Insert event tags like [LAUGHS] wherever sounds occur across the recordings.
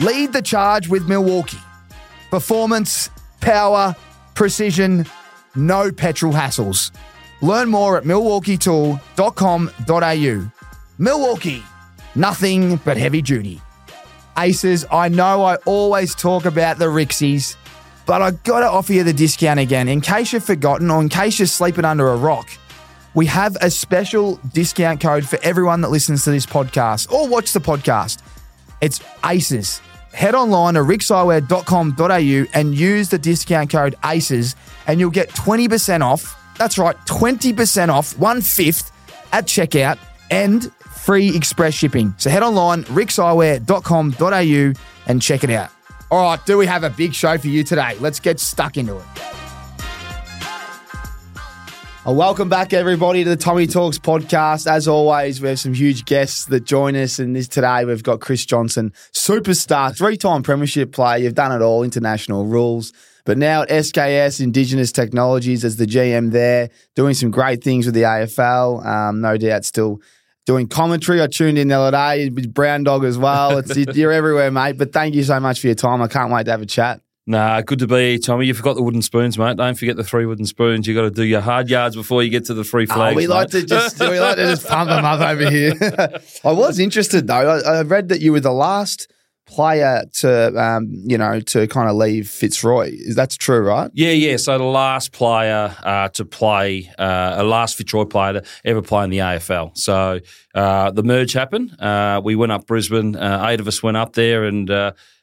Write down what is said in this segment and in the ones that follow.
Lead the charge with Milwaukee. Performance, power, precision, no petrol hassles. Learn more at milwaukeetool.com.au. Milwaukee, nothing but heavy duty. Aces, I know I always talk about the Rixies, but I gotta offer you the discount again in case you've forgotten or in case you're sleeping under a rock. We have a special discount code for everyone that listens to this podcast or watch the podcast. It's ACES. Head online to rixxeyewear.com.au and use the discount code ACES and you'll get 20% off. That's right, 20% off, one fifth at checkout and free express shipping. So head online, rixxeyewear.com.au and check it out. All right, do we have a big show for you today? Let's get stuck into it. Welcome back, everybody, to the Tommy Talks podcast. As always, we have some huge guests that join us. And this today, we've got Chris Johnson, superstar, three-time premiership player. You've done it all, international rules. But now at SKS Indigenous Technologies as the GM there, doing some great things with the AFL. Um, no doubt still doing commentary. I tuned in the other day with Brown Dog as well. It's, [LAUGHS] you're everywhere, mate. But thank you so much for your time. I can't wait to have a chat. Nah, good to be here, Tommy. You forgot the wooden spoons, mate. Don't forget the three wooden spoons. You got to do your hard yards before you get to the free flags. Oh, we like to just we like to just pump them up over here. [LAUGHS] I was interested though. I, I read that you were the last player to um, you know to kind of leave Fitzroy. Is that's true, right? Yeah, yeah. So the last player uh, to play, uh, a last Fitzroy player to ever play in the AFL. So uh, the merge happened. Uh, we went up Brisbane. Uh, eight of us went up there, and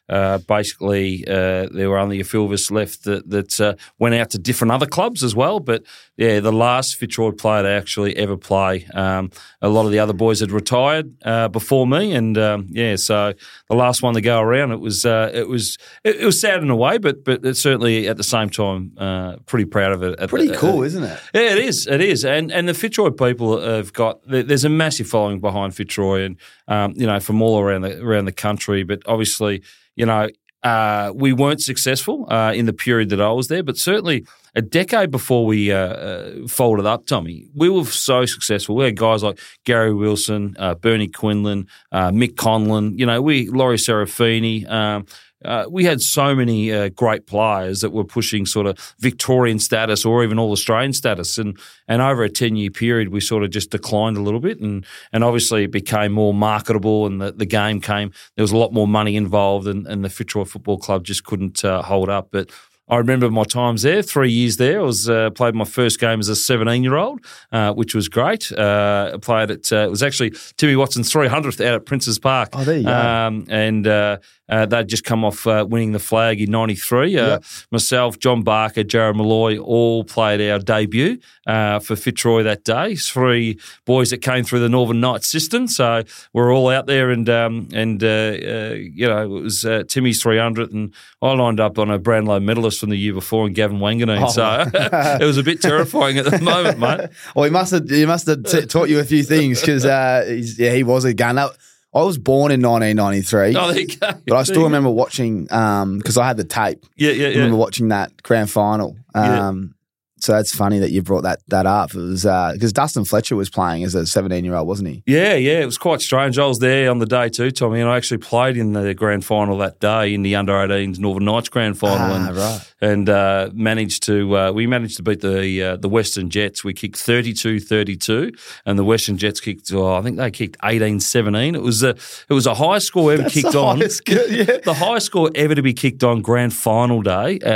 uh, basically uh, there were only a few of us left that, that uh, went out to different other clubs as well. But yeah, the last Fitzroy player to actually ever play. Um, a lot of the other boys had retired uh, before me, and um, yeah, so the last one to go around, it was uh, it was it, it was sad in a way, but but it's certainly at the same time uh, pretty proud of it. At Pretty the- cool, isn't it? yeah, it is. It is, and and the Fitzroy people have got. There's a massive following behind Fitzroy, and um, you know from all around the around the country. But obviously, you know, uh, we weren't successful uh, in the period that I was there. But certainly, a decade before we uh, uh, folded up, Tommy, we were so successful. We had guys like Garry Wilson, uh, Bernie Quinlan, uh, Mick Conlan. You know, we Laurie Serafini. Um, uh, we had so many uh, great players that were pushing sort of Victorian status or even all Australian status, and and over a ten year period, we sort of just declined a little bit, and and obviously it became more marketable, and the, the game came. There was a lot more money involved, and, and the Fitzroy Football Club just couldn't uh, hold up, but. I remember my times there, three years there. I was uh, played my first game as a 17 year old, uh, which was great. Uh, played at uh, it was actually Timmy Watson's 300th out at Prince's Park. Oh, there you go. Um, and uh, uh, they'd just come off uh, winning the flag in '93. Uh, Yep. Myself, John Barker, Jarrod Molloy all played our debut uh, for Fitzroy that day. Three boys that came through the Northern Knights system, so we're all out there. And um, and uh, uh, you know it was uh, Timmy's 300th, and I lined up on a Brownlow medalist from the year before, and Gavin Wanganeen. Oh, so [LAUGHS] it was a bit terrifying at the moment, mate. [LAUGHS] Well, he must have he must have t- taught you a few things because uh, yeah, he was a gunner. I was born in 1993, Oh, there you go. but I still remember watching because I had the tape. Yeah, yeah, I remember watching that grand final. Yeah. Um, So that's funny that you brought that that up. It was because Dustin Fletcher was playing as a 17 year old, wasn't he? Yeah, yeah, it was quite strange. I was there on the day too, Tommy, and I actually played in the grand final that day in the under 18s Northern Knights grand final, Ah, and right. And uh, managed to uh, we managed to beat the uh, the Western Jets. We kicked 32-32, and the Western Jets kicked. Oh, I think they kicked 18-17. It was a it was a high score ever kicked the on. highest yeah. The highest score ever to be kicked on grand final day uh,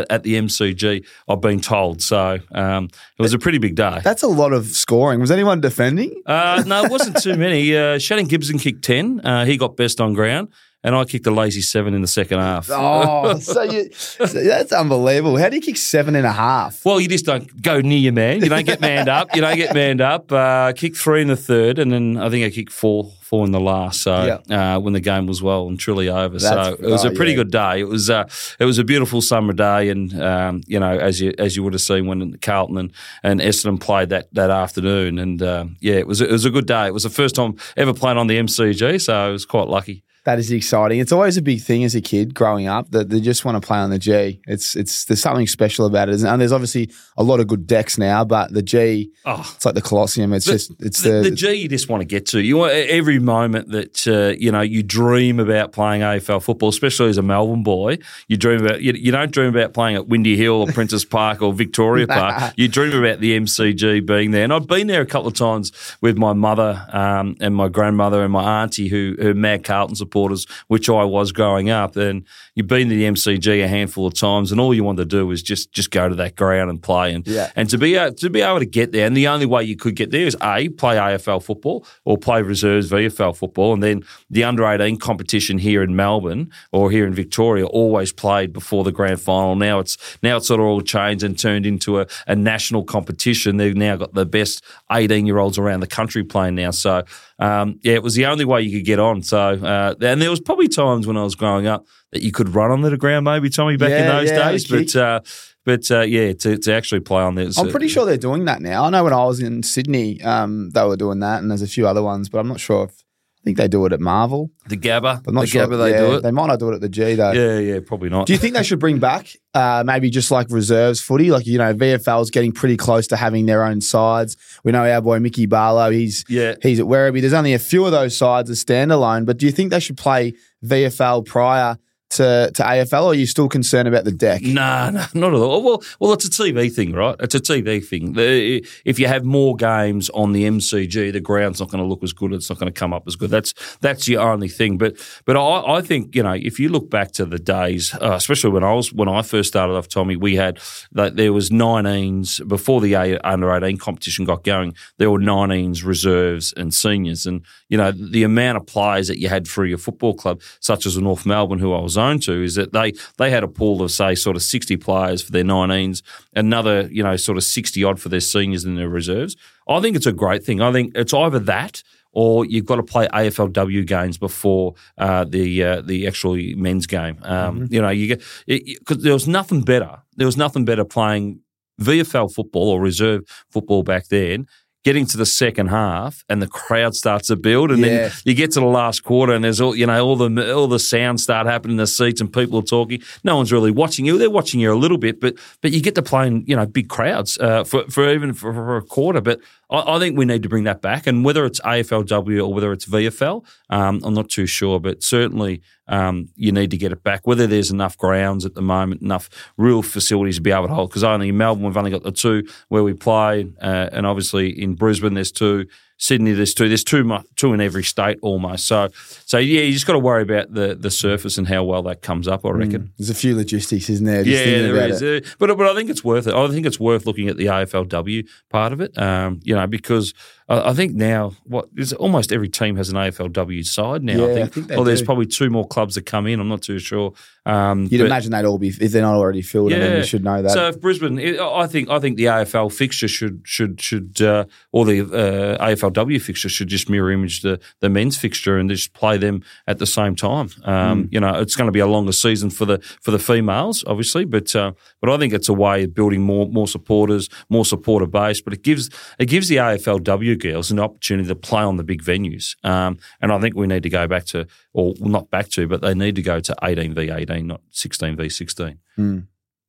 at, at the MCG. I've been told, so um, it was a pretty big day. That's a lot of scoring. Was anyone defending? Uh, no, it wasn't too many. Uh, Shannon Gibson kicked 10. Uh, he got best on ground. And I kicked a lazy seven in the second half. Oh, [LAUGHS] so, you, so that's unbelievable. How do you kick seven and a half? Well, you just don't go near your man. You don't get manned up. You don't get manned up. Uh, kicked three in the third, and then I think I kicked four, four in the last. So uh, when the game was well and truly over, so it was oh, a pretty yeah. good day. It was uh, it was a beautiful summer day, and um, you know as you as you would have seen when Carlton and, and Essendon played that that afternoon, and um, yeah, it was it was a good day. It was the first time ever playing on the MCG, so I was quite lucky. That is exciting. It's always a big thing as a kid growing up that they just want to play on the G. It's it's there's something special about it, and there's obviously a lot of good decks now, but the G, Oh. it's like the Colosseum. It's The- just it's the, the, the G you just want to get to. You want every moment that uh, you know you dream about playing AFL football, especially as a Melbourne boy. You dream about you, you don't dream about playing at Windy Hill or Princes [LAUGHS] Park or Victoria Park. You dream about the MCG being there, and I've been there a couple of times with my mother um, and my grandmother and my auntie who who mad Carlton supporters, which I was growing up. And you've been to the MCG a handful of times, and all you want to do is just just go to that ground and play. And Yeah. and to be able, to be able to get there, and the only way you could get there is a play AFL football or play reserves VFL football, and then the under eighteen competition here in Melbourne or here in Victoria always played before the grand final. Now it's now it's sort of all changed and turned into a, a national competition. They've now got the best eighteen year olds around the country playing now. So um, yeah, it was the only way you could get on. So uh, and there was probably times when I was growing up that you could run on the ground, maybe Tommy back in those yeah, days, but. Uh, but uh, yeah, to, to actually play on there, I'm pretty sure they're doing that now. I know when I was in Sydney, um, they were doing that, and there's a few other ones, but I'm not sure if think they do it at Marvel. the Gabba, But I'm not the sure Gabba, they yeah, do it. They might not do it at the G though. Yeah, yeah, probably not. Do you think they should bring back uh, maybe just like reserves footy? Like, you know, VFL's getting pretty close to having their own sides. We know our boy Mickey Barlow, he's Yeah. he's at Werribee. There's only a few of those sides as standalone, but do you think they should play VFL prior to, to AFL or are you still concerned about the deck? Nah, nah, not at all. Well, well, it's a TV thing, right? It's a TV thing. The, if you have more games on the MCG, the ground's not going to look as good. It's not going to come up as good. That's that's your only thing. But but I, I think you know if you look back to the days, uh, especially when I was when I first started off, Tommy, we had like there was 19s before the under 18 competition got going. There were 19s reserves and seniors, and you know the amount of players that you had through your football club, such as the North Melbourne, who I was to, is that they they had a pool of say sort of 60 players for their 19s, another you know sort of 60 odd for their seniors and their reserves. I think it's a great thing. I think it's either that or you've got to play AFLW games before uh, the uh, the actual men's game. Um, You know, you get because there was nothing better. There was nothing better playing VFL football or reserve football back then. Getting to the second half and the crowd starts to build, and Yeah. then you get to the last quarter, and there's all you know, all the all the sounds start happening in the seats, and people are talking. No one's really watching you. They're watching you a little bit, but but you get to play in you know big crowds uh, for for even for, for a quarter. But I, I think we need to bring that back, and whether it's AFLW or whether it's VFL, um, I'm not too sure, but certainly um, you need to get it back. Whether there's enough grounds at the moment, enough real facilities to be able to hold, because only in Melbourne we've only got the two where we play, uh, and obviously in Brisbane there's two. Sydney, there's two. There's two, two in every state almost. So, so yeah, you just got to worry about the the surface and how well that comes up. I reckon. There's a few logistics, isn't there? Yeah, there it. Uh, but but I think it's worth it. I think it's worth looking at the AFLW part of it. Um, you know, because I, think now what is almost every team has an AFLW side now. Yeah, I think. I think well, there's probably two more clubs that come in. I'm not too sure. Um, You'd but- imagine they'd all be, if they're not already filled, I mean, you should know that. so if Brisbane, I think I think the AFL fixture should should should uh, or the uh, AFLW fixture should just mirror image the the men's fixture and just play them at the same time. Um, Hmm. You know, it's going to be a longer season for the for the females, obviously, but uh, but I think it's a way of building more more supporters, more supporter base. But it gives it gives the AFLW girls an opportunity to play on the big venues, um, and I think we need to go back to or not back to, but they need to go to eighteen v eighteen, not sixteen v sixteen.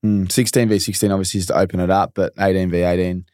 Mm, 16 v 16 obviously is to open it up, but 18 v 18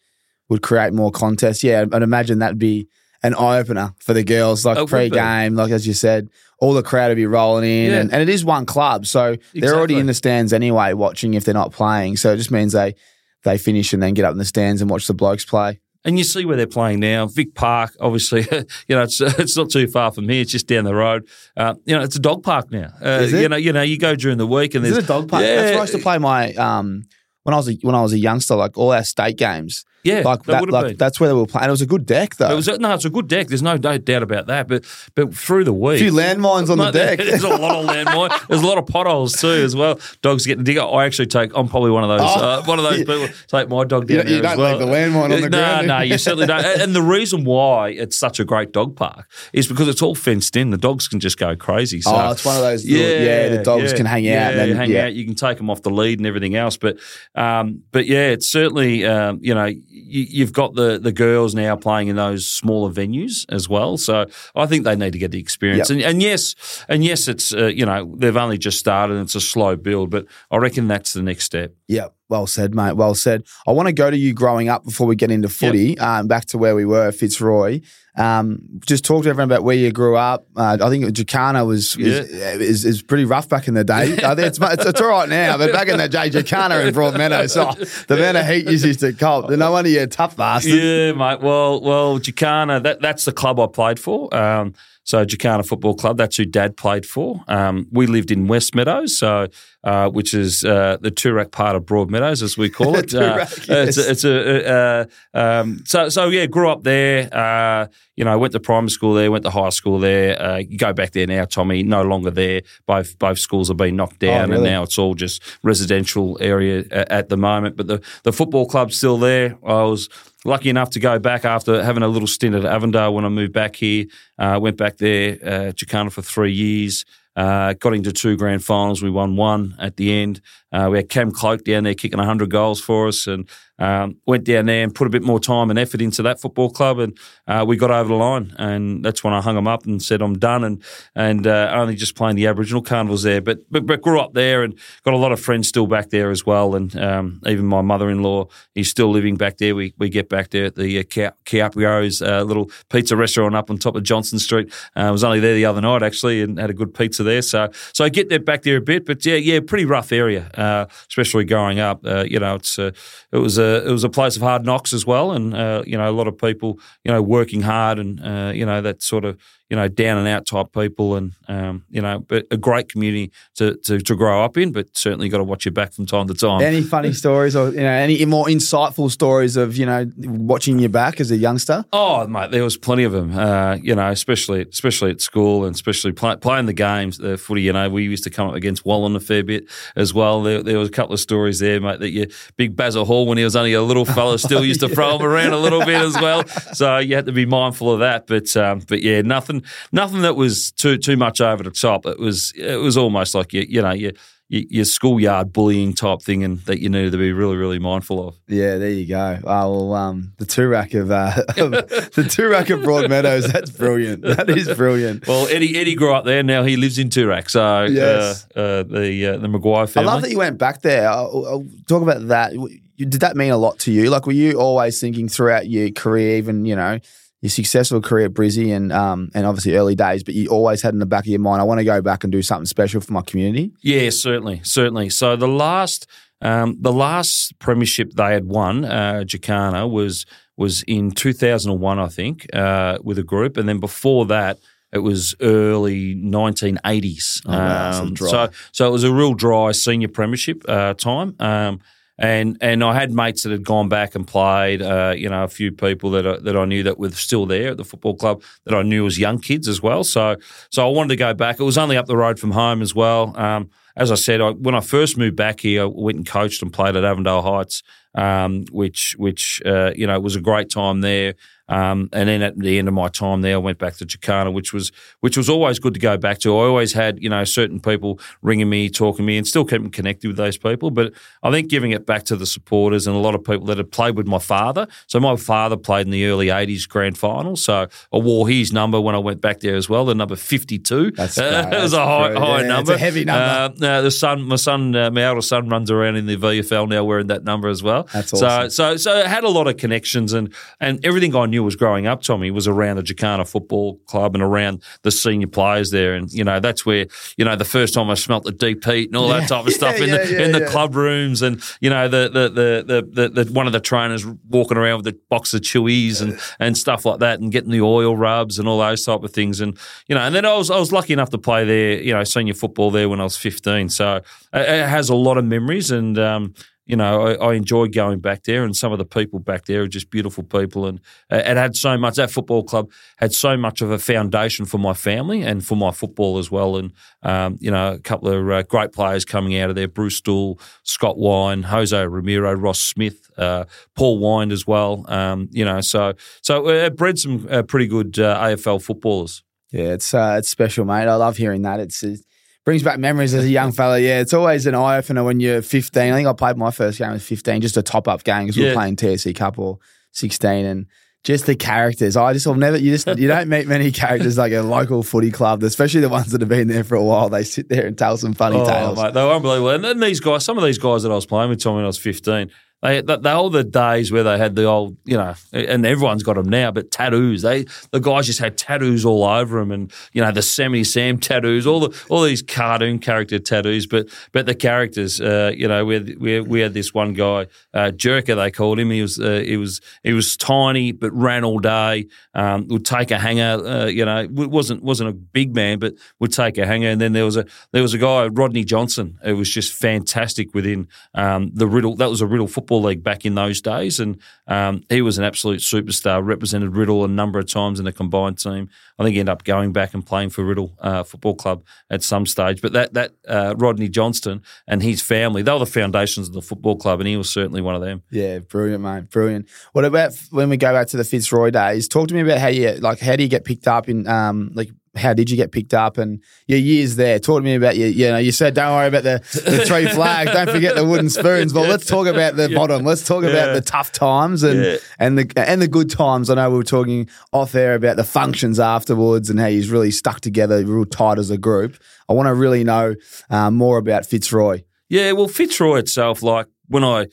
would create more contests. Yeah, I'd imagine that'd be an eye opener for the girls, like It pre game, like as you said, all the crowd would be rolling in, Yeah. and, and it is one club, so they're already in the stands anyway, watching if they're not playing. So it just means they they finish and then get up in the stands and watch the blokes play. And you see where they're playing now. Vic Park, obviously, [LAUGHS] you know, it's [LAUGHS] it's not too far from here. It's just down the road. Uh, you know, it's a dog park now. Uh? You know, you know, you go during the week and Is there's a dog park? Yeah, That's where I used to play my um when I was a, when I was a youngster, like all our state games. Yeah, like that that, like been. that's where they were playing. It was a good deck though. It was no, it's a good deck. There's no, no doubt about that. But but through the week, a few landmines on the deck. There's a lot of [LAUGHS] landmines. There's a lot of potholes too, as well. Dogs getting digger. I actually take. I'm probably one of those. Oh. uh, one of those people. Take my dog You down you there as don't well. leave the landmine on the no, ground, No, do you? you certainly don't. And the reason why it's such a great dog park is because it's all fenced in. The dogs can just go crazy. So oh, it's one of those. little- Yeah, the dogs yeah, can hang yeah, out. And then, hang yeah. out. You can take them off the lead and everything else. But um, but yeah, it's certainly um, you know you, you've got the the girls now playing in those smaller venues as well. So I think they need to get the experience. Yep. And, and yes, and yes, it's uh, you know they've only just started. and It's a slow build, but I reckon that's the next step. Yeah, well said, mate. Well said. I want to go to you growing up before we get into footy. Um, back to where we were, Fitzroy. Um, just talk to everyone about where you grew up. Uh, I think Jacana was is, is, is pretty rough back in the day. [LAUGHS] I think it's, it's, it's all right now, but back in the day, Jacana and Broadmeadows, [LAUGHS] oh, the amount of heat you used to cop. No wonder you're a tough bastard. Yeah, mate. Well, well, Jacana, that, that's the club I played for. Um, so Jacana Football Club, that's who Dad played for. Um, we lived in West Meadows, so uh, which is uh, the Toorak part of Broadmeadows, as we call [LAUGHS] it. uh, yes. It's a, it's a uh, um, so so yeah. Grew up there. Uh, you know, went to primary school there, went to high school there. Uh, you go back there now, Tommy. No longer there. Both both schools have been knocked down, really? and now it's all just residential area at, at the moment. But the the football club's still there. I was lucky enough to go back after having a little stint at Avondale when I moved back here. Uh, went back there, uh, Jacana for three years. Uh, got into two grand finals. We won one at the end. Uh, we had Cam Cloak down there kicking 100 goals for us and um, went down there and put a bit more time and effort into that football club. And uh, we got over the line. And that's when I hung him up and said, I'm done. And and uh, only just playing the Aboriginal carnivals there. But, but, but grew up there and got a lot of friends still back there as well. And um, even my mother in law, he's still living back there. We, we get back there at the uh, Chiaprio's uh, little pizza restaurant up on top of Johnson Street. Uh, I was only there the other night actually and had a good pizza there. So so I get there back there a bit. But yeah, yeah, pretty rough area, uh, especially growing up. Uh, you know, it's uh, it was a it was a place of hard knocks as well, and uh, you know a lot of people you know working hard and uh, you know that sort of you know down and out type people, and um, you know but a great community to, to to grow up in. But certainly got to watch your back from time to time. Any funny [LAUGHS] stories or you know any more insightful stories of you know watching your back as a youngster? Oh, mate, there was plenty of them. Uh, you know, especially especially at school and especially play, playing the games, the footy. You know, we used to come up against Wallan a fair bit as well. There, there was a couple of stories there, mate. That your big Basil Hall when he was only a little fella still used to [LAUGHS] throw him around a little bit as well. So you had to be mindful of that. But um, but yeah, nothing nothing that was too too much over the top. It was it was almost like you you know you your schoolyard bullying type thing, and that you needed to be really, really mindful of. Yeah, there you go. Oh, well, um, the Toorak of, uh, [LAUGHS] the Toorak of Broadmeadows. That's brilliant. That is brilliant. Well, Eddie Eddie grew up there. Now he lives in Toorak. So Yes. uh, uh, the uh, the McGuire family. I love that you went back there. I'll, I'll talk about that. Did that mean a lot to you? Like, were you always thinking throughout your career, even you know, your successful career at Brizzy and um, and obviously early days, but you always had in the back of your mind, I want to go back and do something special for my community. Yeah, certainly, certainly. So the last um, the last premiership they had won, uh, Jacana, was was in 2001, I think, uh, with a group, and then before that. It was early 1980s, Oh, wow, so Um, so so it was a real dry senior premiership uh, time. Um, and and I had mates that had gone back and played. Uh, you know, a few people that I, that I knew that were still there at the football club that I knew as young kids as well. So so I wanted to go back. It was only up the road from home as well. Um, as I said, I, when I first moved back here, I went and coached and played at Avondale Heights, um, which which uh, you know was a great time there. Um, and then at the end of my time there, I went back to Jacana, which was which was always good to go back to. I always had you know certain people ringing me, talking to me, and still keeping connected with those people. But I think giving it back to the supporters and a lot of people that had played with my father. So my father played in the early '80s grand final, so I wore his number when I went back there as well, the number 52. That's [LAUGHS] Uh, great. it was That's a high, high Yeah, number. it's a heavy number. Uh, uh, the son, my son, uh, my eldest son runs around in the VFL now wearing that number as well. That's So, awesome. so, so it had a lot of connections and, and everything I knew was growing up, Tommy, was around the Jacana Football Club and around the senior players there. And, you know, that's where, you know, the first time I smelt the deep heat and all Yeah. that type of [LAUGHS] stuff Yeah, in the, yeah, yeah, in the club rooms and, you know, the, the, the, the, the, the, one of the trainers walking around with a box of chewies and, and stuff like that and getting the oil rubs and all those type of things. And, you know, and then I was, I was lucky enough to play there, you know, senior football there when I was 15. So it, it has a lot of memories and, um, you know, I, I enjoy going back there, and some of the people back there are just beautiful people. And uh, it had so much. That football club had so much of a foundation for my family and for my football as well. And um, you know, a couple of uh, great players coming out of there: Bruce Stool, Scott Wynd, Jose Romero, Ross Smith, uh, Paul Wind as well. Um, you know, so so it bred some uh, pretty good uh, AFL footballers. Yeah, it's uh, it's special, mate. I love hearing that. It's, it's brings back memories as a young [LAUGHS] fella. Yeah, it's always an eye opener when you're 15. I think I played my first game at 15, just a top up game because we Yeah. were playing TAC Cup or 16, and just the characters. I just will never. You just you don't meet many characters like a local footy club, especially the ones that have been there for a while. They sit there and tell some funny Oh, tales. mate, they were unbelievable. And then these guys, some of these guys that I was playing with, Tom, when I was 15, they, they, all the days where they had the old, you know, and everyone's got them now, but tattoos. They the guys just had tattoos all over them, and you know the Sammy Sam tattoos, all the all these cartoon character tattoos. But but the characters, uh, you know, we had, we had, this one guy, uh, Jerker, they called him. He was uh, he was he was tiny, but ran all day. Um, would take a hanger, uh, you know, wasn't wasn't a big man, but would take a hanger. And then there was a there was a guy, Rodney Johnson. It was just fantastic within um, the Riddell. That was a Riddell football league back in those days, and um, he was an absolute superstar. Represented Riddell a number of times in the combined team. I think he ended up going back and playing for Riddell uh, Football Club at some stage. But that that uh, Rodney Johnston and his family, they were the foundations of the football club, and he was certainly one of them. Yeah, brilliant, mate, brilliant. What about when we go back to the Fitzroy days? Talk to me about how you like how do you get picked up in um like how did you get picked up and your years there? Talk to me about your you know you said don't worry about the, the [LAUGHS] three flags, don't forget the wooden spoons. But let's talk about the bottom. Let's talk about the tough times and Yeah. and the and the good times. I know we were talking off air about the functions afterwards and how he's really stuck together, real tight as a group. I want to really know um, more about Fitzroy. Yeah, well, Fitzroy itself, like when I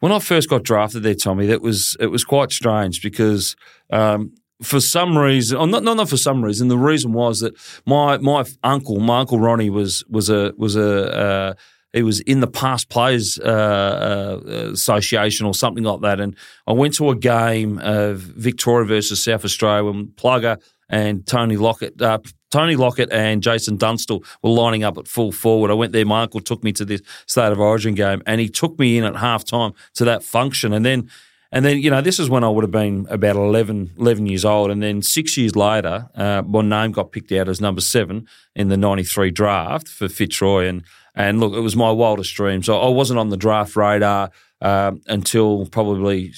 when I first got drafted there, Tommy, that was it was quite strange because um, for some reason, or not, not not for some reason, the reason was that my my uncle, my uncle Ronnie, was was a was a uh, he was in the past players uh, uh, association or something like that, and I went to a game of Victoria versus South Australia when Plugger and Tony Lockett. Uh, Tony Lockett and Jason Dunstall were lining up at full forward. I went there. My uncle took me to this State of Origin game, and he took me in at half time to that function. And then, and then you know, this is when I would have been about 11, 11 years old. And then six years later, uh, my name got picked out as number seven in the '93 draft for Fitzroy. And and look, it was my wildest dream. So I wasn't on the draft radar um, until probably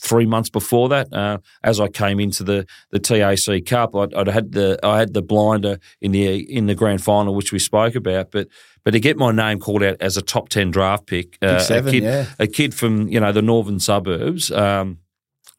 three months before that. Uh, as I came into the the TAC Cup, I'd, I'd had the I had the blinder in the in the grand final, which we spoke about. But but to get my name called out as a top ten draft pick, uh, seven, a kid yeah. a kid from you know the northern suburbs. Um,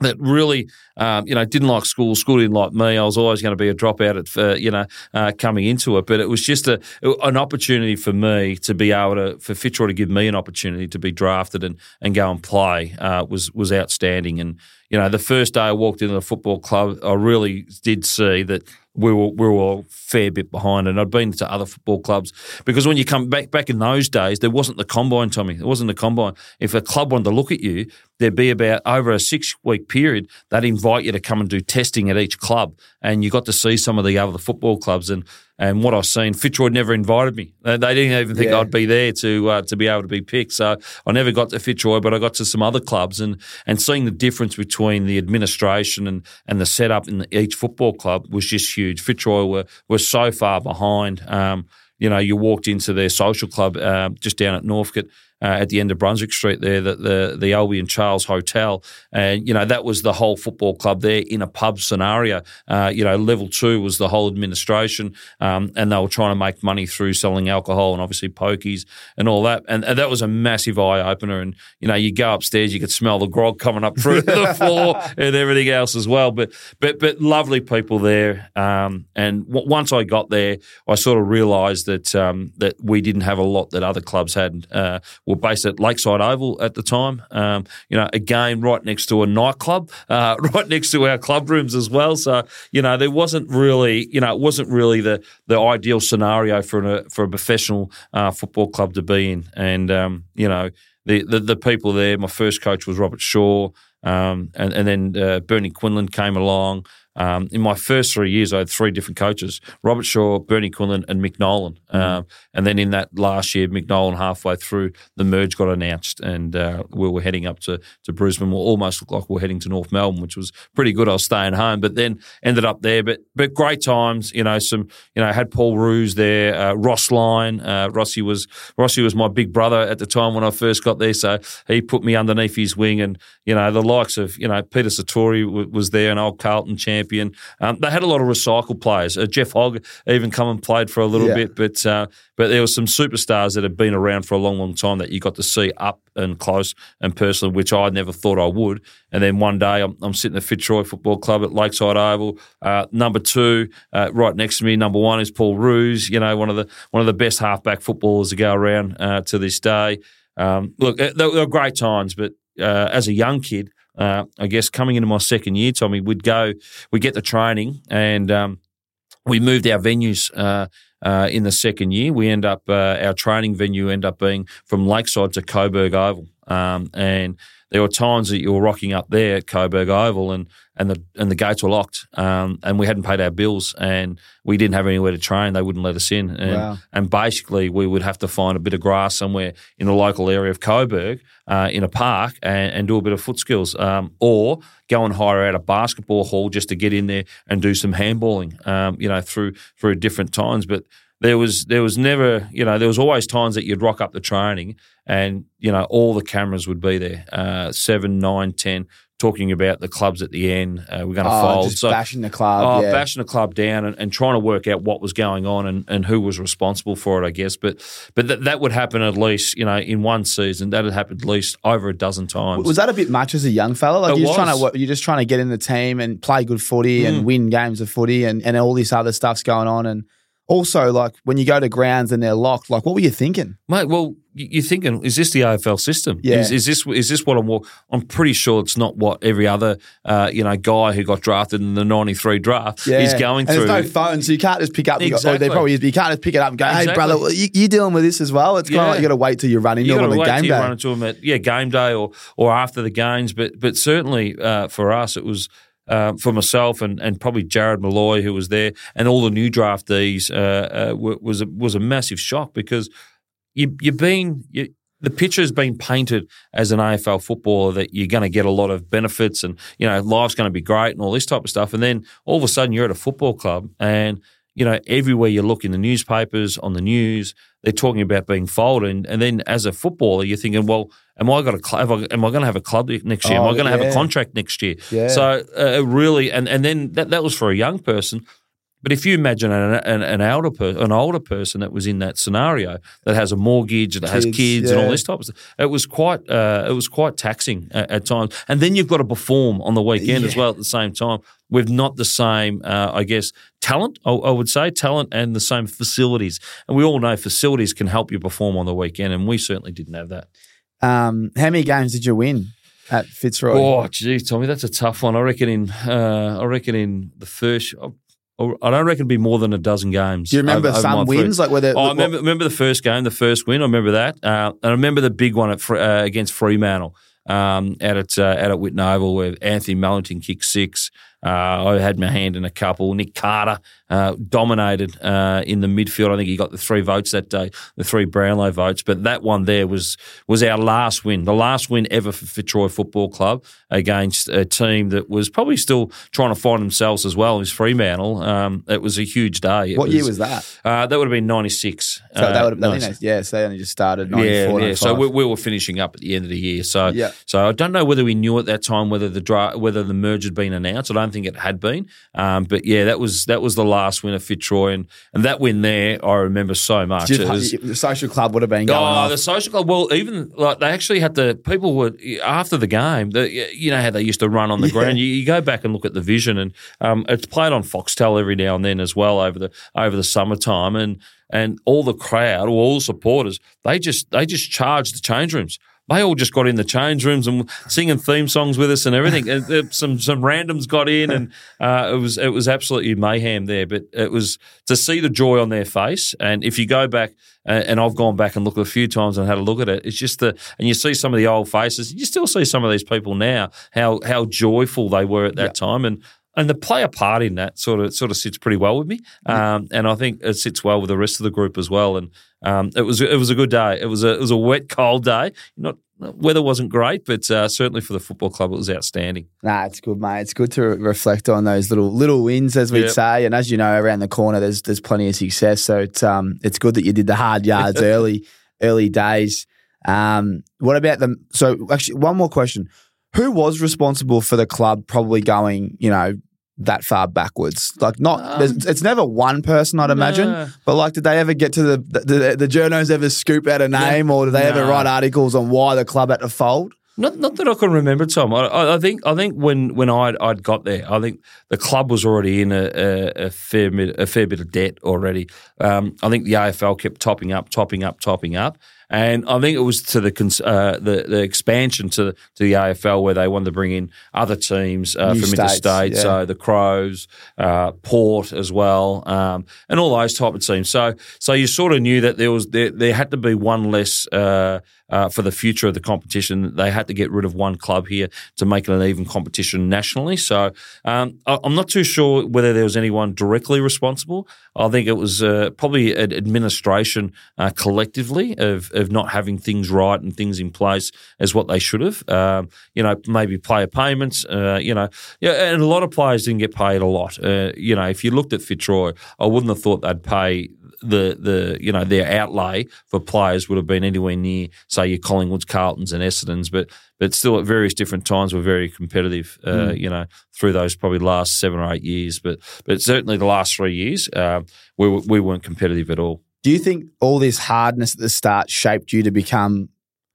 that really, um, you know, didn't like school. School didn't like me. I was always going to be a dropout at, uh, you know, uh, coming into it. But it was just a an opportunity for me to be able to, for Fitzroy to give me an opportunity to be drafted and, and go and play uh, was was outstanding. And you know, the first day I walked into the football club, I really did see that we were we were a fair bit behind. And I'd been to other football clubs because when you come back back in those days, there wasn't the combine, Tommy. There wasn't the combine. If a club wanted to look at you, there'd be about over a six week period, they'd invite you to come and do testing at each club, and you got to see some of the other football clubs. And and what I've seen, Fitzroy never invited me. They didn't even think Yeah. I'd be there to uh, to be able to be picked. So I never got to Fitzroy, but I got to some other clubs, and and seeing the difference between the administration and and the setup in the, each football club was just huge. Fitzroy were were so far behind. Um, you know, you walked into their social club uh, just down at Northcote. Uh, at the end of Brunswick Street, there, the the, the Albie and Charles Hotel, and you know that was the whole football club there in a pub scenario. Uh, you know, level two was the whole administration, um, and they were trying to make money through selling alcohol and obviously pokies and all that, and, and that was a massive eye opener. And you know, you go upstairs, you could smell the grog coming up through the [LAUGHS] floor and everything else as well. But but but lovely people there, um, and w- once I got there, I sort of realised that um, that we didn't have a lot that other clubs had. Uh, were based at Lakeside Oval at the time. Um, you know, again, right next to a nightclub, [LAUGHS] uh, right next to our club rooms as well. So you know, there wasn't really, you know, it wasn't really the the ideal scenario for a for a professional uh, football club to be in. And um, you know, the, the the people there. My first coach was Robert Shaw. Um, and, and then uh, Bernie Quinlan came along. Um, in my first three years, I had three different coaches: Robert Shaw, Bernie Quinlan, and Mick Nolan. Um, and then in that last year, Mick Nolan halfway through, the merge got announced, and uh, we were heading up to to Brisbane. We almost looked like we were heading to North Melbourne, which was pretty good. I was staying home, but then ended up there. But but great times, you know. Some you know had Paul Roos there, uh, Ross Lyon. Uh, Rossi was Rossi was my big brother at the time when I first got there, so he put me underneath his wing, and you know the likes of you know Peter Satori w- was there, an old Carlton champion. Champion. Um, they had a lot of recycled players. Uh, Jeff Hogg even come and played for a little Yeah. bit, but uh, but there were some superstars that had been around for a long, long time that you got to see up and close and personal, which I never thought I would. And then one day I'm, I'm sitting at Fitzroy Football Club at Lakeside Oval. Uh, number two, uh, right next to me, number one is Paul Roos. You know, one of the one of the best halfback footballers to go around uh, to this day. Um, look, they, they were great times, but uh, as a young kid, uh, I guess coming into my second year, Tommy, we'd go, we'd get the training, and um, we moved our venues. Uh, uh, in the second year, we end up uh, our training venue end up being from Lakeside to Coburg Oval, um, and there were times that you were rocking up there at Coburg Oval, and and the and the gates were locked, um, and we hadn't paid our bills, and we didn't have anywhere to train. They wouldn't let us in, and, Wow. and basically we would have to find a bit of grass somewhere in the local area of Coburg, uh, in a park, and, and do a bit of foot skills, um, or go and hire out a basketball hall just to get in there and do some handballing, um, you know, through through different times, but. There was there was never you know there was always times that you'd rock up the training and you know all the cameras would be there uh, seven nine ten talking about the clubs at the end uh, we're going to Oh, fold just bashing the club. Oh, yeah. bashing the club down and, and trying to work out what was going on and, and who was responsible for it, I guess. But but that that would happen at least, you know, in one season. That had happened at least over a dozen times. Was that a bit much as a young fella? Like It you're just trying to you're just trying to get in the team and play good footy Mm. and win games of footy and, and all this other stuff's going on and also like when you go to grounds and they're locked, like what were you thinking? Mate, well, you're thinking, is this the AFL system? Yeah. Is, is this is this what I'm? I'm pretty sure it's not what every other, uh, you know, guy who got drafted in the '93 draft yeah. is going and through. There's no phone, so you can't just pick up. Exactly. Or there probably is, but you can't just pick it up and go, "Hey, Exactly. brother, you, you dealing with this as well?" It's kind of like you got to wait till you run into you got them to on wait the game day. run into them at yeah game day or or after the games. But but certainly uh, for us, it was. Uh, for myself and, and probably Jarrod Molloy, who was there, and all the new draftees, uh, uh, was a, was a massive shock because you you've been you, the picture has been painted as an AFL footballer that you're going to get a lot of benefits and you know life's going to be great and all this type of stuff, and then all of a sudden you're at a football club and you know everywhere you look in the newspapers on the news they're talking about being folded, and, and then as a footballer you're thinking, well, am I got a cl- have I, am I going to have a club next year? am Oh, I going to have a contract next year? Yeah. So uh, really, and and then that that was for a young person. But if you imagine an, an, an older per, an older person that was in that scenario that has a mortgage that has Kids, kids and all this type of stuff, it was quite uh, it was quite taxing at, at times. And then you've got to perform on the weekend as well at the same time with not the same, uh, I guess, talent. I, I would say talent and the same facilities. And we all know facilities can help you perform on the weekend, and we certainly didn't have that. Um, how many games did you win at Fitzroy? Oh, gee, Tommy, that's a tough one. I reckon in uh, I reckon in the first. I don't reckon it'd be more than a dozen games. Do you remember over- some three- wins? Like whether Oh, I remember, remember the first game, the first win. I remember that, uh, and I remember the big one at uh, against Fremantle um, out at uh, out at Whitten Oval where Anthony Mellington kicked six. Uh, I had my hand in a couple. Nick Carter uh, dominated uh, in the midfield. I think he got the three votes that day, the three Brownlow votes. But that one there was was our last win, the last win ever for Fitzroy Football Club against a team that was probably still trying to find themselves as well as Fremantle. Um, it was a huge day. It what year was that? uh, that would have been ninety six. So that would have, yeah, so they only just started. 94, yeah, yeah. So we, we were finishing up at the end of the year. So, Yeah. so I don't know whether we knew at that time whether the dra- whether the merge had been announced. I don't think it had been. Um, but yeah, that was that was the last win of Fitzroy, and, and that win there I remember so much. Was- the social club would have been going Oh, off. the social club. Well, even like they actually had to. People were after the game. The, you know how they used to run on the Yeah. ground. You, you go back and look at the vision, and um, it's played on Foxtel every now and then as well over the over the summertime, and and all the crowd, all the supporters, they just they just charged the change rooms. They all just got in the change rooms and singing theme songs with us and everything. And, uh, some some randoms got in, and [LAUGHS] uh, it was it was absolutely mayhem there. But it was to see the joy on their face. And if you go back, uh, and I've gone back and looked a few times and had a look at it, it's just the and you see some of the old faces. You still see some of these people now how how joyful they were at that Yeah. time, and and the player part in that sort of sort of sits pretty well with me. Um, and I think it sits well with the rest of the group as well. And um, it was it was a good day. It was a it was a wet, cold day. Not weather wasn't great, but uh, certainly for the football club, it was outstanding. Nah, it's good, mate. It's good to re- reflect on those little little wins, as we'd Yep. say. And as you know, around the corner, there's there's plenty of success. So it's um it's good that you did the hard yards [LAUGHS] early early days. Um, what about them? So actually, one more question: Who was responsible for the club probably going, you know, that far backwards? Like, not um, it's never one person, I'd imagine. Nah. But like, did they ever get to the the, the, the journos ever scoop out a name, or did they ever write articles on why the club had to fold? Not, not that I can remember, Tom. I, I, I think I think when when I'd, I'd got there, I think the club was already in a, a, a fair bit a fair bit of debt already. Um, I think the AFL kept topping up, topping up, topping up, and I think it was to the uh, the, the expansion to to the AFL where they wanted to bring in other teams uh, from states, interstate, yeah. so the Crows, uh, Port as well, um, and all those type of teams. So so you sort of knew that there was there, there had to be one less. Uh, for the future of the competition, they had to get rid of one club here to make it an even competition nationally. So um, I- I'm not too sure whether there was anyone directly responsible. I think it was uh, probably an administration uh, collectively of, of not having things right and things in place as what they should have. Um, you know, maybe player payments. Uh, you know, yeah, and a lot of players didn't get paid a lot. Uh, you know, if you looked at Fitzroy, I wouldn't have thought they'd pay the the you know their outlay for players would have been anywhere near say your Collingwoods, Carltons, and Essendons, but but still at various different times were very competitive. Uh, You know through those probably last seven or eight years, but but certainly the last three years uh, we we weren't competitive at all. Do you think all this hardness at the start shaped you to become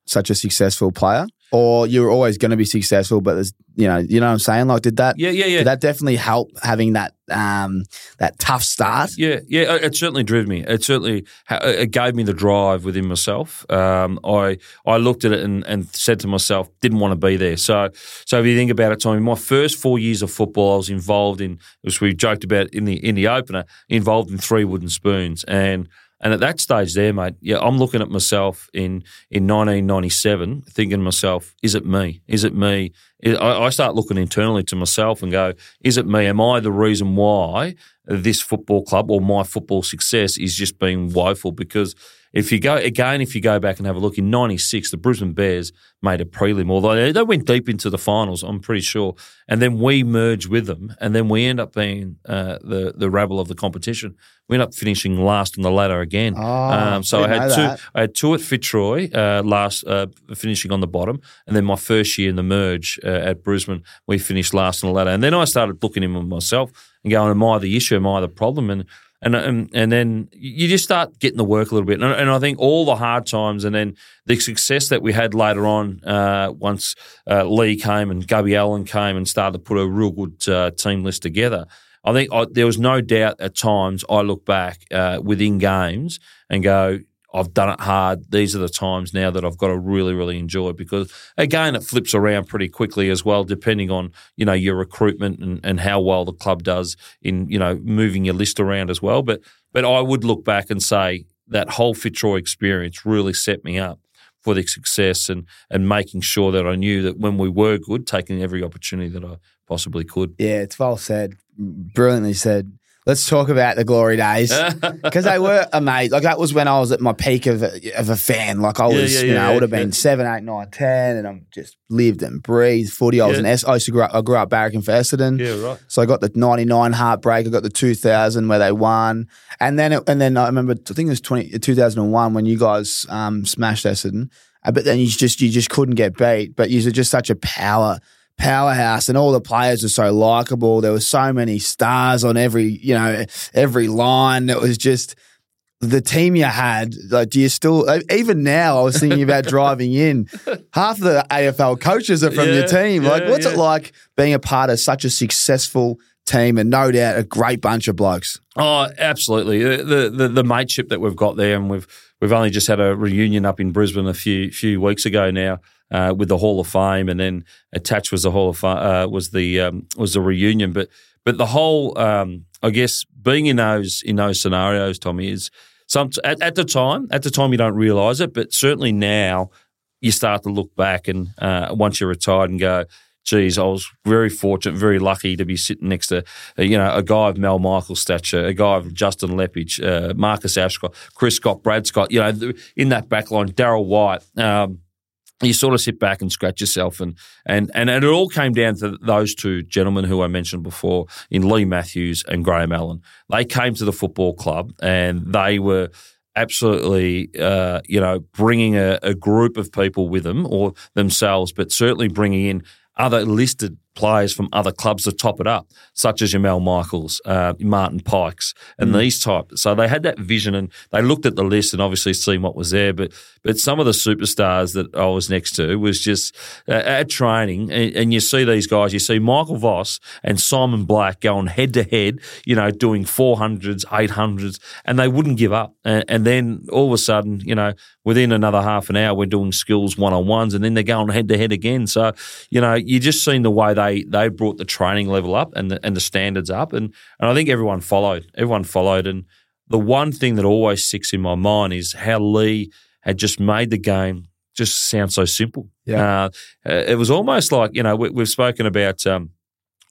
such a successful player, or you're always going to be successful? But there's, you know, you know what I'm saying? Like, did that? Yeah, yeah, yeah. Did that definitely help having that um, that tough start? Yeah, yeah, it- it certainly drove me. It certainly it gave me the drive within myself. Um, I I looked at it and, and said to myself, didn't want to be there. So so if you think about it, Tommy, my first four years of football, I was involved in, as we joked about in the in the opener, involved in three wooden spoons and. And at that stage there, mate, yeah, I'm looking at myself in in 1997, thinking to myself, is it me? Is it me? I, I start looking internally to myself and go, is it me? Am I the reason why this football club or my football success is just being woeful? Because if you go again, if you go back and have a look in '96, the Brisbane Bears made a prelim, although they, they went deep into the finals, I'm pretty sure, and then we merged with them, and then we end up being uh, the the rabble of the competition. We end up finishing last on the ladder again. Oh, um, so I had two. that. I had two at Fitzroy uh, last, uh, finishing on the bottom, and then my first year in the merge uh, at Brisbane, we finished last on the ladder. And then I started looking in myself and going, "Am I the issue? Am I the problem?" And and and, and then you just start getting the work a little bit. And, and I think all the hard times, and then the success that we had later on, uh, once uh, Leigh came and Gubby Allan came and started to put a real good uh, team list together. I think I, there was no doubt at times I look back uh, within games and go, I've done it hard. These are the times now that I've got to really, really enjoy because again, it flips around pretty quickly as well, depending on you know your recruitment and, and how well the club does in you know moving your list around as well. But but I would look back and say that whole Fitzroy experience really set me up for the success and and making sure that I knew that when we were good, taking every opportunity that I possibly could. Yeah, it's well said, brilliantly said. Let's talk about the glory days [LAUGHS] because they were amazing. Like that was when I was at my peak of a, of a fan. Like I Yeah, was, yeah, you know, yeah, I would have yeah. been seven, eight, nine, ten, and I'm just lived and breathed footy. I was Yeah. an S. I used to grow up. I grew up barracking for Essendon. yeah, right. So I got the '99 heartbreak. I got the 2000 where they won, and then it, and then I remember I think it was 20, 2001 when you guys um, smashed Essendon. Uh, But then you just you just couldn't get beat. But you were just such a power powerhouse, and all the players were so likable. There were so many stars on every you know every line. It was just the team you had. Like, do you still even now? I was thinking about [LAUGHS] driving in. Half of the AFL coaches are from your Yeah, team. Like, yeah, what's it like being a part of such a successful team and no doubt a great bunch of blokes? Oh, absolutely. The, the the the mateship that we've got there, and we've we've only just had a reunion up in Brisbane a few few weeks ago now uh, with the Hall of Fame, and then attached was the Hall of Fame, uh, was the um, was the reunion. But but the whole, um, I guess, being in those in those scenarios, Tommy, is some at, at the time. At the time, you don't realise it, but certainly now you start to look back and uh, once you're retired and go. Geez, I was very fortunate, very lucky to be sitting next to, uh, you know, a guy of Mal Michael's stature, a guy of Justin Leppitsch, uh, Marcus Ashcroft, Chris Scott, Brad Scott. You know, in that back line, Darryl White. Um, you sort of sit back and scratch yourself, and and and it all came down to those two gentlemen who I mentioned before, in Leigh Matthews and Graham Allan. They came to the football club, and they were absolutely, uh, you know, bringing a, a group of people with them or themselves, but certainly bringing in other listed players from other clubs to top it up, such as Jamal Michaels, uh, Martin Pikes, and mm. these type. So they had that vision and they looked at the list and obviously seen what was there. But but some of the superstars that I was next to was just uh, at training, and, and, you see these guys. You see Michael Voss and Simon Black going head to head, you know, doing four hundreds, eight hundreds, and they wouldn't give up. And, and then all of a sudden, you know, within another half an hour, we're doing skills one on ones, and then they're going head to head again. So you know, you just seen the way they they brought the training level up and the, and the standards up, and and I think everyone followed. Everyone followed, and the one thing that always sticks in my mind is how Leigh had just made the game just sound so simple. Yeah. Uh, it was almost like, you know, we, have spoken about um,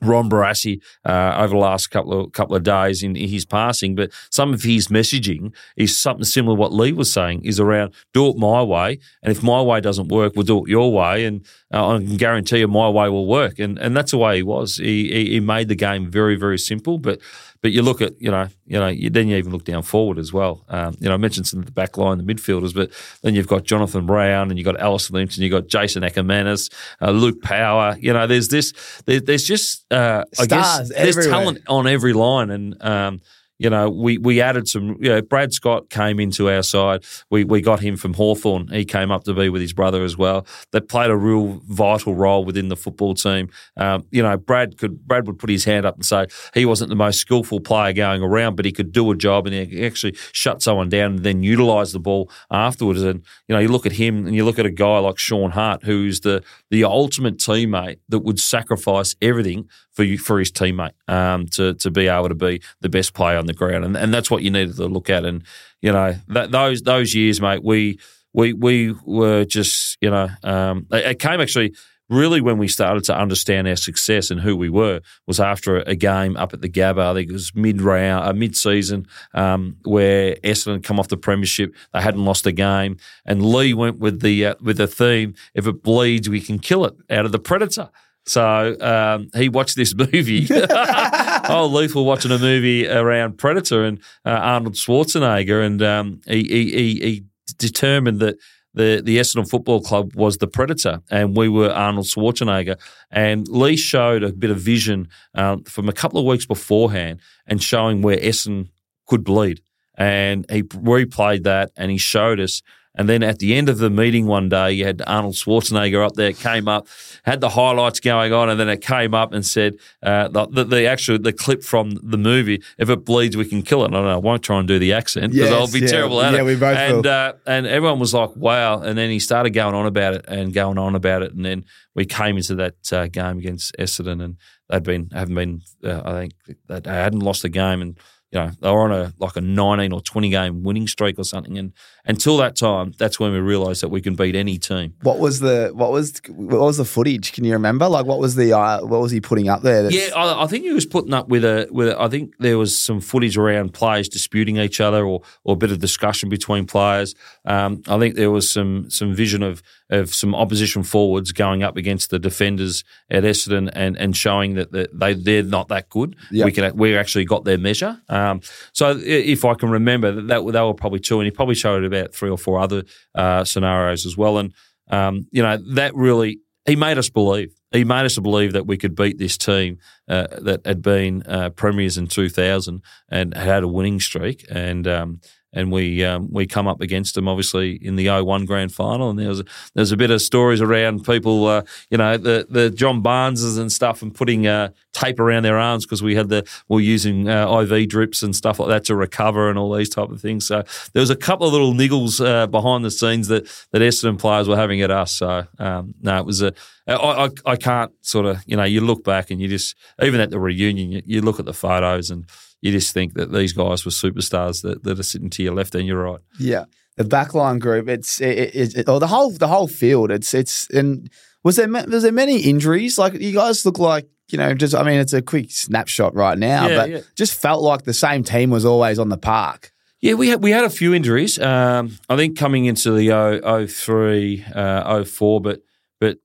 Ron Barassi uh, over the last couple of couple of days in, his passing, but some of his messaging is something similar to what Leigh was saying is around do it my way, and if my way doesn't work, we'll do it your way, and uh, I can guarantee you my way will work, and and that's the way he was. He, he, he made the game very very simple, but but you look at you know you know you, then you even look down forward as well. Um, you know I mentioned some of the back line, the midfielders, but then you've got Jonathan Brown and you've got Alice Lynch and you've got Jason Akermanis, uh, Luke Power. You know there's this there, there's just uh, I guess there's everywhere. talent on every line and. Um, you know, we, we added some, you know, Brad Scott came into our side. We, we got him from Hawthorn. He came up to be with his brother as well. That played a real vital role within the football team. Um, you know, Brad could, Brad would put his hand up and say he wasn't the most skillful player going around, but he could do a job and he actually shut someone down and then utilise the ball afterwards. And, you know, you look at him and you look at a guy like Shaun Hart, who's the, the ultimate teammate that would sacrifice everything for you, for his teammate um, to to be able to be the best player on the ground, and and that's what you needed to look at. And you know that those those years, mate, we we we were just you know um, it, came actually really when we started to understand our success and who we were was after a game up at the Gabba. I think it was mid round, uh, mid season, um, where Essendon come off the premiership. They hadn't lost a game, and Leigh went with the uh, with the theme: "If it bleeds, we can kill it." Out of the Predator. So um, he watched this [LAUGHS] movie. [LAUGHS] oh, Leigh was watching a movie around Predator and uh, Arnold Schwarzenegger, and um, he, he, he, determined that the the Essendon Football Club was the Predator, and we were Arnold Schwarzenegger. And Leigh showed a bit of vision um, from a couple of weeks beforehand, and showing where Essendon could bleed. And he replayed that, and he showed us and then at the end of the meeting one day, you had Arnold Schwarzenegger up there, came up, had the highlights going on, and then it came up and said uh, the, the, the, actual the clip from the movie. If it bleeds, we can kill it. And I, don't know, I won't try and do the accent because yes, I'll be yeah, terrible at yeah, it. We both and uh, and everyone was like, "Wow!" And then he started going on about it and going on about it, and then we came into that uh, game against Essendon, and they'd been haven't been. Uh, I think they hadn't lost a game and you know, they were on a like a 19 or 20 game winning streak or something. And until that time, that's when we realised that we can beat any team. What was the what was what was the footage? Can you remember? Like, what was the uh, what was he putting up there? Yeah, I, I, think he was putting up with a with. A, I think there was some footage around players disputing each other or or a bit of discussion between players. Um, I think there was some some vision of of some opposition forwards going up against the defenders at Essendon and, and showing that they they're not that good. Yep. We can we actually got their measure. Um, so if I can remember that, that they were probably two, and he probably showed about three or four other uh, scenarios as well. And um, you know that really he made us believe. He made us believe that we could beat this team uh, that had been uh, premiers in 2000 and had a winning streak. And um, and we um, we come up against them obviously in the 01 grand final. And there was there's a bit of stories around people uh, you know the the John Barneses and stuff and putting uh, tape around their arms because we had the we are using uh, IV drips and stuff like that to recover and all these type of things. So there was a couple of little niggles uh, behind the scenes that that Essendon players were having at us. So um, no it was a I, I, I can't sort of you know you look back and you just even at the reunion you, you look at the photos and you just think that these guys were superstars that, that are sitting to your left and your right. Yeah, the backline group. It's it, it, it, or the whole the whole field. It's it's and was there was there many injuries? Like you guys look like you know just I mean it's a quick snapshot right now, yeah, but yeah. just felt like the same team was always on the park. Yeah, we had we had a few injuries. Um, I think coming into the 03, uh, 04, but but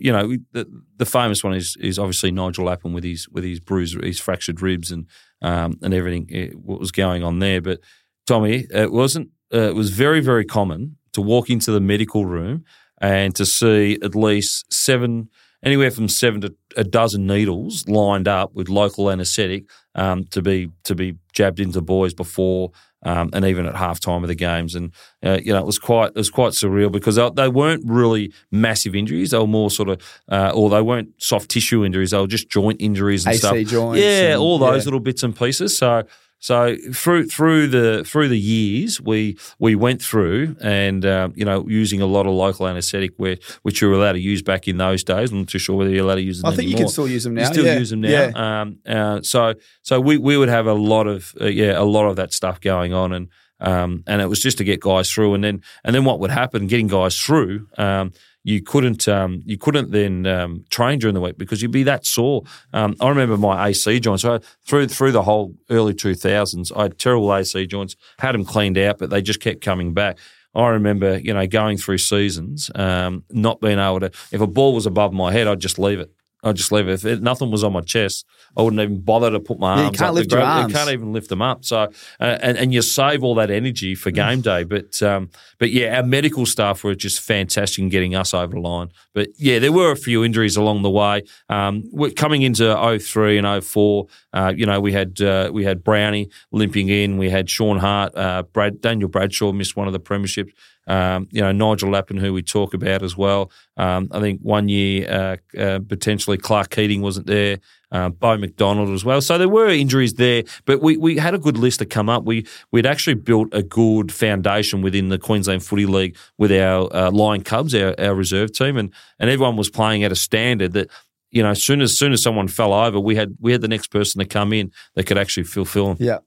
you know the, the famous one is is obviously Nigel Lappin with his with his bruised his fractured ribs and um, and everything eh, what was going on there. But Tommy, it wasn't. Uh, it was very very common to walk into the medical room and to see at least seven anywhere from seven to a dozen needles lined up with local anaesthetic um, to be to be jabbed into boys before um, and even at halftime of the games. And uh, you know, it was quite it was quite surreal because they, they weren't really massive injuries. They were more sort of, uh, or they weren't soft tissue injuries. They were just joint injuries and AC stuff. joints yeah, and- all those yeah. little bits and pieces. So. So through through the through the years, we we went through and um, you know using a lot of local anaesthetic, where which you were allowed to use back in those days. I'm not too sure whether you're allowed to use them. I think you can still use them now. You still yeah. use them now. Yeah. Um, uh, so so we, we would have a lot of uh, yeah a lot of that stuff going on and um, and it was just to get guys through and then and then what would happen getting guys through um, you couldn't um, you couldn't then um, train during the week because you'd be that sore. Um, I remember my AC joints. So through through the whole early two thousands, I had terrible AC joints. Had them cleaned out, but they just kept coming back. I remember, you know, going through seasons, um, not being able to. If a ball was above my head, I'd just leave it. I'd just leave it. If it, nothing was on my chest, I wouldn't even bother to put my Yeah, you arms can't up. lift to your arms. You can't even lift them up. So, uh, and, and you save all that energy for game day. But, um, but yeah, our medical staff were just fantastic in getting us over the line. But yeah, there were a few injuries along the way. Um, we're coming into 03 and 04, uh, you know, we had uh, we had Brownie limping in. We had Shaun Hart, uh, Brad, Daniel Bradshaw missed one of the premierships. Um, you know, Nigel Lappin, who we talk about as well. Um, I think one year uh, uh, potentially Clark Keating wasn't there. Uh, Beau McDonald as well. So there were injuries there, but we, we had a good list to come up. We we'd actually built a good foundation within the Queensland Footy League with our uh, Lion Cubs, our, our reserve team, and and everyone was playing at a standard that you know, as soon as soon as someone fell over, we had we had the next person to come in that could actually fulfill them. Yeah.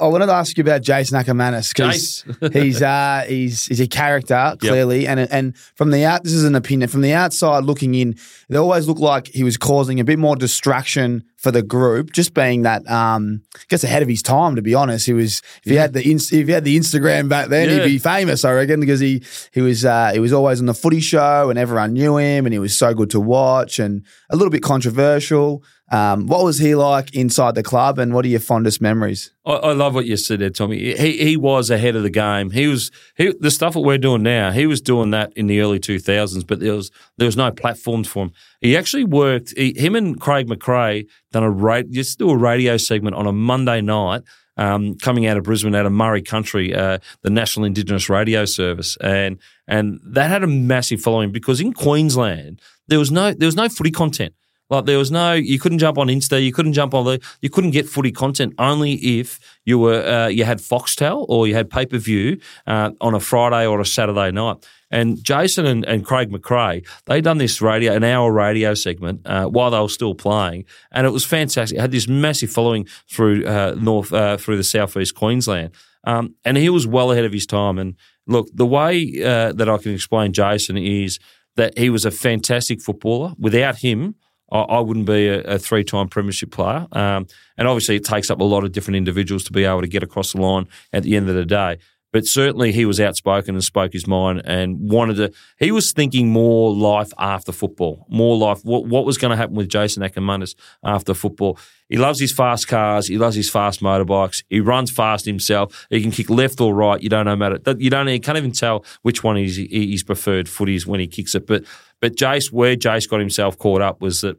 I wanted to ask you about Jason Akermanis because [LAUGHS] he's uh, he's he's a character clearly, and and from the out, this is an opinion from the outside looking in, it always looked like he was causing a bit more distraction for the group, just being that um, I guess ahead of his time. To be honest, he was if he had the if he had the Instagram back then, Yeah. he'd be famous, I reckon, because he he was uh, he was always on the Footy Show, and everyone knew him, and he was so good to watch, and a little bit controversial. Um, what was he like inside the club, and what are your fondest memories? I, I love what you said there, Tommy. He he was ahead of the game. He was he, the stuff that we're doing now. He was doing that in the early two thousands, but there was there was no platforms for him. He actually worked. He, him and Craig McRae done a just do a radio segment on a Monday night. Um, coming out of Brisbane, out of Murri Country, uh, the National Indigenous Radio Service, and and that had a massive following because in Queensland there was no there was no footy content. Like there was no, you couldn't jump on Insta, you couldn't jump on the, you couldn't get footy content only if you were, uh, you had Foxtel or you had pay per view uh, on a Friday or a Saturday night. And Jason and, and Craig McRae, they done this radio, an hour radio segment uh, while they were still playing, and it was fantastic. It had this massive following through uh, north, uh, through the southeast Queensland, um, and he was well ahead of his time. And look, the way uh, that I can explain Jason is that he was a fantastic footballer. Without him, I, wouldn't be a, a three-time premiership player. Um, and obviously, it takes up a lot of different individuals to be able to get across the line at the end of the day. But certainly, he was outspoken and spoke his mind and wanted to. He was thinking more life after football, more life. What, what was going to happen with Jason Akermanis after football? He loves his fast cars. He loves his fast motorbikes. He runs fast himself. He can kick left or right. You don't know matter. You don't. You can't even tell which one is his preferred footies when he kicks it. But but Jace, where Jace got himself caught up was that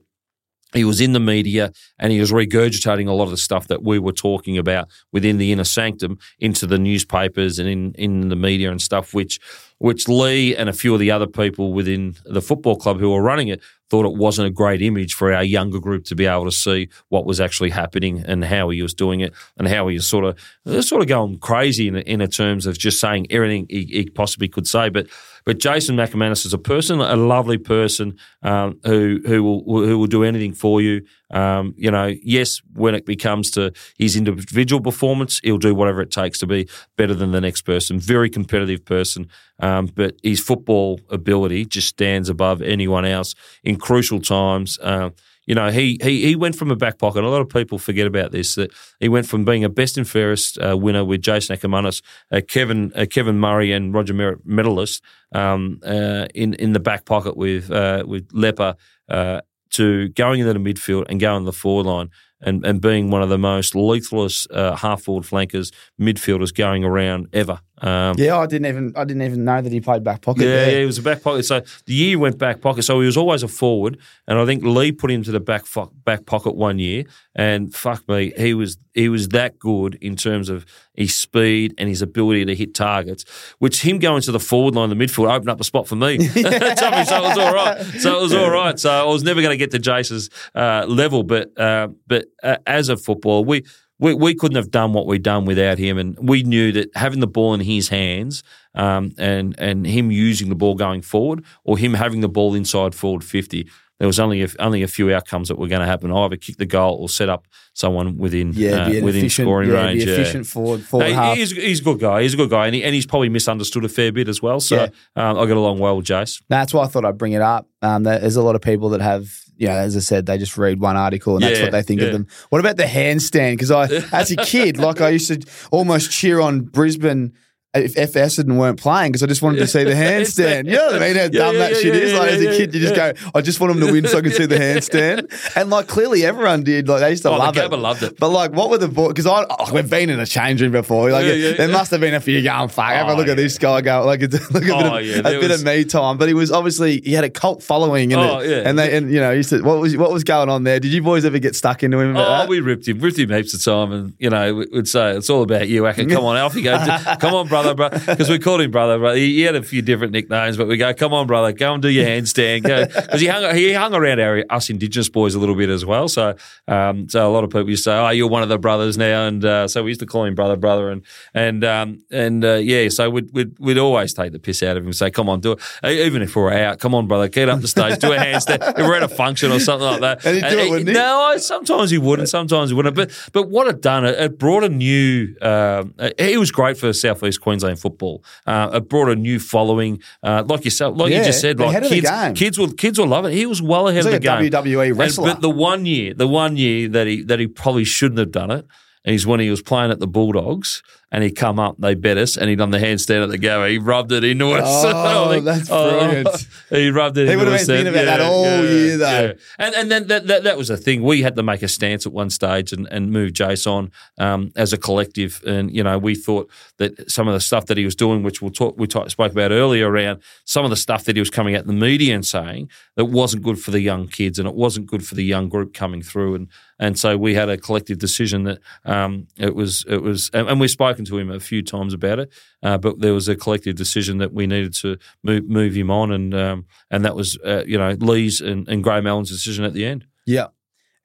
he was in the media and he was regurgitating a lot of the stuff that we were talking about within the inner sanctum into the newspapers and in, in the media and stuff, which which Leigh and a few of the other people within the football club who were running it thought it wasn't a great image for our younger group to be able to see what was actually happening and how he was doing it and how he was sort of uh, sort of going crazy in, in terms of just saying everything he, he possibly could say. But but Jason Akermanis is a person, a lovely person um, who who will who will do anything for you. Um, you know, yes, when it becomes to his individual performance, he'll do whatever it takes to be better than the next person. Very competitive person, um, but his football ability just stands above anyone else in crucial times. Um, you know, he, he he went from a back pocket. A lot of people forget about this. That he went from being a best and fairest uh, winner with Jason Akermanis, uh, Kevin uh, Kevin Murray, and Roger Merrett medalist um, uh, in in the back pocket with uh, with Leppa uh, to going into the midfield and going to the forward line and, and being one of the most lethalest uh, half forward flankers midfielders going around ever. Um, Yeah, I didn't even I didn't even know that he played back pocket. yeah, yeah, he was a back pocket. So the year he went back pocket, so he was always a forward, and I think Leigh put him to the back fo- back pocket one year, and fuck me, he was he was that good in terms of his speed and his ability to hit targets. Which him going to the forward line, the midfield, opened up a spot for me. [LAUGHS] [LAUGHS] so it was all right. So it was all right. So I was never going to get to Jace's uh, level, but uh, but uh, as a footballer, we we, we couldn't have done what we've done without him. And we knew that having the ball in his hands um, and and him using the ball going forward or him having the ball inside forward 50, there was only a, only a few outcomes that were going to happen. Either kick the goal or set up someone within Yeah, uh, within scoring yeah, range. Be yeah. efficient forward, forward half. he's, he's a good guy. He's a good guy, and, he, and he's probably misunderstood a fair bit as well. So Yeah. um, I got along well with Jace. That's why I thought I'd bring it up. Um, there's a lot of people that have, you know, as I said, they just read one article and that's Yeah, what they think yeah. of them. What about the handstand? Because I, [LAUGHS] as a kid, like I used to almost cheer on Brisbane if, if Essendon weren't playing because I just wanted to see the [LAUGHS] handstand. You know what I mean? How dumb yeah, that yeah, shit yeah, is. Like yeah, as a kid, you just yeah. go, I just want them to win so I can see the [LAUGHS] handstand. And like clearly everyone did. Like they used to Oh, the love it. Gabba loved it. But like, what were the boys? Because I oh, we've been in a change room before. Like Yeah, yeah, there yeah. must have been a few going fuck. Have a Oh, look at this guy go like it's look a bit Oh, of, yeah, a there bit was- of me time. But he was obviously he had a cult following. And Oh, yeah. and they and you know he said what was what was going on there? Did you boys ever get stuck into him? Oh, we ripped him, ripped him heaps of time, and you know, we- we'd say it's all about you, Acker. Come on, Alfie, go. [LAUGHS] Come on, brother, brother, because we called him brother. But he, he had a few different nicknames, but we go, come on, brother, go and do your handstand, because [LAUGHS] he hung he hung around our us Indigenous boys a little bit as well. So, um, so a lot of people used to say, oh, you're one of the brothers now, and uh, so we used to call him brother, brother, and and um, and uh, yeah, so we'd, we'd we'd always take the piss out of him, and say, come on, do it, E- even if we we're out, come on, brother, get up the stage, do a handstand. [LAUGHS] if we're at a function or something like that, And he'd do it, wouldn't he? No, I- sometimes he would, and sometimes he wouldn't. But but what it done, it, it brought a new. Um, it was great for Southeast Queensland football. Uh, it brought a new following, uh, like yourself, like Yeah, you just said, like ahead of the kids, kids will kids will love it. He was well ahead He's of the like a game. WWE And- wrestler. but the one year, the one year that he that he probably shouldn't have done it. Is when he was playing at the Bulldogs and he come up, they bet us, and he done the handstand at the go. He rubbed it into us. [LAUGHS] Oh, that's brilliant. [LAUGHS] he rubbed it He into would have been thinking about that all year, though. And and then that, that that was the thing. We had to make a stance at one stage and, and move Jace on um, as a collective. And you know, we thought that some of the stuff that he was doing, which we'll talk, we talk, spoke about earlier, around some of the stuff that he was coming at the media and saying that wasn't good for the young kids and it wasn't good for the young group coming through. And and so we had a collective decision that um, it was it was, and, and we've spoken to him a few times about it. Uh, but there was a collective decision that we needed to move, move him on, and um, and that was uh, you know Leigh's and, and Graham Allan's decision at the end. Yeah.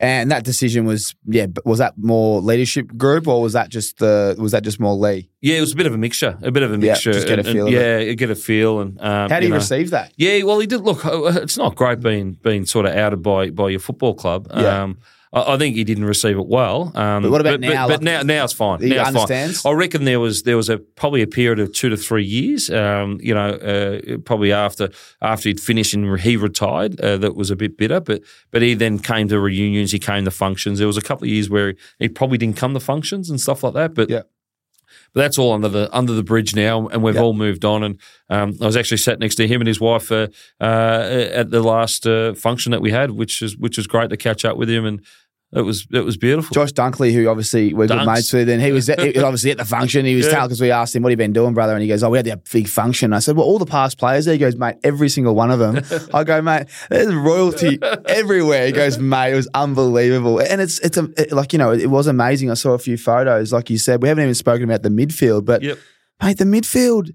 And that decision was yeah, was that more leadership group or was that just the was that just more Leigh? Yeah, it was a bit of a mixture, a bit of a Yeah, mixture. just get a and- and feel of yeah, get a feel. And um, How do you, know. receive that? Yeah, well, he did. Look, uh, it's not great being being sort of outed by by your football club. Yeah. Um, I, I think he didn't receive it well. Um, But what about now, But, like- now, now it's fine. He now understands? fine. I reckon there was there was a probably a period of two to three years. Um, you know, uh, probably after after he'd finished and he retired, uh, that was a bit bitter. But but he then came to reunions. He came to functions. There was a couple of years where he probably didn't come to functions and stuff like that. But Yeah. But that's all under the under the bridge now, and we've Yeah. all moved on. And um, I was actually sat next to him and his wife uh, uh, at the last uh, function that we had, which is which was great to catch up with him, and it was it was beautiful. Josh Dunkley, who obviously we're good mates with, and he was, he was obviously at the function. He was Yeah. telling because we asked him, "What have you been doing, brother?" And he goes, "Oh, we had that big function." I said, "Well, all the past players there." He goes, "Mate, every single one of them." [LAUGHS] I go, "Mate, there's royalty everywhere." He goes, "Mate, it was unbelievable." And it's it's a, it- like you know, it was amazing. I saw a few photos, like you said. We haven't even spoken about the midfield, but Yep. mate, the midfield,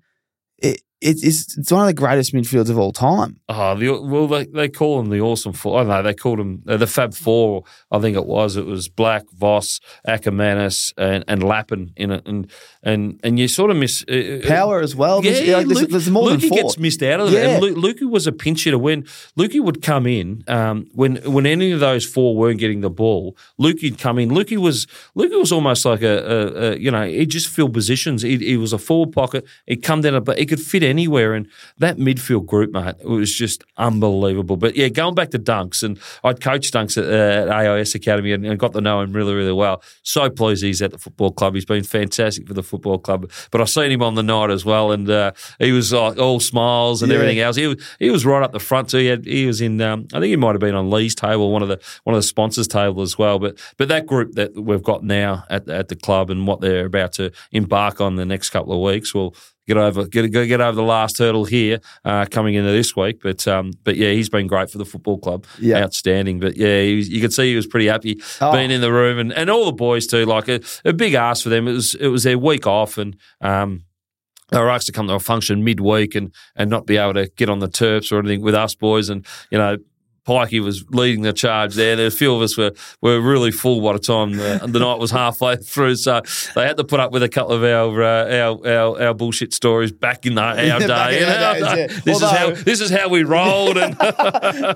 it, it, it's it's one of the greatest midfields of all time. Oh, the, well, they, they call them the awesome four. I don't know. They called them uh, the Fab Four. I think it was. It was Black, Voss, Akermanis, and, and Lappin in it, and and and you sort of miss uh, uh, Power as well. Yeah, There's, like, there's, Luke, there's more Lukey than four. gets missed out of Yeah. that. And Lu- Lukey was a pinch hitter. When Lukey would come in, um, when when any of those four weren't getting the ball, Lukey'd come in. Lukey was Lukey was almost like a, a, a you know he just filled positions. He, he was a forward pocket. He'd come down, but he could fit anywhere. And that midfield group, mate, it was just unbelievable. But yeah, going back to Dunks, and I'd coached Dunks at, uh, at AIS Academy and, and got to know him really, really well. So pleased he's at the football club. He's been fantastic for the football club. But I've seen him on the night as well, and uh, he was like all smiles and Yeah. everything else. He was, he was right up the front too. He, had, he was in, um, I think he might have been on Leigh's table, one of the one of the sponsors' table as well. But but that group that we've got now at at the club and what they're about to embark on the next couple of weeks will get over get get over the last hurdle here uh, coming into this week. But um, but yeah, he's been great for the football club. Yeah. outstanding. But yeah, he was, you could see he was pretty happy Oh. being in the room, and, and all the boys too. Like a, a big ask for them. It was it was their week off, and um, they were asked to come to a function midweek and and not be able to get on the terps or anything with us boys, and you know. Pikey was leading the charge there. There, a few of us were, were really full by the time the, the night was [LAUGHS] halfway through, so they had to put up with a couple of our uh, our, our, our bullshit stories back in the, our [LAUGHS] Yeah, day. in our days, yeah. [LAUGHS] This is how this is how we rolled, and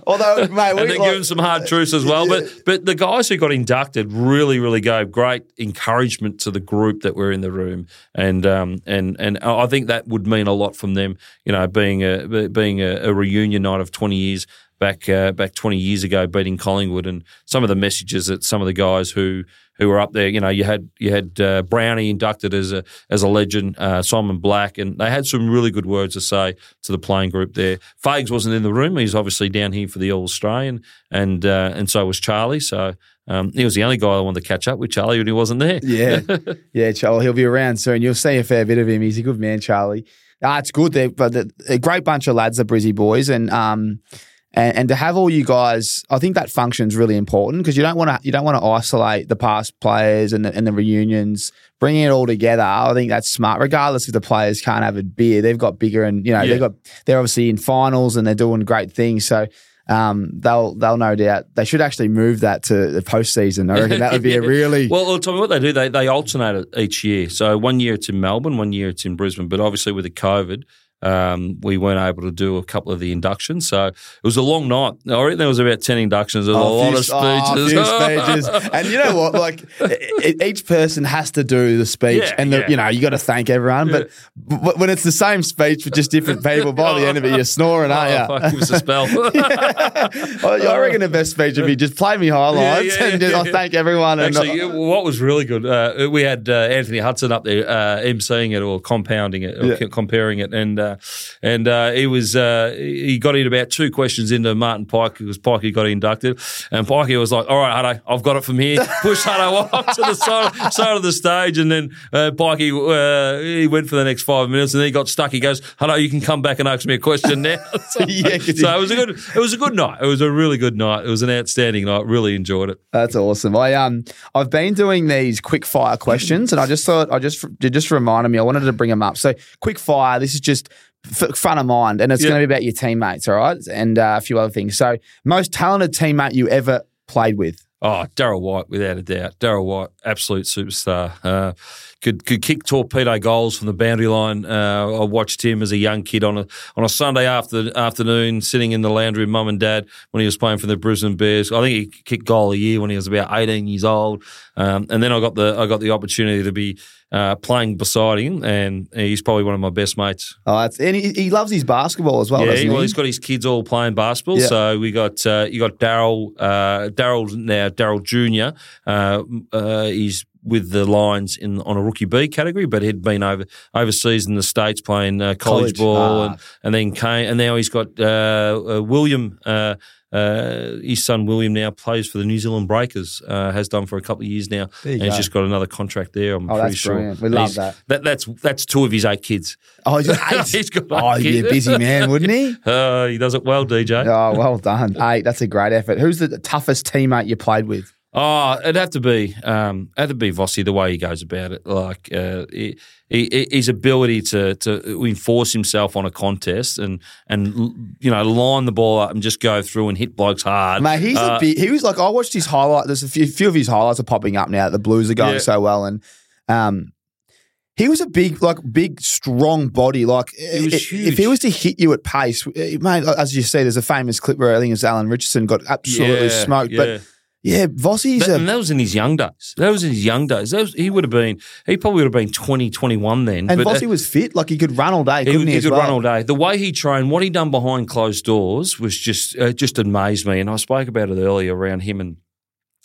Although, mate, we and then like- give them some hard truths as well. But but the guys who got inducted really really gave great encouragement to the group that were in the room, and um and and I think that would mean a lot from them. You know, being a being a, a reunion night of twenty years back uh, back twenty years ago, beating Collingwood, and some of the messages that some of the guys who who were up there. You know, you had you had uh, Brownie inducted as a as a legend, uh, Simon Black, and they had some really good words to say to the playing group there. Fages wasn't in the room; he's obviously down here for the All Australian, and uh, and so was Charlie. So. Um, he was the only guy I wanted to catch up with, Charlie, when he wasn't there. Yeah, [LAUGHS] yeah, Charlie. He'll be around soon. You'll see a fair bit of him. He's a good man, Charlie. Ah, it's good. They're, but they're a great bunch of lads, the Brizzy boys, and um, and, and to have all you guys, I think that function is really important because you don't want to you don't want to isolate the past players and the, and the reunions. Bringing it all together, I think that's smart. Regardless if the players can't have a beer, they've got bigger and you know Yeah. they've got they're obviously in finals and they're doing great things. So. Um, they'll they'll no doubt they should actually move that to the postseason. I reckon that would be a [LAUGHS] really Well, well, tell me what they do. They they alternate it each year. So one year it's in Melbourne, one year it's in Brisbane. But obviously with the COVID, um, we weren't able to do a couple of the inductions. So it was a long night. I reckon there was about ten inductions. There was a Oh, lot few- of speeches. oh, [LAUGHS] speeches. And you know what? Like e- each person has to do the speech, Yeah, and the, yeah. you know you got to thank everyone. But, but when it's the same speech for just different people, by the [LAUGHS] end of it, you're snoring, Oh, aren't fuck, give us a [LAUGHS] spell. you? I reckon the best speech would be just play me highlights Yeah, yeah, and just, yeah. I'll thank everyone. And Actually, what was really good, uh, we had uh, Anthony Hudson up there uh, emceeing it or compounding it or Yeah. comparing it, and uh, and uh, he was uh, he got in about two questions into Martin Pike because Pikey got inducted, and Pikey was like, "All right, Hutto, I've got it from here." [LAUGHS] Pushed Hutto off to the side, side of the stage, and then uh, Pikey uh, he went for the next five minutes, and then he got stuck. He goes, "Hutto, you can come back and ask me a question now." [LAUGHS] so, Yeah, [LAUGHS] so it was a good it was a good night. It was a really good night. It was an outstanding night. Really enjoyed it. That's awesome. I um I've been doing these quick fire questions, and I just thought I just it just reminded me I wanted to bring them up. So quick fire. This is just f- fun of mind, and it's going to be about your teammates, all right, and uh, a few other things. So most talented teammate you ever played with. Oh, Darryl White, without a doubt. Darryl White, absolute superstar. Uh, could could kick torpedo goals from the boundary line. Uh, I watched him as a young kid on a on a Sunday after, afternoon, sitting in the lounge with mum and dad when he was playing for the Brisbane Bears. I think he kicked goal a year when he was about eighteen years old. Um, and then I got the I got the opportunity to be uh, playing beside him, and he's probably one of my best mates. Oh, that's and he, he loves his basketball as well. Yeah, doesn't he? well, he's got his kids all playing basketball. Yeah. So we got uh, you got Darryl. Uh, Darryl's now Darryl Junior. Uh, uh, he's with the Lions in on a rookie B category, but he'd been over overseas in the states playing uh, college, College. ball, Ah. and and then came and now he's got uh, uh, William. Uh, his son William now plays for the New Zealand Breakers. Uh, has done for a couple of years now, and he's just got another contract there. I'm Oh, pretty that's sure. brilliant. We love he's- that. That's that's two of his eight kids. Oh, he's got [LAUGHS] eight. He's got oh, eight he'd be a busy man, wouldn't he? [LAUGHS] Uh, he does it well, DJ. Oh, well done. Eight. That's a great effort. Who's the toughest teammate you played with? Oh, it'd have to be, um, it'd have to be Vossi the way he goes about it. Like uh, he, he, his ability to to enforce himself on a contest and and you know line the ball up and just go through and hit blokes hard. Mate, he's Uh, a big, he was like I watched his highlight. There's a few, few of his highlights are popping up now. The Blues are going Yeah. so well, and um, he was a big, like big, strong body. Like He was i- huge. if he was to hit you at pace, mate, as you see, there's a famous clip where I think it's Alan Richardson got absolutely yeah, smoked. Yeah. But yeah, Vossi's That, a and that was in his young days. That was in his young days. That was, he would have been. He probably would have been 20, 21 then. and but, uh, Vossi was fit. Like he could run all day, He, couldn't he? he as could well? run all day. The way he trained, what he done behind closed doors was just uh, just amazed me. And I spoke about it earlier around him and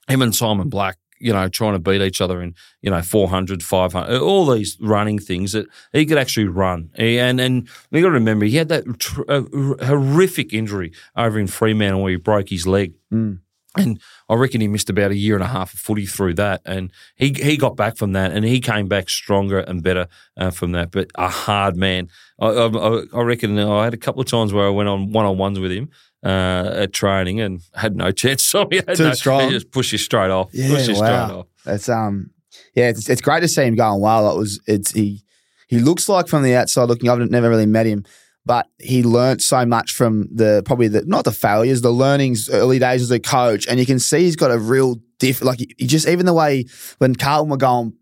him and Simon Black. You know, trying to beat each other in you know 400, 500, all these running things that he could actually run. He- and and you got to remember he had that tr- uh, horrific injury over in Fremantle where he broke his leg. Mm. And I reckon he missed about a year and a half of footy through that, and he he got back from that, and he came back stronger and better uh, from that. But a hard man. I, I, I reckon I had a couple of times where I went on one on ones with him, uh, at training and had no [LAUGHS] chance. So he had Too no, strong. He just push you straight off. Yeah, push you straight wow. off. It's um, yeah, it's, it's great to see him going well. It was it's he he looks like from the outside looking. I've never really met him, but he learnt so much from the probably the not the failures, the learnings early days as a coach, and you can see he's got a real diff. Like he, he just even the way when Carlton were going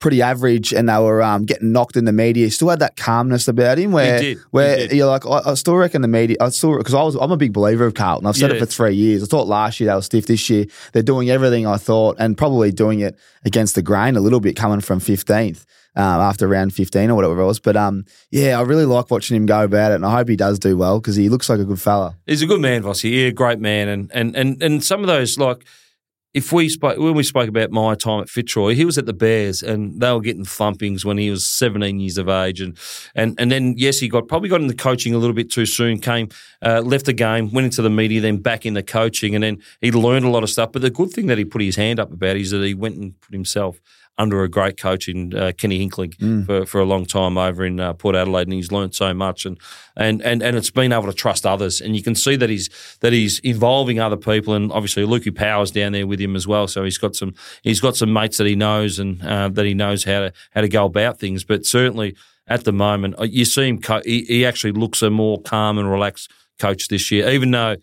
pretty average and they were um, getting knocked in the media, he still had that calmness about him where did. He where did. you're like, I, I still reckon the media. I still because I was I'm a big believer of Carlton. I've said it for three years. I thought last year they were stiff. This year they're doing everything I thought, and probably doing it against the grain a little bit, coming from fifteenth. Um, after round 15 or whatever it was. But um, yeah, I really like watching him go about it, and I hope he does do well because he looks like a good fella. He's a good man, Vossi. Yeah, great man. And and and and some of those like if we spoke when we spoke about my time at Fitzroy, he was at the Bears and they were getting thumpings when he was 17 years of age. And and and then yes, he got probably got into coaching a little bit too soon. Came uh, left the game, went into the media, then back into coaching, and then he learned a lot of stuff. But the good thing that he put his hand up about is that he went and put himself under a great coach in uh, Kenny Hinkley for, for a long time over in uh, Port Adelaide, and he's learned so much, and, and and and it's been able to trust others, and you can see that he's that he's involving other people, and obviously Lukey Powers down there with him as well, so he's got some he's got some mates that he knows and uh, that he knows how to how to go about things, but certainly at the moment uh, you see him co- he, he actually looks a more calm and relaxed coach this year, even though.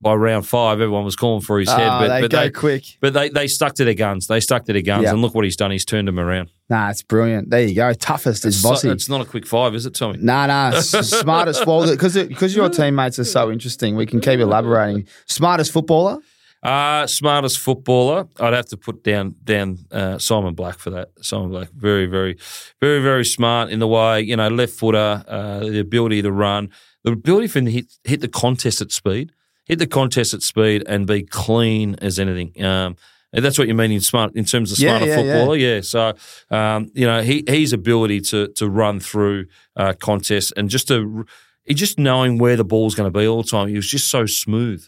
By round five, everyone was calling for his head, Oh, but, they but go they, quick. but they, they stuck to their guns. They stuck to their guns, Yeah. and look what he's done. He's turned them around. Nah, it's brilliant. There you go. Toughest is So- Vossi. it's not a quick five, is it, Tommy? Nah, nah. [LAUGHS] smartest well because because your teammates are so interesting. We can keep elaborating. Smartest footballer. Uh, smartest footballer, I'd have to put down down uh, Simon Black for that. Simon Black, very, very, very, very smart in the way you know left footer, uh, the ability to run, the ability for him to hit hit the contest at speed, hit the contest at speed, and be clean as anything. Um, and that's what you mean in smart in terms of Yeah, smarter yeah, footballer, yeah. So um, you know he his ability to to run through uh, contests and just to he just knowing where the ball's going to be all the time. He was just so smooth.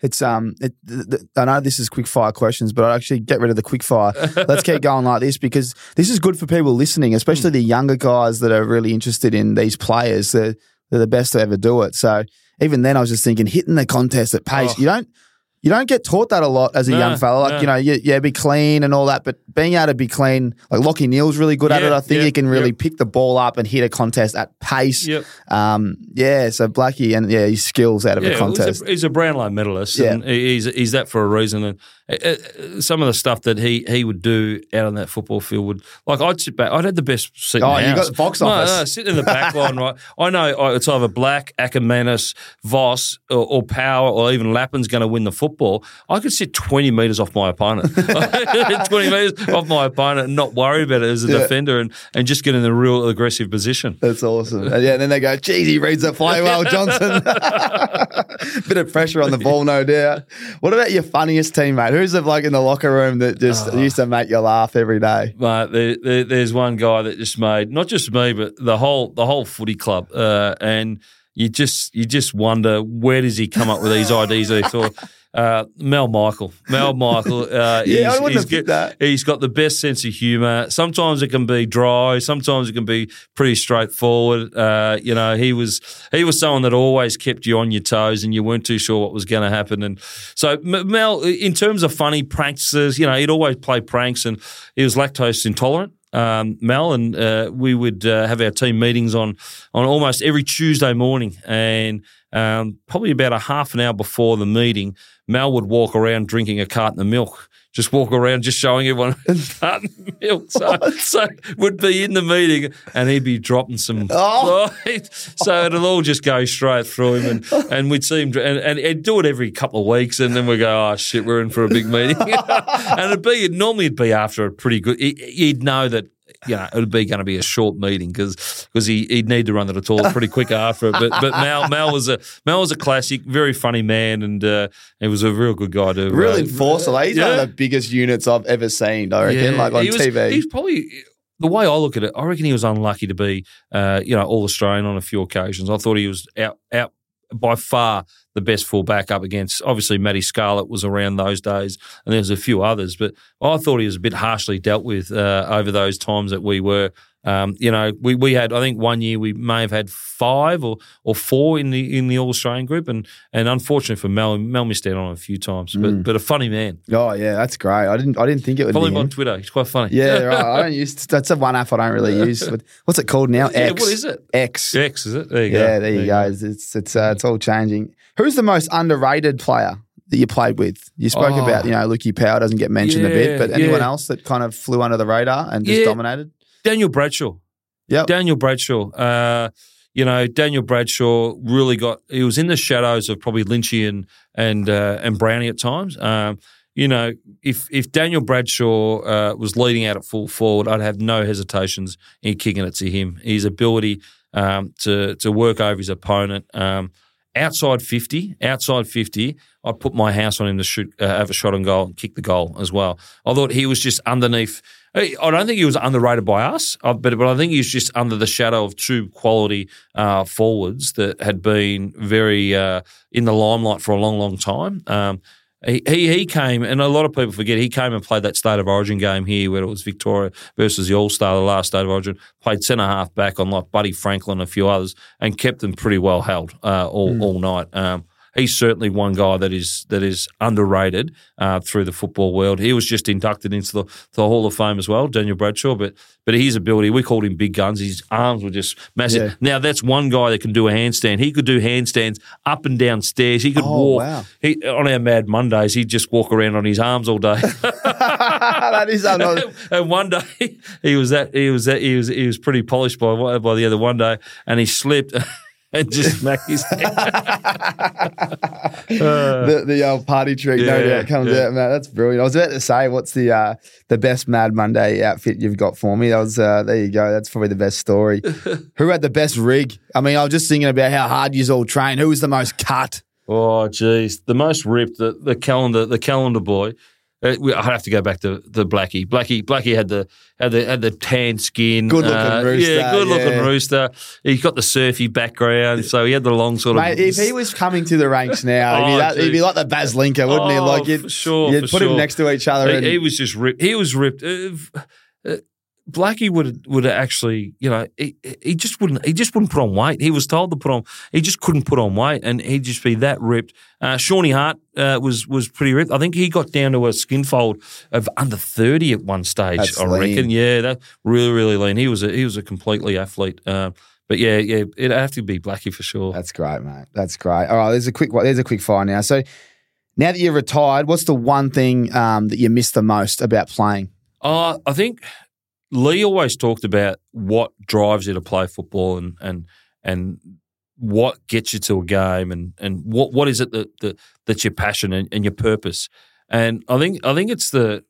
It's um. It, th- th- I know this is quick fire questions, but I'd actually get rid of the quick fire. Let's keep [LAUGHS] going like this because this is good for people listening, especially the younger guys that are really interested in these players. They're, they're the best to ever do it. So even then, I was just thinking, hitting the contest at pace. Oh. You don't. You don't get taught that a lot as a No, young fella. Like, no. you know, you, yeah, be clean and all that, but being able to be clean, like Lachie Neale's really good at it. I think yeah, he can really yep. pick the ball up and hit a contest at pace. Yep. Um, yeah, so Blackie and yeah, his skills out of a contest. He's a, he's a Brownlow medalist, Yeah. and he's he's that for a reason. And uh, uh, some of the stuff that he he would do out on that football field would like I'd sit back. I'd had the best seat. Oh, in the you got house. the box office. No, no, sitting in the back line, right? [LAUGHS] I know it's either Black, Akermanis, Voss, or, or Power, or even Lappin's going to win the football. I could sit twenty metres off my opponent, [LAUGHS] [LAUGHS] twenty metres off my opponent, and not worry about it as a Yeah. defender, and and just get in a real aggressive position. That's awesome. And yeah, and then they go, geez, he reads the play well, [LAUGHS] Johnson. Bit of pressure on the ball, no doubt. What about your funniest teammate? Who's the bloke in the locker room that just Oh. used to make you laugh every day? But there, there, there's one guy that just made not just me, but the whole the whole footy club, uh, and you just you just wonder where does he come up with these ideas? That he thought. Uh, Mal Michael, Mal [LAUGHS] Michael. Uh, Yeah, I wouldn't he's have picked that. He's got the best sense of humour. Sometimes it can be dry. Sometimes it can be pretty straightforward. Uh, you know, he was he was someone that always kept you on your toes, and you weren't too sure what was going to happen. And so Mal, in terms of funny practices, you know, he'd always play pranks, and he was lactose intolerant. Um, Mal and uh, we would uh, have our team meetings on on almost every Tuesday morning, and um, probably about a half an hour before the meeting, Mal would walk around drinking a carton of milk. Just walk around, just showing everyone a carton of milk. [LAUGHS] So, so would be in the meeting, and he'd be dropping some. Oh. so it'll all just go straight through him, and, [LAUGHS] and we'd see him, and, and he'd do it every couple of weeks, and then we go, oh shit, we're in for a big meeting, [LAUGHS] and it'd be normally it'd be after a pretty good. he- He'd know that you know, it'd be going to be a short meeting because he, he'd need to run to the toilet pretty quick after it. But but Mal Mal was a Mal was a classic, very funny man, and uh, he was a real good guy to Real uh, enforcer. Like, he's one of the biggest units I've ever seen, I reckon, Yeah, like on he was- TV. He's probably the way I look at it. I reckon he was unlucky to be, uh, you know, all Australian on a few occasions. I thought he was out out by far the best fullback up against. Obviously, Matty Scarlett was around those days, and there's a few others, but I thought he was a bit harshly dealt with uh, over those times that we were um, you know, we, we had I think one year we may have had five or, or four in the in the All Australian group, and and unfortunately for Mal, Mal missed out on a few times, but mm. but a funny man. Oh yeah, that's great. I didn't I didn't think it would. Follow him on Twitter. He's quite funny. Yeah, [LAUGHS] right. I don't use that's a one app I don't really use. What's it called now? Yeah, X. What is it? X. X is it? There you yeah, go. there, there you go. It's it's it's, uh, it's all changing. Who's the most underrated player that you played with? You spoke oh, about, you know, Lukey Power doesn't get mentioned yeah, a bit, but anyone yeah. else that kind of flew under the radar and just yeah. dominated? Daniel Bradshaw. Yeah, Daniel Bradshaw. Uh, you know, Daniel Bradshaw really got. He was in the shadows of probably Lynchy and and uh, and Brownie at times. Um, you know, if if Daniel Bradshaw uh, was leading out at full forward, I'd have no hesitations in kicking it to him. His ability um, to to work over his opponent. Um, outside 50, outside 50, I'd put my house on him to shoot, uh, have a shot on goal and kick the goal as well. I thought he was just underneath – I don't think he was underrated by us, uh, but but I think he's just under the shadow of two quality uh, forwards that had been very uh, in the limelight for a long, long time. Um, he, he, he came, and a lot of people forget he came and played that state of origin game here, where it was Victoria versus the All Star, the last state of origin. Played centre half back on like Buddy Franklin and a few others, and kept them pretty well held uh, all mm. all night. Um, he's certainly one guy that is that is underrated uh, through the football world. He was just inducted into the, the Hall of Fame as well, Daniel Bradshaw. But but his ability, we called him big guns. His arms were just massive. Yeah. Now that's one guy that can do a handstand. He could do handstands up and down stairs. He could oh, walk. Wow. He, on our Mad Mondays, he'd just walk around on his arms all day. [LAUGHS] [LAUGHS] that is and, and one day he was that he was that he was he was pretty polished by by the other one day, and he slipped. [LAUGHS] and [LAUGHS] just smack his head. the, the old party trick, yeah, no doubt, comes yeah. out, man. That's brilliant. I was about to say, what's the uh, the best Mad Monday outfit you've got for me? That was uh, there you go. That's probably the best story. [LAUGHS] Who had the best rig? I mean, I was just thinking about how hard you all train. Who was the most cut? Oh, geez, the most ripped. The, the calendar, the calendar boy. Uh, I have to go back to the Blackie. Blackie, Blackie had the had the had the tan skin, good looking uh, rooster. Yeah, good looking yeah. rooster. He's got the surfy background, so he had the long sort Mate, of. If he was coming to the ranks [LAUGHS] now, oh, he'd, be that, he'd, be like the Baz Linker, wouldn't oh, he? Like you'd, sure, you'd put sure. him next to each other. He, and... he was just ripped. He was ripped. Uh, Blackie would would actually, you know, he, he just wouldn't he just wouldn't put on weight. He was told to put on, he just couldn't put on weight, and he'd just be that ripped. Uh, Shawnee Hart uh, was was pretty ripped. I think he got down to a skin fold of under thirty at one stage. That's I lean. reckon, yeah, that really really lean. He was a, he was a completely athlete. Uh, but yeah, yeah, it'd have to be Blackie for sure. That's great, mate. That's great. All right, there's a quick there's a quick fire now. So now that you're retired, what's the one thing um, that you miss the most about playing? Uh, I think Leigh always talked about what drives you to play football and and and what gets you to a game and and what what is it that that that's your passion and, and your purpose. And I think I think it's the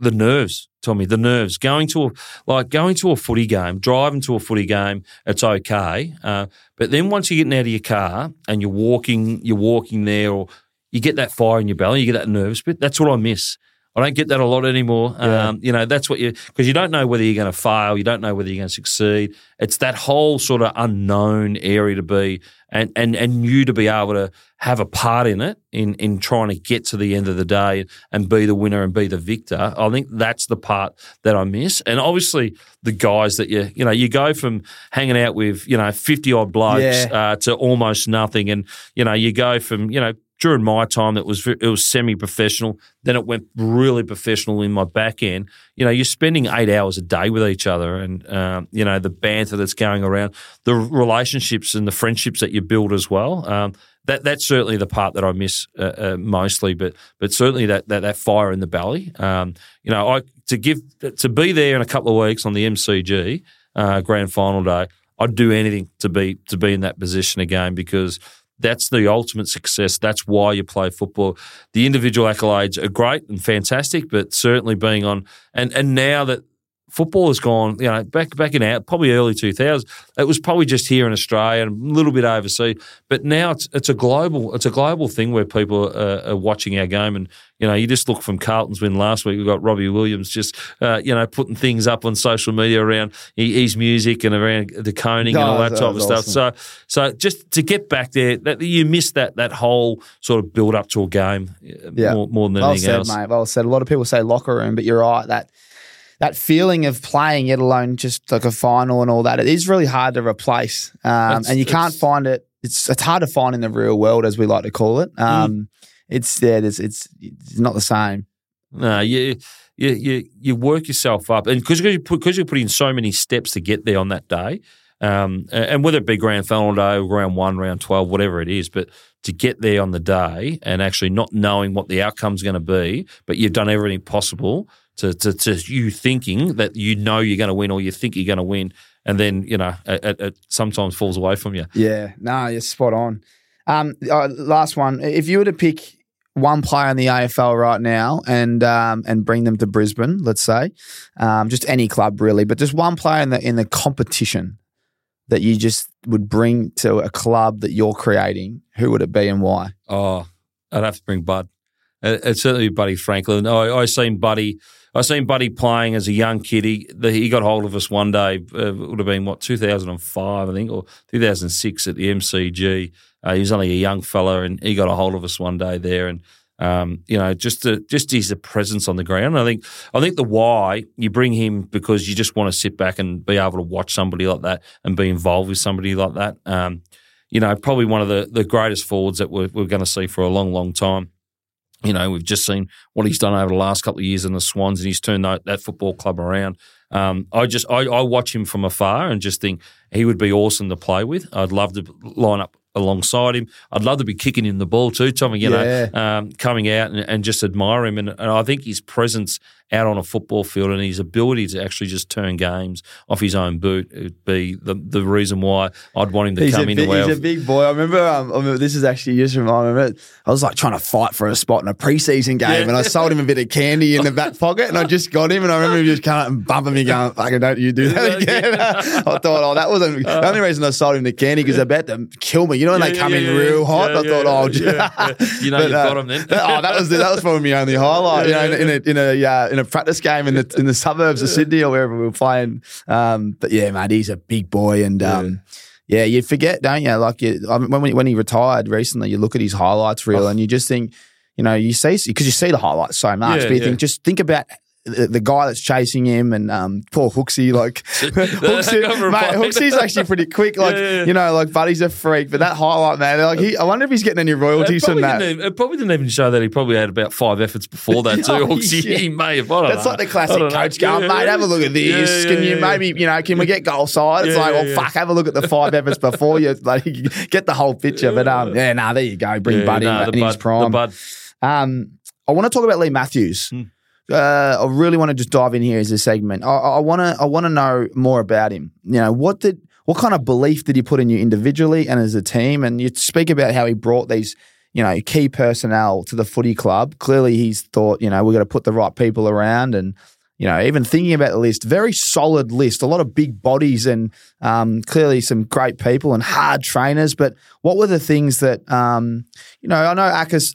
the nerves, Tommy, the nerves. Going to a, like going to a footy game, driving to a footy game, it's okay. Uh, but then once you're getting out of your car and you're walking, you're walking there, or you get that fire in your belly, you get that nerves bit. That's what I miss. I don't get that a lot anymore. Yeah. Um, you know, that's what you because you don't know whether you're going to fail, you don't know whether you're going to succeed. It's that whole sort of unknown area to be, and and and you to be able to have a part in it in in trying to get to the end of the day and be the winner and be the victor. I think that's the part that I miss. And obviously, the guys that you you know you go from hanging out with you know fifty odd blokes yeah. uh, to almost nothing, and you know you go from you know during my time that was it was semi professional. Then it went really professional in my back end. You know, you're spending eight hours a day with each other, and um, you know the banter that's going around, the relationships and the friendships that you build as well. Um, that that's certainly the part that I miss uh, uh, mostly, but but certainly that that, that fire in the belly. Um, you know, I to give to be there in a couple of weeks on the MCG uh, Grand Final day. I'd do anything to be to be in that position again because that's the ultimate success. That's why you play football. The individual accolades are great and fantastic, but certainly being on and and now that football has gone, you know, back back in out probably early 2000s. It was probably just here in Australia and a little bit overseas, but now it's it's a global it's a global thing where people are, are watching our game, and you know, you just look from Carlton's win last week. We've got Robbie Williams just uh, you know putting things up on social media around his music and around the coning and all that, that type of was stuff. So so just to get back there, that you missed that that whole sort of build up to a game uh, Yeah. more, more than Well anything said, else. mate. Well said. A lot of people say locker room, but you're right. That that feeling of playing, let alone just like a final and all that, it is really hard to replace. Um, and you can't find it. It's it's hard to find in the real world, as we like to call it. Um, It's yeah, it's, it's it's not the same. No, you you you, you work yourself up, and because you put because you put in so many steps to get there on that day, um, and whether it be grand final day, or round one, round twelve, whatever it is, but to get there on the day and actually not knowing what the outcome's going to be, but you've done everything possible to, to to you thinking that you know you're going to win or you think you're going to win, and then you know it, it, sometimes falls away from you. Yeah, no, you're spot on. Um, uh, last one. If you were to pick one player in the AFL right now and um, and bring them to Brisbane, let's say, um, just any club really, but just one player in the in the competition that you just would bring to a club that you're creating, who would it be and why? Oh, I'd have to bring Bud. It's certainly Buddy Franklin. I, I seen Buddy. I seen Buddy playing as a young kid. He, the, he got hold of us one day. Uh, it would have been what 2005, I think, or 2006 at the MCG. Uh, he was only a young fella, and he got a hold of us one day there, and um, you know, just to, just his presence on the ground. I think I think the why you bring him because you just want to sit back and be able to watch somebody like that and be involved with somebody like that. Um, you know, probably one of the, the greatest forwards that we're, we're going to see for a long, long time. You know, we've just seen what he's done over the last couple of years in the Swans, and he's turned that, that football club around. Um, I just I, I watch him from afar and just think he would be awesome to play with. I'd love to line up alongside him. I'd love to be kicking him the ball too, Tommy. You know, um, coming out and, and just admire him, and, and I think his presence out on a football field and his ability to actually just turn games off his own boot would be the the reason why I'd want him to He's, come a, into big, he's a big boy. I remember, um, I remember this is actually just remind me. I was like trying to fight for a spot in a preseason game, Yeah. and I sold him a bit of candy in the back pocket, and I just got him, and I remember him just coming up and bumping me, going, "Fucking don't you do that again?" [LAUGHS] I thought, "Oh, that wasn't the only reason I sold him the candy because they're about to kill me." You know when Yeah, they yeah, come in yeah, real hot, I thought, "Oh. You know [LAUGHS] But, you've uh, got him then. oh, that was that was probably my only highlight. You know, in, in a in a uh, in a practice game in the in the suburbs of Sydney or wherever we were playing. Um, but yeah, mate, he's a big boy, and um, yeah, you forget, don't you? Like you, I mean, when we- when he retired recently, you look at his highlights reel, Oh. and you just think, you know, you see because you see the highlights so much, Yeah, but you yeah. think just think about. The, the guy that's chasing him and um, poor Hooksy, like [LAUGHS] Hooksy, mate. Hooksy's actually pretty quick. [LAUGHS] Like Yeah, yeah, you know, like Buddy's a freak, but that highlight, man, like he, I wonder if he's getting any royalties from that. even, it probably didn't even show that he probably had about five efforts before that [LAUGHS] too. Oh, Hooksy. yeah. He may have. That's know. like the classic don't know. coach going, mate, have a look at this. Can you maybe, you know, can we get goal side? It's like, well, yeah. fuck, have a look at the five efforts before you like get the whole picture. But um, yeah, nah, there you go. Bring Buddy no, in, his prime. Um, I want to talk about Leigh Matthews. Hmm. Uh, I really want to just dive in here as a segment. I, want to I want to know more about him. You know, what did what kind of belief did he put in you individually and as a team? And you speak about how he brought these you know key personnel to the footy club. Clearly, he's thought you know we've got to put the right people around and. You know, even thinking about the list, very solid list, a lot of big bodies and um, clearly some great people and hard trainers. But what were the things that, um, you know, I know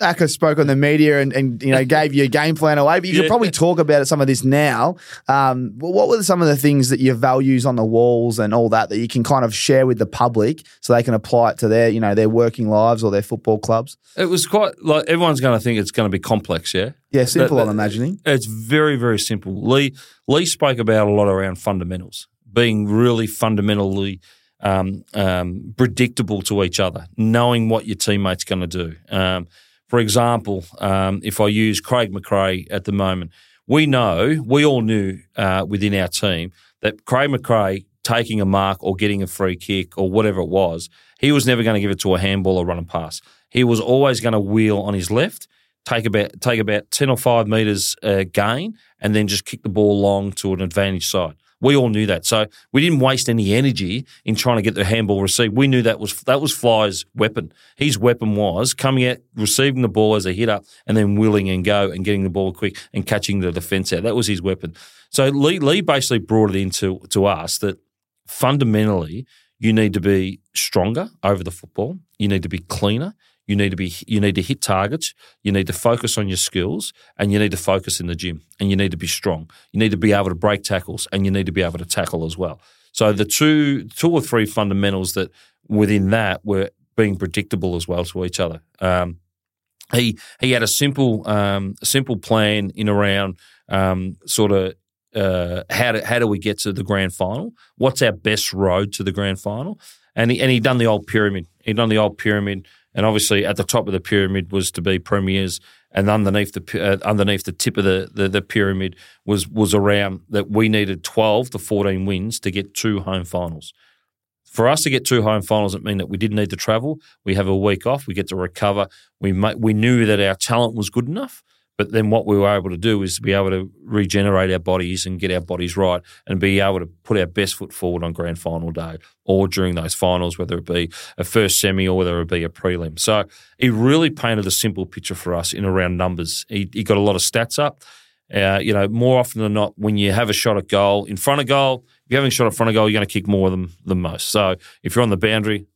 Akka, spoke on the media and, and, you know, gave you a game plan away, but you could probably talk about some of this now. Um, what were some of the things that your values on the walls and all that that you can kind of share with the public so they can apply it to their, you know, their working lives or their football clubs? It was quite like everyone's going to think it's going to be complex. Yeah. Yeah, simple, That- I'm imagining. It's very, very simple. Leigh Leigh spoke about a lot around fundamentals, being really fundamentally um, um, predictable to each other, knowing what your teammate's going to do. Um, for example, um, if I use Craig McRae at the moment, we know, we all knew uh, within our team that Craig McRae taking a mark or getting a free kick or whatever it was, he was never going to give it to a handball or run a pass. He was always going to wheel on his left take about take about ten or five meters uh, gain, and then just kick the ball long to an advantage side. We all knew that. So we didn't waste any energy in trying to get the handball received. We knew that was that was Fly's weapon. His weapon was coming out, receiving the ball as a hitter, and then willing and go and getting the ball quick and catching the defence out. That was his weapon. So Leigh, Leigh basically brought it into to us that fundamentally you need to be stronger over the football. You need to be cleaner. You need to be you need to hit targets. You need to focus on your skills, and you need to focus in the gym. And you need to be strong. You need to be able to break tackles, and you need to be able to tackle as well. So the two two or three fundamentals that within that were being predictable as well to each other. Um, he he had a simple um, simple plan in around um, sort of uh, how do how do we get to the grand final? What's our best road to the grand final? And he and he done the old pyramid. He done the old pyramid and obviously, at the top of the pyramid was to be premiers, and underneath the uh, underneath the tip of the, the, the pyramid was was around that we needed twelve to fourteen wins to get two home finals. For us to get two home finals, it meant that we didn't need to travel. We have a week off. We get to recover. We we knew that our talent was good enough, but then what we were able to do is be able to regenerate our bodies and get our bodies right and be able to put our best foot forward on grand final day or during those finals, whether it be a first semi or whether it be a prelim. So he really painted a simple picture for us in around numbers. He, he got a lot of stats up. Uh, you know, more often than not, when you have a shot at goal in front of goal, if you're having a shot at front of goal, you're going to kick more than, than most. So if you're on the boundary,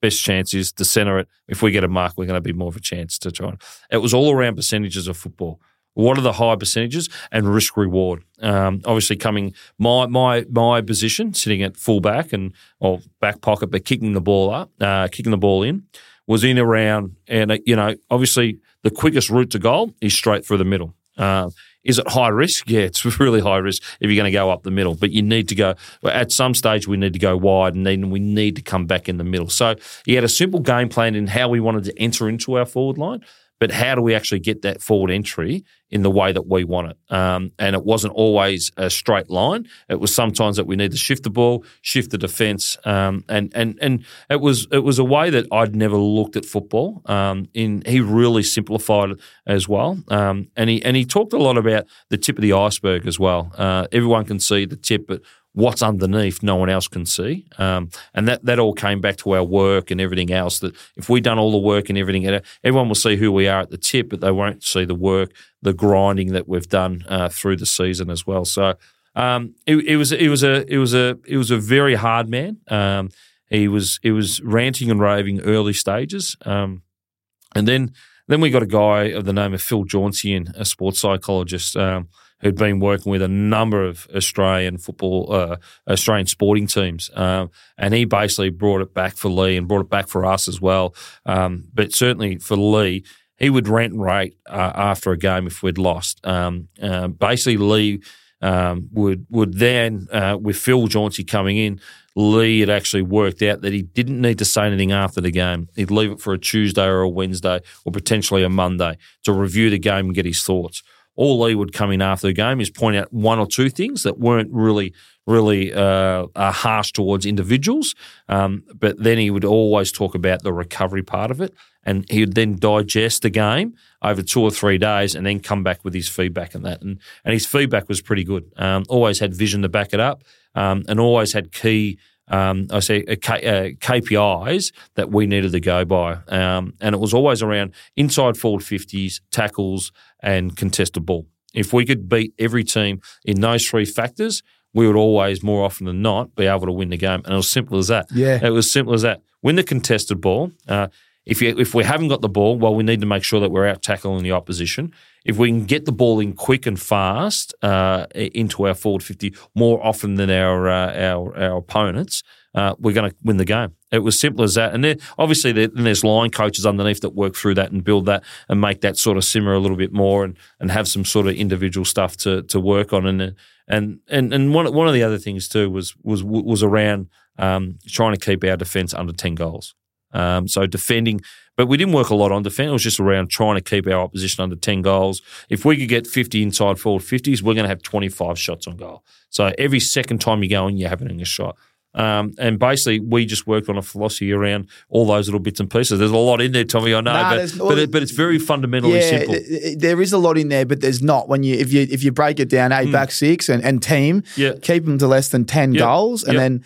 best chance is to centre it. If we get a mark, we're going to be more of a chance to try. It was all around percentages of football. What are the high percentages and risk reward? Um, obviously, coming my my my position, sitting at full back and or back pocket, but kicking the ball up, uh, kicking the ball in, was in around, and uh, you know, obviously the quickest route to goal is straight through the middle. Uh, is it high risk? Yeah, it's [LAUGHS] really high risk if you're going to go up the middle. But you need to go at some stage. We need to go wide, and then we need to come back in the middle. So he had a simple game plan in how we wanted to enter into our forward line but how do we actually get that forward entry in the way that we want it? Um, and it wasn't always a straight line. It was sometimes that we need to shift the ball, shift the defence, um, and and and it was it was a way that I'd never looked at football. Um, in he really simplified it as well, um, and he and he talked a lot about the tip of the iceberg as well. Uh, everyone can see the tip, but what's underneath no one else can see. Um, and that, that all came back to our work and everything else. That if we'd done all the work and everything, everyone will see who we are at the tip, but they won't see the work, the grinding that we've done uh, through the season as well. So um, it, it, was it was a it was a it was a very hard man. Um, he was he was ranting and raving early stages, um, and then then we got a guy of the name of Phil Jauncey, a sports psychologist. Who'd been working with a number of Australian football, uh, Australian sporting teams. Um, and he basically brought it back for Leigh and brought it back for us as well. Um, but certainly for Leigh, he would rent rate uh, after a game if we'd lost. Um, uh, basically, Leigh um, would would then, uh, with Phil Jauncey coming in, Leigh had actually worked out that he didn't need to say anything after the game. He'd leave it for a Tuesday or a Wednesday or potentially a Monday to review the game and get his thoughts all Leigh would come in after the game is point out one or two things that weren't really, really uh, harsh towards individuals. Um, but then he would always talk about the recovery part of it. And he would then digest the game over two or three days and then come back with his feedback and that. And, and his feedback was pretty good. Um, always had vision to back it up um, and always had key um, I say uh, K, uh, KPIs that we needed to go by, um, and it was always around inside forward fifties, tackles, and contested ball. If we could beat every team in those three factors, we would always, more often than not, be able to win the game. And it was simple as that. Yeah, it was simple as that. Win the contested ball. Uh, if you, if we haven't got the ball, well, we need to make sure that we're out tackling the opposition. If we can get the ball in quick and fast uh, into our forward fifty more often than our uh, our, our opponents, uh, we're going to win the game. It was simple as that. And obviously there, there's line coaches underneath that work through that and build that and make that sort of simmer a little bit more and, and have some sort of individual stuff to to work on. And and and and one one of the other things too was was was around um, trying to keep our defence under ten goals. Um, so defending, but we didn't work a lot on defence. It was just around trying to keep our opposition under 10 goals. If we could get 50 inside forward 50s, we're going to have 25 shots on goal. So every second time you go in, you're having a shot. Um, and basically, we just worked on a philosophy around all those little bits and pieces. There's a lot in there, Tommy. I know, Nah, but but, it, but it's very fundamentally yeah, simple. th- th- there is a lot in there, but there's not when you if you if you break it down, a back six and, and team. Yeah. keep them to less than ten Yep. goals, and Yep. then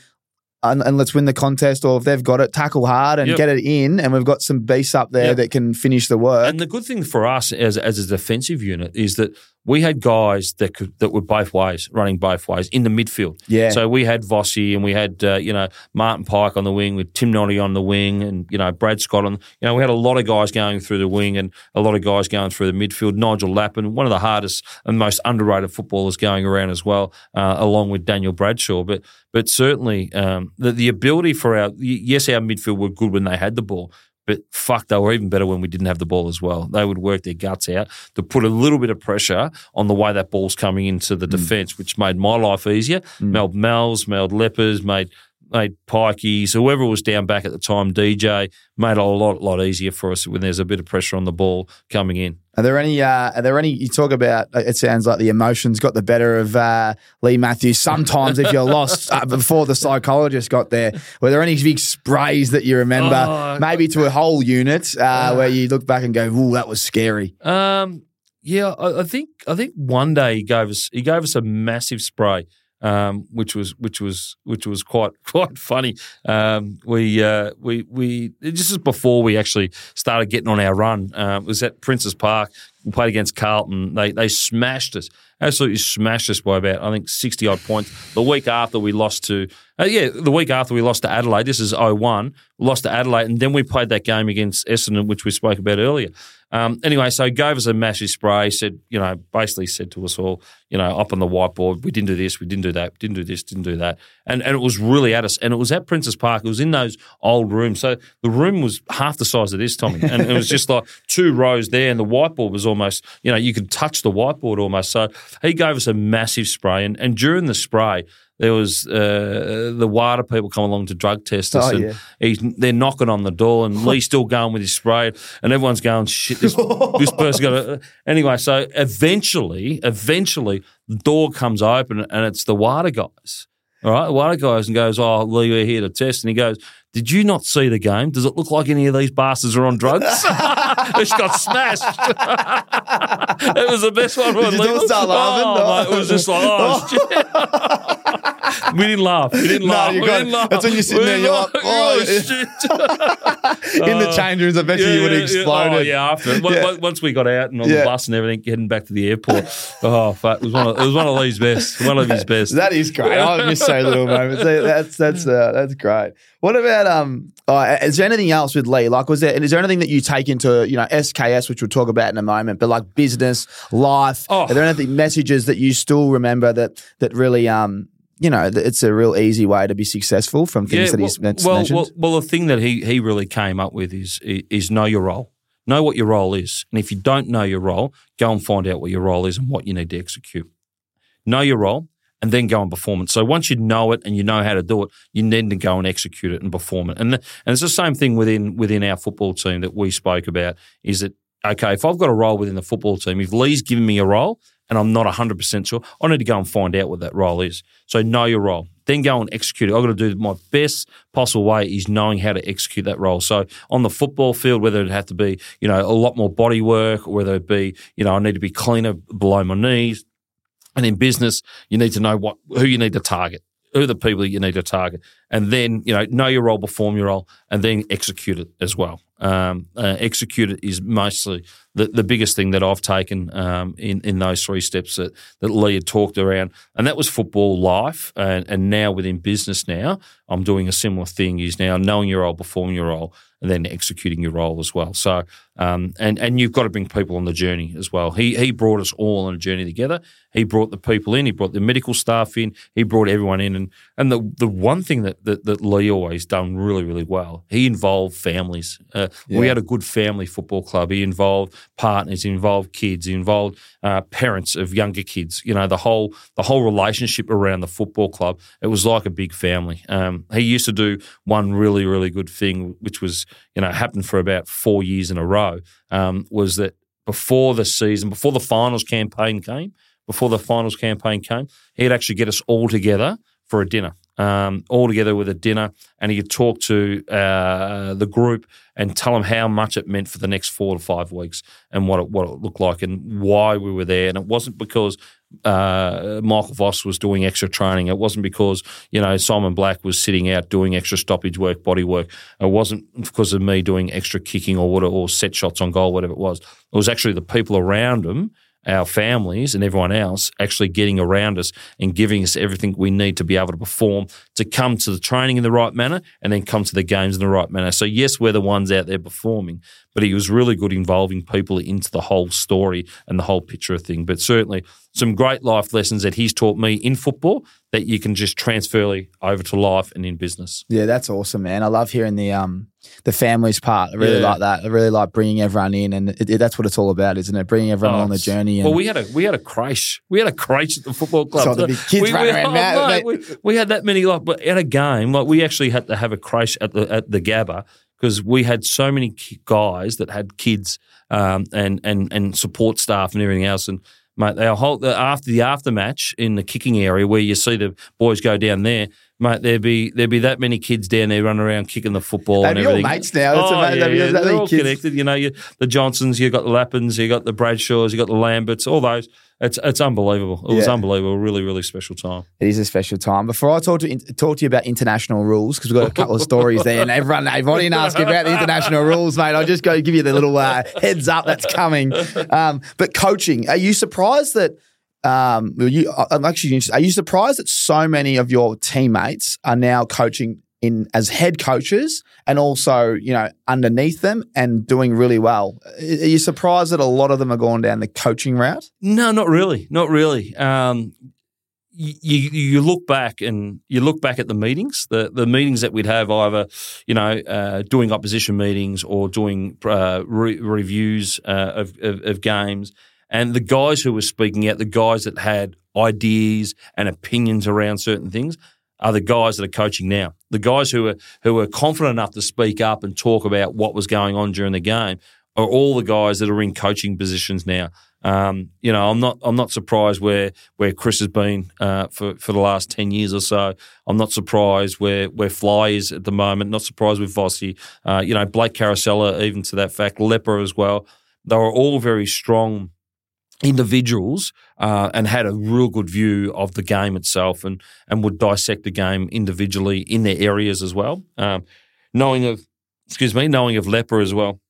and, and let's win the contest, or if they've got it, tackle hard and Yep. get it in, and we've got some beasts up there Yep. that can finish the work. And the good thing for us as as a defensive unit is that we had guys that could that were both ways, running both ways in the midfield. Yeah. So we had Vossi and we had uh, you know Martin Pike on the wing with Tim Notting on the wing and you know Brad Scott on. You know we had a lot of guys going through the wing and a lot of guys going through the midfield. Nigel Lappin, one of the hardest and most underrated footballers going around as well, uh, along with Daniel Bradshaw. But but certainly um, the the ability for our yes our midfield were good when they had the ball. But fuck, they were even better when we didn't have the ball as well. They would work their guts out to put a little bit of pressure on the way that ball's coming into the mm. defence, which made my life easier. Mm. Meld Mal's, Meld Leppas, made made Pikeys, whoever was down back at the time, DJ, made it a lot lot easier for us when there's a bit of pressure on the ball coming in. Are there any? Uh, are there any? You talk about. It sounds like the emotions got the better of uh, Leigh Matthews. Sometimes, if you're lost uh, [LAUGHS] before the psychologist got there, were there any big sprays that you remember? Oh, maybe to a whole unit uh, where you look back and go, "Ooh, that was scary." Um, yeah, I, I think I think one day he gave us he gave us a massive spray, um, which was which was which was quite [LAUGHS] quite funny. Um, we uh, we we this is before we actually started getting on our run. Um, it was at Princes Park. We played against Carlton. They they smashed us, absolutely smashed us by about I think sixty odd points. The week after we lost to uh, yeah, the week after we lost to Adelaide. This is 01, lost to Adelaide, and then we played that game against Essendon, which we spoke about earlier. Um, anyway, so gave us a massive spray. Said, you know, basically said to us all, you know, up on the whiteboard, we didn't do this, we didn't do that, didn't do this, didn't do that, and and it was really at us. And it was at Princes Park. It was in those old rooms. So the room was half the size of this, Tommy, and it was just like two rows there, and the whiteboard was almost, you know, you could touch the whiteboard almost. So he gave us a massive spray, and and during the spray. There was uh, the WADA people come along to drug test us, Oh, and yeah. they're knocking on the door, and [LAUGHS] Leigh's still going with his spray, and everyone's going, "Shit, this, [LAUGHS] this person got to." Anyway, so eventually, eventually, the door comes open, and it's the WADA guys. All right, the WADA guys, and goes, "Oh, Leigh, we're here to test," and he goes. Did you not see the game? Does it look like any of these bastards are on drugs? [LAUGHS] [LAUGHS] it's got smashed. [LAUGHS] it was the best one. Did you all start laughing? Oh, No. mate, it was just like, oh, [LAUGHS] shit. we didn't laugh. We didn't No, laugh. you we didn't laugh. that's when you're sitting We there, you're like, oh, oh, shit. In the change rooms, I bet you you would have exploded. Oh, yeah, after. Once- Yeah. Once we got out and on Yeah. the bus and everything, heading back to the airport. Oh, fuck. It was one of, it was one of Leigh's best. One of his best. That is great. I miss so little moments. That's that's uh, that's great. What about um? Uh, is there anything else with Leigh? Like, was there is there anything that you take into you know SKS, which we'll talk about in a moment, but like business, life? Oh. Are there anything messages that you still remember that that really um? You know, that it's a real easy way to be successful from things that he's well, mentioned. well, well, the thing that he, he really came up with is is know your role. Know what your role is. And if you don't know your role, go and find out what your role is and what you need to execute. Know your role and then go and perform it. So once you know it and you know how to do it, you need to go and execute it and perform it. And, and it's the same thing within within our football team that we spoke about is that, okay, if I've got a role within the football team, if Leigh's given me a role and I'm not 100% sure, I need to go and find out what that role is. So know your role. Then go and execute it. I've got to do my best possible way is knowing how to execute that role. So on the football field, whether it have to be, you know, a lot more body work, or whether it be, you know, I need to be cleaner below my knees. And in business, you need to know what who you need to target, who the people you need to target, and then you know know your role, perform your role, and then execute it as well. Um, uh, execute it is mostly the, the biggest thing that I've taken um, in in those three steps that that Leigh had talked around, and that was football life, and, and now within business now I'm doing a similar thing. Is now knowing your role, performing your role, and then executing your role as well. So, um, and and you've got to bring people on the journey as well. He he brought us all on a journey together. He brought the people in. He brought the medical staff in. He brought everyone in. And and the the one thing that that, that Leigh always done really really well. He involved families. Uh, We had a good family football club. He involved partners. He involved kids. He involved uh, parents of younger kids. You know the whole the whole relationship around the football club. It was like a big family. Um, he used to do one really really good thing, which was you know happened for about four years in a row. Um, was that before the season, before the finals campaign came, before the finals campaign came, he'd actually get us all together for a dinner. Um, all together with a dinner, and he could talk to uh, the group and tell them how much it meant for the next four to five weeks and what it, what it looked like and why we were there. And it wasn't because uh, Michael Voss was doing extra training. It wasn't because you know Simon Black was sitting out doing extra stoppage work, body work. It wasn't because of me doing extra kicking or what, or set shots on goal, whatever it was. It was actually the people around him our families and everyone else actually getting around us and giving us everything we need to be able to perform to come to the training in the right manner and then come to the games in the right manner. So yes, we're the ones out there performing, but he was really good involving people into the whole story and the whole picture of thing. But certainly some great life lessons that he's taught me in football that you can just transfer over to life and in business. Yeah, that's awesome, man. I love hearing the um the families part. I really yeah. like that. I really like bringing everyone in, and it, it, that's what it's all about, isn't it? Bringing everyone oh, on the journey. well, we had a we had a crash. We had a crash at the football club. [LAUGHS] So kids we, running we, around. Oh, mate, we, we, had that many like, but at a game, like we actually had to have a crash at the at the Gabba because we had so many guys that had kids um, and and and support staff and everything else, and mate, they whole after the after match in the kicking area where you see the boys go down there mate, there'd be there'd be that many kids down there running around kicking the football They'd and everything. all mates now. It's oh, amazing. Yeah, yeah. They're all kids. connected. You know, you, the Johnsons, you got the Lappins, you got the Bradshaws, you got the Lamberts, all those. It's it's unbelievable. It was unbelievable. Really, really special time. It is a special time. Before I talk to talk to you about international rules, because we've got a couple of [LAUGHS] stories there, and everyone, everyone didn't ask you about the international rules, mate. I'll just go give you the little uh, heads up that's coming. Um, but coaching, are you surprised that? Um, you, I'm actually interested. Are you surprised that so many of your teammates are now coaching in as head coaches and also, you know, underneath them and doing really well? Are you surprised that a lot of them are going down the coaching route? No, not really. Not really. Um, you, you look back and you look back at the meetings, the, the meetings that we'd have either, you know, uh, doing opposition meetings or doing uh, re- reviews uh, of, of, of games – and the guys who were speaking out, the guys that had ideas and opinions around certain things, are the guys that are coaching now. The guys who are who are confident enough to speak up and talk about what was going on during the game are all the guys that are in coaching positions now. Um, you know, I'm not I'm not surprised where where Chris has been uh, for for the last ten years or so. I'm not surprised where where Fly is at the moment. Not surprised with Vossi. Uh, you know, Blake Caracella, even to that fact, Leppa as well. They were all very strong individuals uh, and had a real good view of the game itself and and would dissect the game individually in their areas as well. Um, knowing of excuse me, knowing of Leppa as well,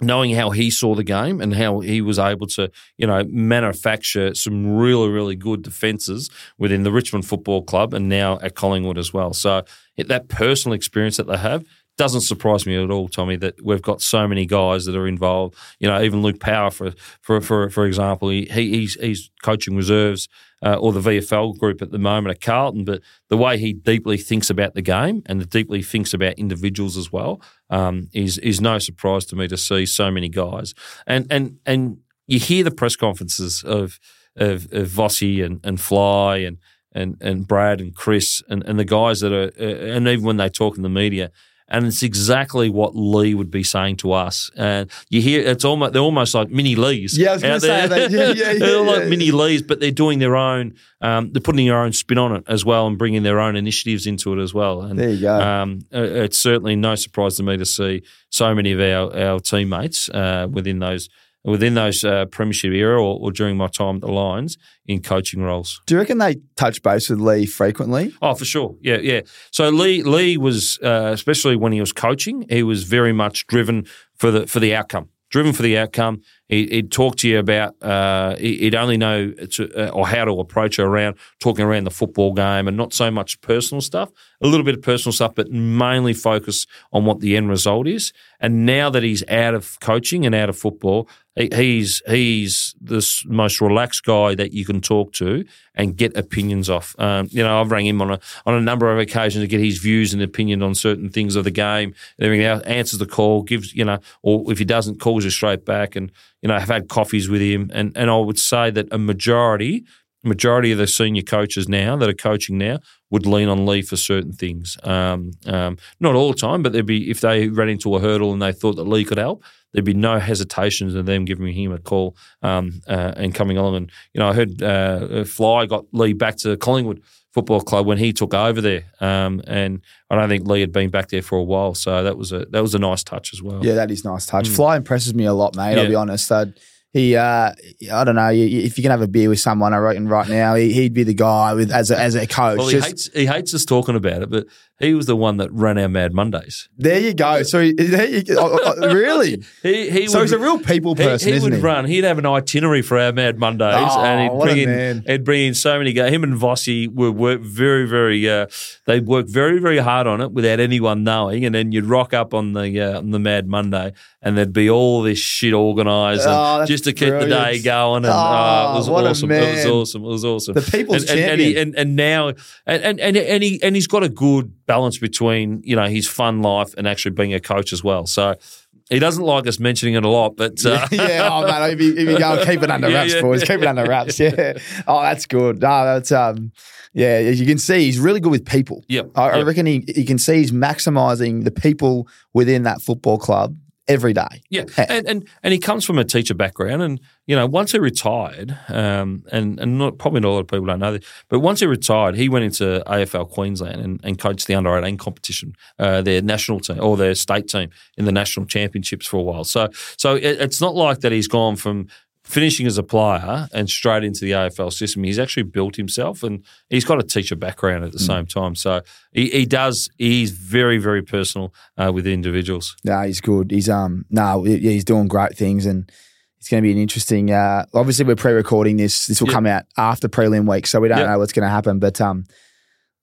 knowing how he saw the game and how he was able to you know manufacture some really really good defences within the Richmond Football Club and now at Collingwood as well. So that personal experience that they have doesn't surprise me at all, Tommy, that we've got so many guys that are involved. You know, even Luke Power, for for for, for example, he, he's he's coaching reserves uh, or the VFL group at the moment at Carlton. But the way he deeply thinks about the game and the deeply thinks about individuals as well um, is is no surprise to me to see so many guys. And and and you hear the press conferences of of, of Vossi and, and Fly and and and Brad and Chris and, and the guys that are uh, and even when they talk in the media and it's exactly what Leigh would be saying to us. And you hear it's almost they're almost like mini Leighs. Yeah, I was going to say that. Yeah, yeah, [LAUGHS] yeah, they're like mini Leighs, but they're doing their own. Um, they're putting their own spin on it as well and bringing their own initiatives into it as well. And, there you go. Um, it's certainly no surprise to me to see so many of our our teammates uh, within those within those uh, premiership era or, or, during my time at the Lions in coaching roles. Do you reckon they touch base with Leigh frequently? Oh, for sure. Yeah, yeah. So Leigh Leigh was uh, especially when he was coaching, he was very much driven for the for the outcome. Driven for the outcome, he, would talk to you about. Uh, he'd only know to, uh, or how to approach around talking around the football game, and not so much personal stuff. A little bit of personal stuff, but mainly focus on what the end result is. And now that he's out of coaching and out of football, he's he's the most relaxed guy that you can talk to and get opinions off. Um, you know, I've rang him on a on a number of occasions to get his views and opinion on certain things of the game. And everything else, answers the call, gives you know, or if he doesn't, calls you straight back. And you know, have had coffees with him. And and I would say that a majority majority of the senior coaches now that are coaching now would lean on Leigh for certain things. Um, um, not all the time, but there'd be if they ran into a hurdle and they thought that Leigh could help, there'd be no hesitations in them giving him a call um, uh, and coming along. And you know, I heard uh, Fly got Leigh back to Collingwood Football Club when he took over there, um, and I don't think Leigh had been back there for a while, so that was a that was a nice touch as well. Yeah, that is nice touch. Fly impresses me a lot, mate. I'll be honest. I'd, he, uh, I don't know. If you can have a beer with someone, I reckon right now he, he'd be the guy with as a, as a coach. Well, he Just- hates he hates us talking about it, but he was the one that ran our Mad Mondays. there you go. So he, there you, oh, oh, really, [LAUGHS] He he so would, he's a real people person, he isn't would he? run. He'd have an itinerary for our Mad Mondays, Oh, and he'd bring in man. he'd bring in so many guys. Him and Vossi were work very very. Uh, they worked very very hard on it without anyone knowing, and then you'd rock up on the uh, on the Mad Monday, and there'd be all this shit organised, Oh, just to keep the day going. And Oh, uh, it was awesome. It was awesome. It was awesome. The people's and, and, and, he, champion. and, and now and, and, and he and he's got a good balance between you know his fun life and actually being a coach as well. So he doesn't like us mentioning it a lot, but uh, [LAUGHS] yeah, oh man, if you, if you go, keep it under [LAUGHS] wraps, yeah, boys. Keep it under wraps. [LAUGHS] Yeah. Oh, that's good. No, that's um, yeah. As you can see, he's really good with people. Yeah, I, I reckon he, he can see he's maximising the people within that football club every day. Yeah, and, and and he comes from a teacher background, and you know once he retired, um, and and not, probably not a lot of people don't know this, but once he retired, he went into AFL Queensland and, and coached the under eighteen competition, uh, their national team or their state team in the national championships for a while. So so it, it's not like that he's gone from finishing as a player and straight into the AFL system. He's actually built himself, and he's got a teacher background at the same time. So he, he does. He's very very personal uh, with individuals. No, he's good. He's um no, yeah, he's doing great things and it's going to be an interesting. Uh, obviously, we're pre-recording this. This will Yeah. come out after prelim week, so we don't Yeah. know what's going to happen. But um,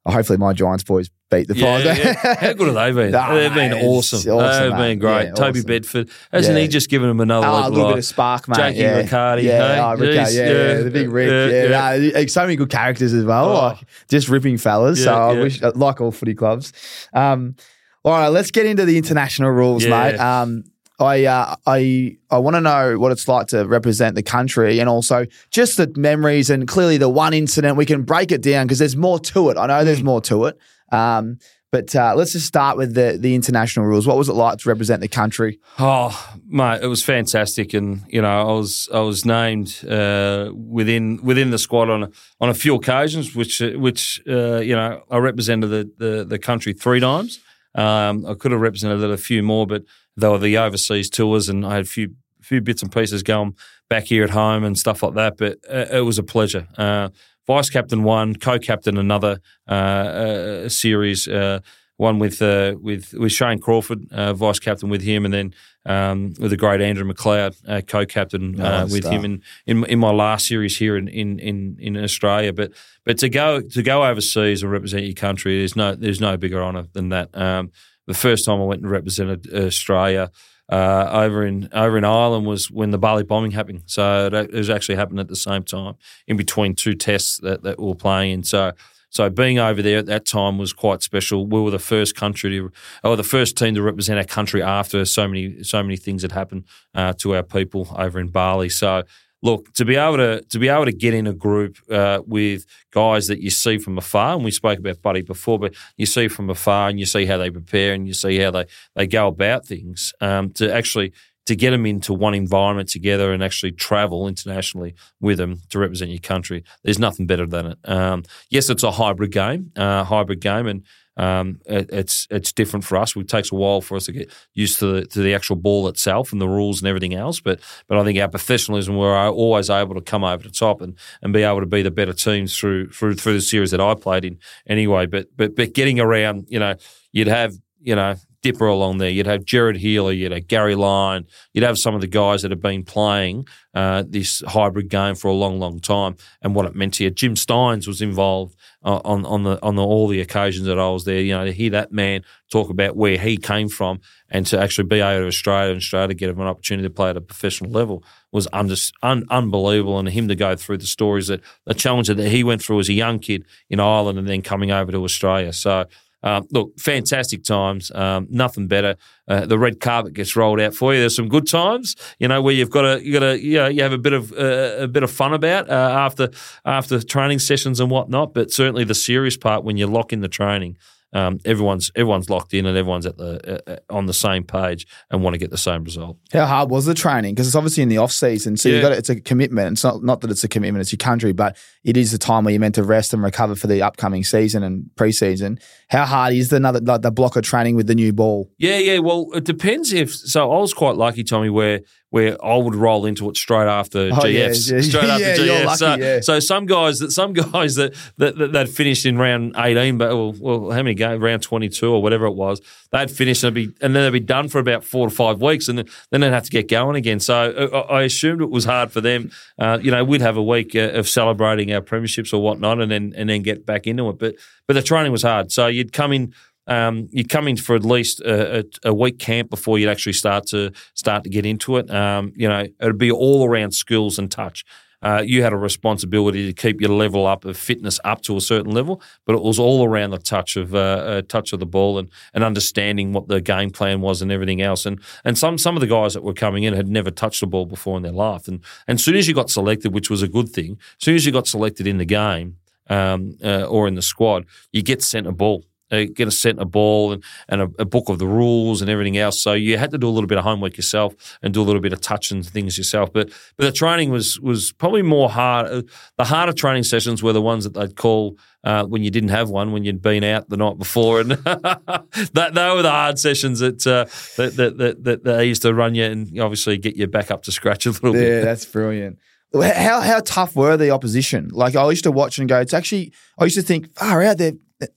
hopefully, my Giants boys beat the Yeah, Pies. yeah. How good have they been? [LAUGHS] Nah, They've been awesome. awesome, They've been great. Yeah, Toby awesome. Bedford, hasn't Yeah. he just given them another Oh, a little bit of spark, mate. Jackie yeah. Riccardi, yeah, hey? oh, Riccardi, Jeez, yeah, the big Rick, Yeah, yeah, yeah. no, like, so many good characters as well, Oh. like just ripping fellas. so I wish, like all footy clubs. Um, all right, let's get into the international rules, mate. Um, I uh, I I want to know what it's like to represent the country, and also just the memories and clearly the one incident. We can break it down because there's more to it. I know there's Mm. more to it. Um, but uh, let's just start with the the international rules. What was it like to represent the country? Oh, mate, it was fantastic, and you know, I was I was named uh, within within the squad on a, on a few occasions, which uh, which uh, you know I represented the, the the country three times. Um, I could have represented it a few more, but they were the overseas tours, and I had a few few bits and pieces going back here at home and stuff like that. But uh, it was a pleasure. Uh, Vice captain one, co-captain another uh, uh, series. Uh, one with uh, with with Shane Crawford, uh, vice captain with him, and then um, with the great Andrew McLeod, uh, co-captain uh, Nice with him in, in in my last series here in, in, in, in Australia. But but to go to go overseas and represent your country, there's no there's no bigger honour than that. Um, the first time I went and represented Australia. Uh, over in over in Ireland was when the Bali bombing happened. So that, it was actually happened at the same time in between two tests that, that we were playing in. So so being over there at that time was quite special. We were the first country to, or the first team to represent our country after so many so many things had happened uh, to our people over in Bali. So look to be able to to be able to get in a group uh, with guys that you see from afar, and we spoke about Buddy before, but you see from afar and you see how they prepare and you see how they they go about things um, to actually to get them into one environment together and actually travel internationally with them to represent your country. There's nothing better than it. Um, yes, it's a hybrid game, uh, hybrid game, and um, it, it's it's different for us. It takes a while for us to get used to the, to the actual ball itself and the rules and everything else. But but I think our professionalism, we're always able to come over the top and, and be able to be the better teams through through through the series that I played in anyway. But but but getting around, you know, you'd have you know Dipper along there. You'd have Gerard Healy, you'd have Gary Lyon, you'd have some of the guys that have been playing uh, this hybrid game for a long, long time and what it meant to you. Jim Stynes was involved Uh, on on the on the, all the occasions that I was there. You know, to hear that man talk about where he came from and to actually be out of Australia and Australia to get him an opportunity to play at a professional level was under, un, unbelievable. And him to go through the stories that the challenge that he went through as a young kid in Ireland and then coming over to Australia. So. Um, look, fantastic times. Um, nothing better. Uh, the red carpet gets rolled out for you. There's some good times, you know, where you've got to you got to you, know, you have a bit of uh, a bit of fun about uh, after after training sessions and whatnot. But certainly the serious part when you lock in the training um, everyone's everyone's locked in and everyone's at the uh, uh on the same page and want to get the same result. How hard was the training? Because it's obviously in the off season, so Yeah. you got it's a commitment. It's not not that it's a commitment; it's your country, but it is the time where you're meant to rest and recover for the upcoming season and preseason. How hard is the another like the block of training with the new ball? Yeah, yeah. Well, it depends if. So I was quite lucky, Tommy, where where I would roll into it straight after Oh, GFs, yeah. straight after [LAUGHS] Yeah, GFs. lucky, so, yeah. so some guys that some [LAUGHS] guys that that, that that finished in round eighteen, but well, well how many games? Round twenty two or whatever it was. They'd finish and be and then they'd be done for about four to five weeks, and then, then they'd have to get going again. So uh, I, I assumed it was hard for them. Uh, you know, we'd have a week uh, of celebrating our premierships or whatnot, and then and then get back into it. But but the training was hard. So you'd come in um, you'd come in for at least a, a, a week camp before you'd actually start to start to get into it. Um, you know, it'd be all around skills and touch. Uh, you had a responsibility to keep your level up of fitness up to a certain level, but it was all around the touch of uh, uh, touch of the ball and, and understanding what the game plan was and everything else. And and some some of the guys that were coming in had never touched the ball before in their life. And and as soon as you got selected, which was a good thing, as soon as you got selected in the game um, uh, or in the squad, you get sent a ball uh, get a a ball and, and a, a book of the rules and everything else. So you had to do a little bit of homework yourself and do a little bit of touch and things yourself. But but the training was was probably more hard. Uh, the harder training sessions were the ones that they'd call uh, when you didn't have one, when you'd been out the night before, and [LAUGHS] that they were the hard sessions that, uh, that, that that that they used to run you and obviously get you back up to scratch a little Yeah, bit. Yeah, that's brilliant. How how tough were the opposition? Like I used to watch and go. It's actually I used to think, far out there.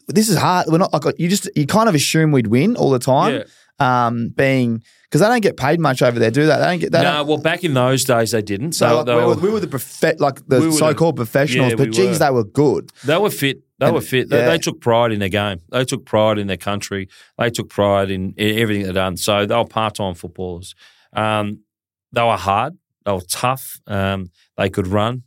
This is hard. We're not like you just you kind of assume we'd win all the time. Um, being because they don't get paid much over there, do they? They don't get. They No, don't, well, back in those days they didn't. So like, they, we, were, we were the profe- like the We so-called professionals, Yeah, but we geez, were. they were good. They were fit. They And- were fit. They, yeah. they took pride in their game. They took pride in their country. They took pride in, in everything they'd done. So they were part-time footballers. Um, they were hard. They were tough. Um, they could run.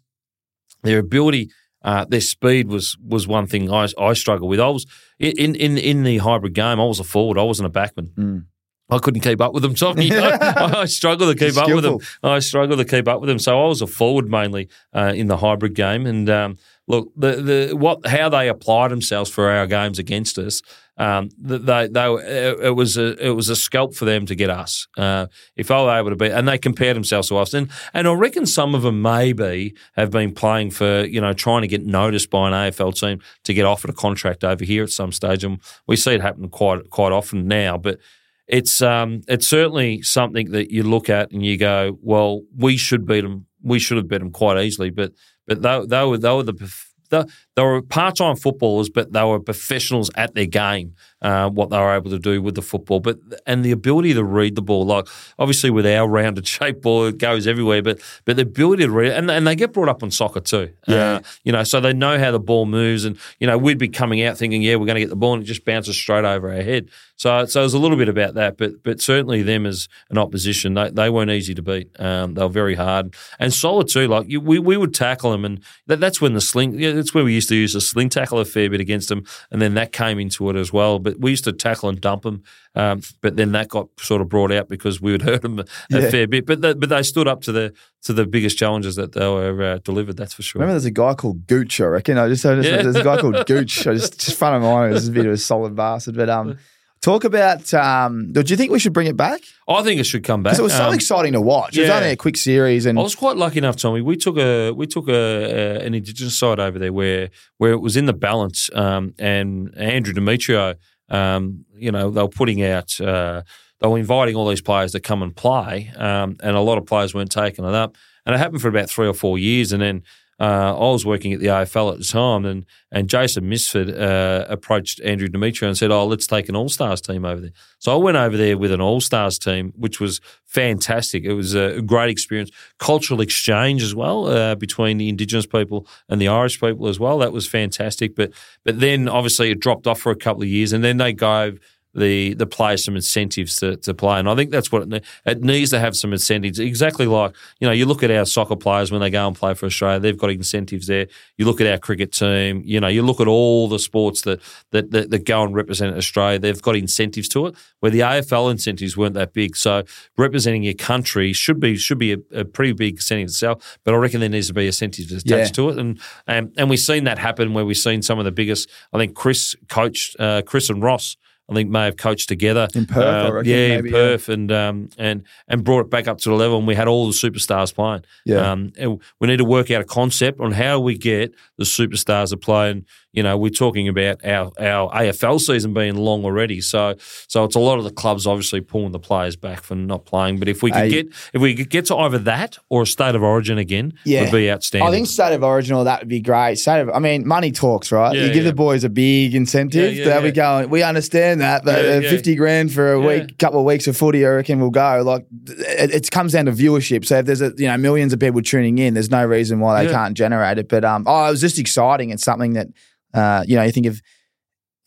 Their ability, uh, their speed was was one thing I, I struggled with. I was in, in in the hybrid game. I was a forward. I wasn't a backman. Mm. I couldn't keep up with them, Tommy. [LAUGHS] [LAUGHS] I, I struggled to keep up with them. I struggled to keep up with them. So I was a forward mainly uh, in the hybrid game. And um, look, the the what how they applied themselves for our games against us, um, they they it, it was a it was a scalp for them to get us. Uh, if they were able to be, and they compared themselves to us, and and I reckon some of them maybe have been playing for you know trying to get noticed by an AFL team to get offered a contract over here at some stage, and we see it happen quite quite often now, but it's um, it's certainly something that you look at and you go, well, we should beat them. We should have beat them quite easily, but but they, they were they were the they were part time footballers, but they were professionals at their game. Uh, what they were able to do with the football, but and the ability to read the ball, like obviously with our rounded [LAUGHS] shape ball, it goes everywhere. But but the ability to read, and and they get brought up on soccer too. Yeah. Uh, you know, so they know how the ball moves, and you know we'd be coming out thinking, yeah, we're going to get the ball, and it just bounces straight over our head. So so there's a little bit about that, but but certainly them as an opposition, they, they weren't easy to beat. Um, they were very hard and solid too. Like you, we we would tackle them, and that, that's when the sling. Yeah, that's where we used to use a sling tackle a fair bit against them, and then that came into it as well. But we used to tackle and dump them, um, but then that got sort of brought out because we would [LAUGHS] hurt them a, a Yeah. fair bit. But the, but they stood up to the to the biggest challenges that they were uh, delivered. That's for sure. Remember, there's a guy called Gooch. I reckon. I just, I just Yeah. there's a guy called Gooch. I just just front of mind. This is a bit of a solid bastard. But um, [LAUGHS] talk about um, do you think we should bring it back? I think it should come back. Because it was so Um, exciting to watch. It was yeah. only a quick series, and I was quite lucky enough, Tommy. We took a we took a, a an indigenous side over there where where it was in the balance, um, and Andrew Demetriou, um, you know, they were putting out. Uh, they were inviting all these players to come and play, um, and a lot of players weren't taking it up. And it happened for about three or four years, and then uh, I was working at the AFL at the time, and and Jason Mifsud uh, approached Andrew Demetriou and said, "Oh, let's take an All Stars team over there." So I went over there with an All Stars team, which was fantastic. It was a great experience, cultural exchange as well uh, between the Indigenous people and the Irish people as well. That was fantastic. But but then obviously it dropped off for a couple of years, and then they go. The the players some incentives to, to play. And I think that's what it, it needs to have some incentives. Exactly like you know, you look at our soccer players when they go and play for Australia, they've got incentives there. You look at our cricket team, you know, you look at all the sports that that that, that go and represent Australia, they've got incentives to it. Where the AFL incentives weren't that big, so representing your country should be should be a, a pretty big incentive itself. But I reckon there needs to be incentives attached Yeah. to it, and and and we've seen that happen where we've seen some of the biggest. I think Chris coached uh, Chris and Ross. I think may have coached together In Perth, I Uh, reckon, yeah, maybe, in yeah. Perth, and um, and and brought it back up to the level, and we had all the superstars playing. Yeah. Um, we need to work out a concept on how we get the superstars to play. And you know, we're talking about our our AFL season being long already, so so it's a lot of the clubs obviously pulling the players back for not playing. But if we could Hey. get if we could get to either that or a state of origin again, Yeah. would be outstanding. I think state of origin or that would be great. State of, I mean, money talks, right? Yeah, you give yeah. the boys a big incentive. Yeah, They'll be going. We understand that, but uh, fifty grand for a week, couple of weeks of footy, I reckon will go. Like it, it comes down to viewership. So if there's a you know millions of people tuning in, there's no reason why they can't generate it. But um, oh, it was just exciting. It's something that uh, you know, you think of.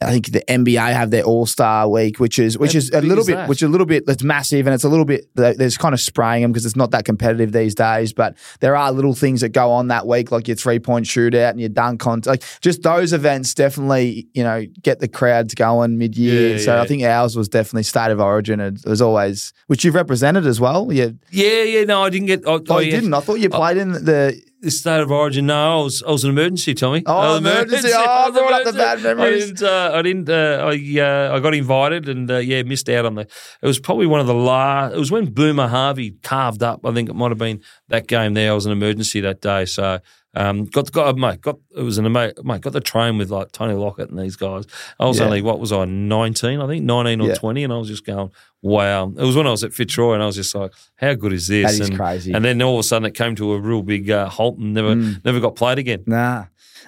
I think the NBA have their All Star Week, which is which is a little bit, which is a little bit. That's massive, and it's a little bit. There's kind of spraying them because it's not that competitive these days. But there are little things that go on that week, like your three point shootout and your dunk contest. Like just those events, definitely, you know, get the crowds going mid year. Yeah, so yeah. I think ours was definitely state of origin. It was always, which you've represented as well. Yeah, yeah, yeah. No, I didn't get. I, oh, I, you didn't. I thought you played in the. The state of origin. No, I was I was an emergency, Tommy. Oh, an emergency. Oh, [LAUGHS] I brought up the bad memories. I didn't. Uh, I didn't. Uh, I uh, I got invited and uh, yeah, missed out on the. It was probably one of the last. It was when Boomer Harvey carved up. I think it might have been that game there. I was an emergency that day, so. Um, got got mate, got it was an ama- mate, got the train with like Tony Lockett and these guys. I was Yeah. only what was I nineteen, I think nineteen or Yeah. twenty, and I was just going, wow. It was when I was at Fitzroy, and I was just like, how good is this? That is and, crazy. And then all of a sudden, it came to a real big uh, halt and never Mm. never got played again. Nah.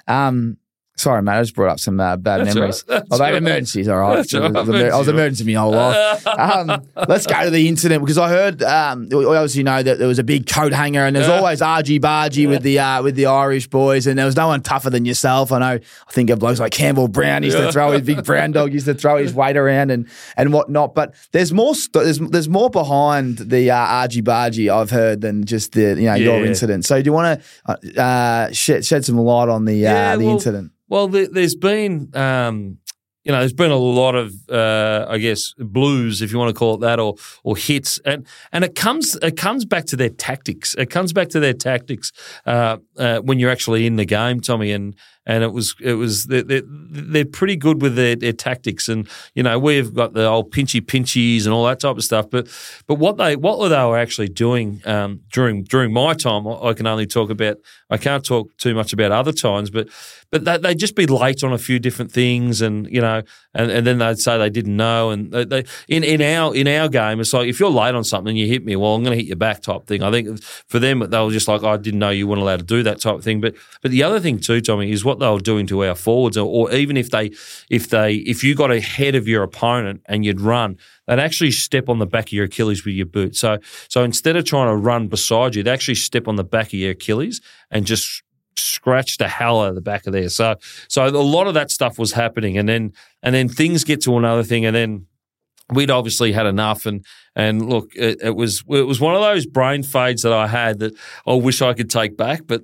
Um, sorry, mate. I just brought up some uh, bad That's memories. right. That's Although all right. emergencies, all right. I was, right. I was emer- I was emergency my whole life. um, let's go to the incident because I heard, um, we obviously know that there was a big coat hanger and there's Yeah. always argy bargy with the uh, with the Irish boys, and there was no one tougher than yourself. I know. I think of blokes like Campbell Brown used to throw his big brown dog used to throw his weight around and and whatnot. But there's more st- there's there's more behind the uh, argy bargy I've heard than just the you know your incident. So do you want to uh, shed shed some light on the uh, Yeah, the well, incident? Well, there, there's been, um, you know, there's been a lot of, uh, I guess, blues, if you want to call it that, or or hits, and and it comes it comes back to their tactics. It comes back to their tactics uh, uh, when you're actually in the game, Tommy, and and it was it was they're, they're, pretty good with their, their tactics, and you know we've got the old pinchy pinchies and all that type of stuff, but but what they what were they were actually doing um, during during my time, I can only talk about. I can't talk too much about other times, but but they, they'd just be late on a few different things, and you know, and, and then they'd say they didn't know. And they, in in our in our game, it's like if you're late on something, you hit me. Well, I'm going to hit you back, type thing. I think for them, they were just like, I didn't know you weren't allowed to do that type of thing. But but the other thing too, Tommy, is what they were doing to our forwards, or, or even if they if they if you got ahead of your opponent and you'd run. They'd actually step on the back of your Achilles with your boot. So, so instead of trying to run beside you, they actually step on the back of your Achilles and just scratch the hell out of the back of there. So so a lot of that stuff was happening, and then and then things get to another thing, and then we'd obviously had enough, and and look, it, it was it was one of those brain fades that I had that I wish I could take back, but.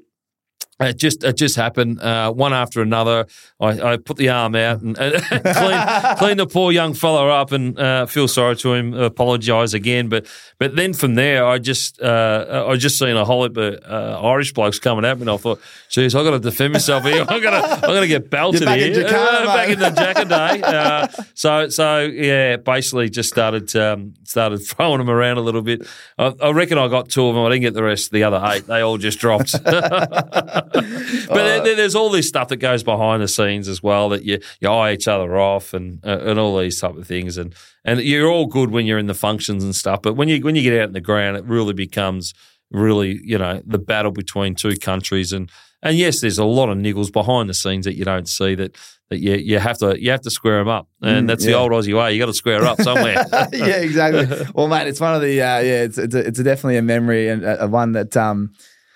It just it just happened uh, one after another. I, I put the arm out and, and [LAUGHS] clean, clean the poor young fella up and uh, feel sorry to him. Apologise again, but but then from there, I just uh, I just seen a whole heap of uh, Irish blokes coming at me, and I thought, "Geez, I got to defend myself here. [LAUGHS] I got to I got to get belted back here, in Jakarta, [LAUGHS] back in the Jackaday." Uh, so so yeah, basically just started um, started throwing them around a little bit. I, I reckon I got two of them. I didn't get the rest. The other eight, they all just dropped. But there- there's all this stuff that goes behind the scenes as well that you you eye each other off and uh, and all these type of things and and you're all good when you're in the functions and stuff. But when you when you get out in the ground, it really becomes really you know the battle between two countries and and yes, there's a lot of niggles behind the scenes that you don't see that that you you have to you have to square them up, and Mm, that's the old Aussie way. You got to square up somewhere. [LAUGHS] yeah, exactly. Well, mate, it's one of the uh, yeah, it's it's, a, it's a definitely a memory and a, a one that um,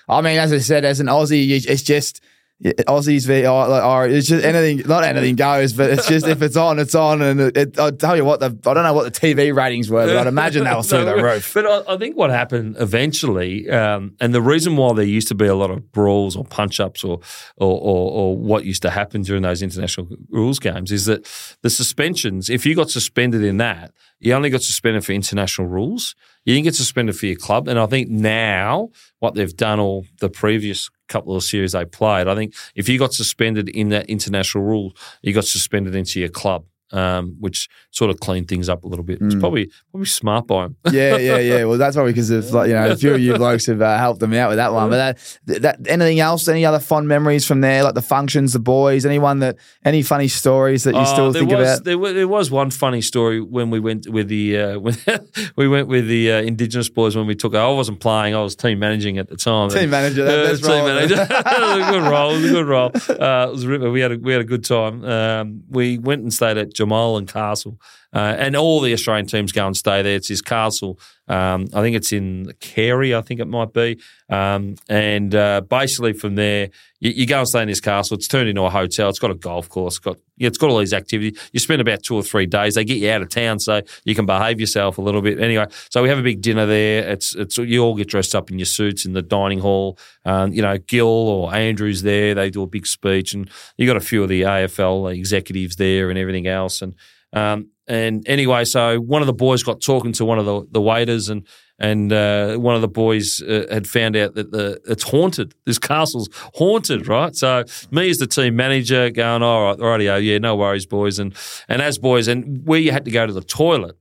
I mean, as I said, as an Aussie, you, it's just Aussies v or it's just anything. Not anything goes, but it's just if it's on, it's on. And it, it, I'll tell you what, the, I don't know what the TV ratings were, but I'd imagine they were through the [LAUGHS] roof. But I, I think what happened eventually, um, and the reason why there used to be a lot of brawls or punch ups or, or, or, or what used to happen during those international rules games is that the suspensions, if you got suspended in that, you only got suspended for international rules. You didn't get suspended for your club. And I think now what they've done, all the previous couple of series they played, I think if you got suspended in that international rule, you got suspended into your club um, which sort of cleaned things up a little bit. It's Mm. probably probably smart by him. yeah, yeah, yeah. [LAUGHS] Well, that's probably because of like you know a few of you blokes have uh, helped them out with that one. But that, that anything else? Any other fond memories from there, like the functions, the boys? Anyone that any funny stories that you Uh, still think was, about? There was, there was one funny story when we went with the uh, [LAUGHS] when we went with the uh, Indigenous boys when we took. I wasn't playing; I was team managing at the time. Team And, manager, that- uh, that's team right. manager. [LAUGHS] it was a good role. It was a good role. Uh, it was a ripper. We had a, we had a good time. Um, we went and stayed at Dromoland Castle, uh, and all the Australian teams go and stay there. It's his castle. Um, I think it's in Carey. I think it might be. Um, and uh, basically from there, you, you go and stay in this castle. It's turned into a hotel. It's got a golf course. It's got it's got all these activities. You spend about two or three days. They get you out of town so you can behave yourself a little bit. Anyway, so we have a big dinner there. It's it's you all get dressed up in your suits in the dining hall. Um, you know, Gil or Andrew's there. They do a big speech, and you got a few of the AFL executives there and everything else. And um, and anyway, so one of the boys got talking to one of the, the waiters, and and uh, one of the boys uh, had found out that the it's haunted. This castle's haunted, right? So me as the team manager going, all right, rightio, yeah, no worries, boys. And and as boys, and we had to go to the toilet.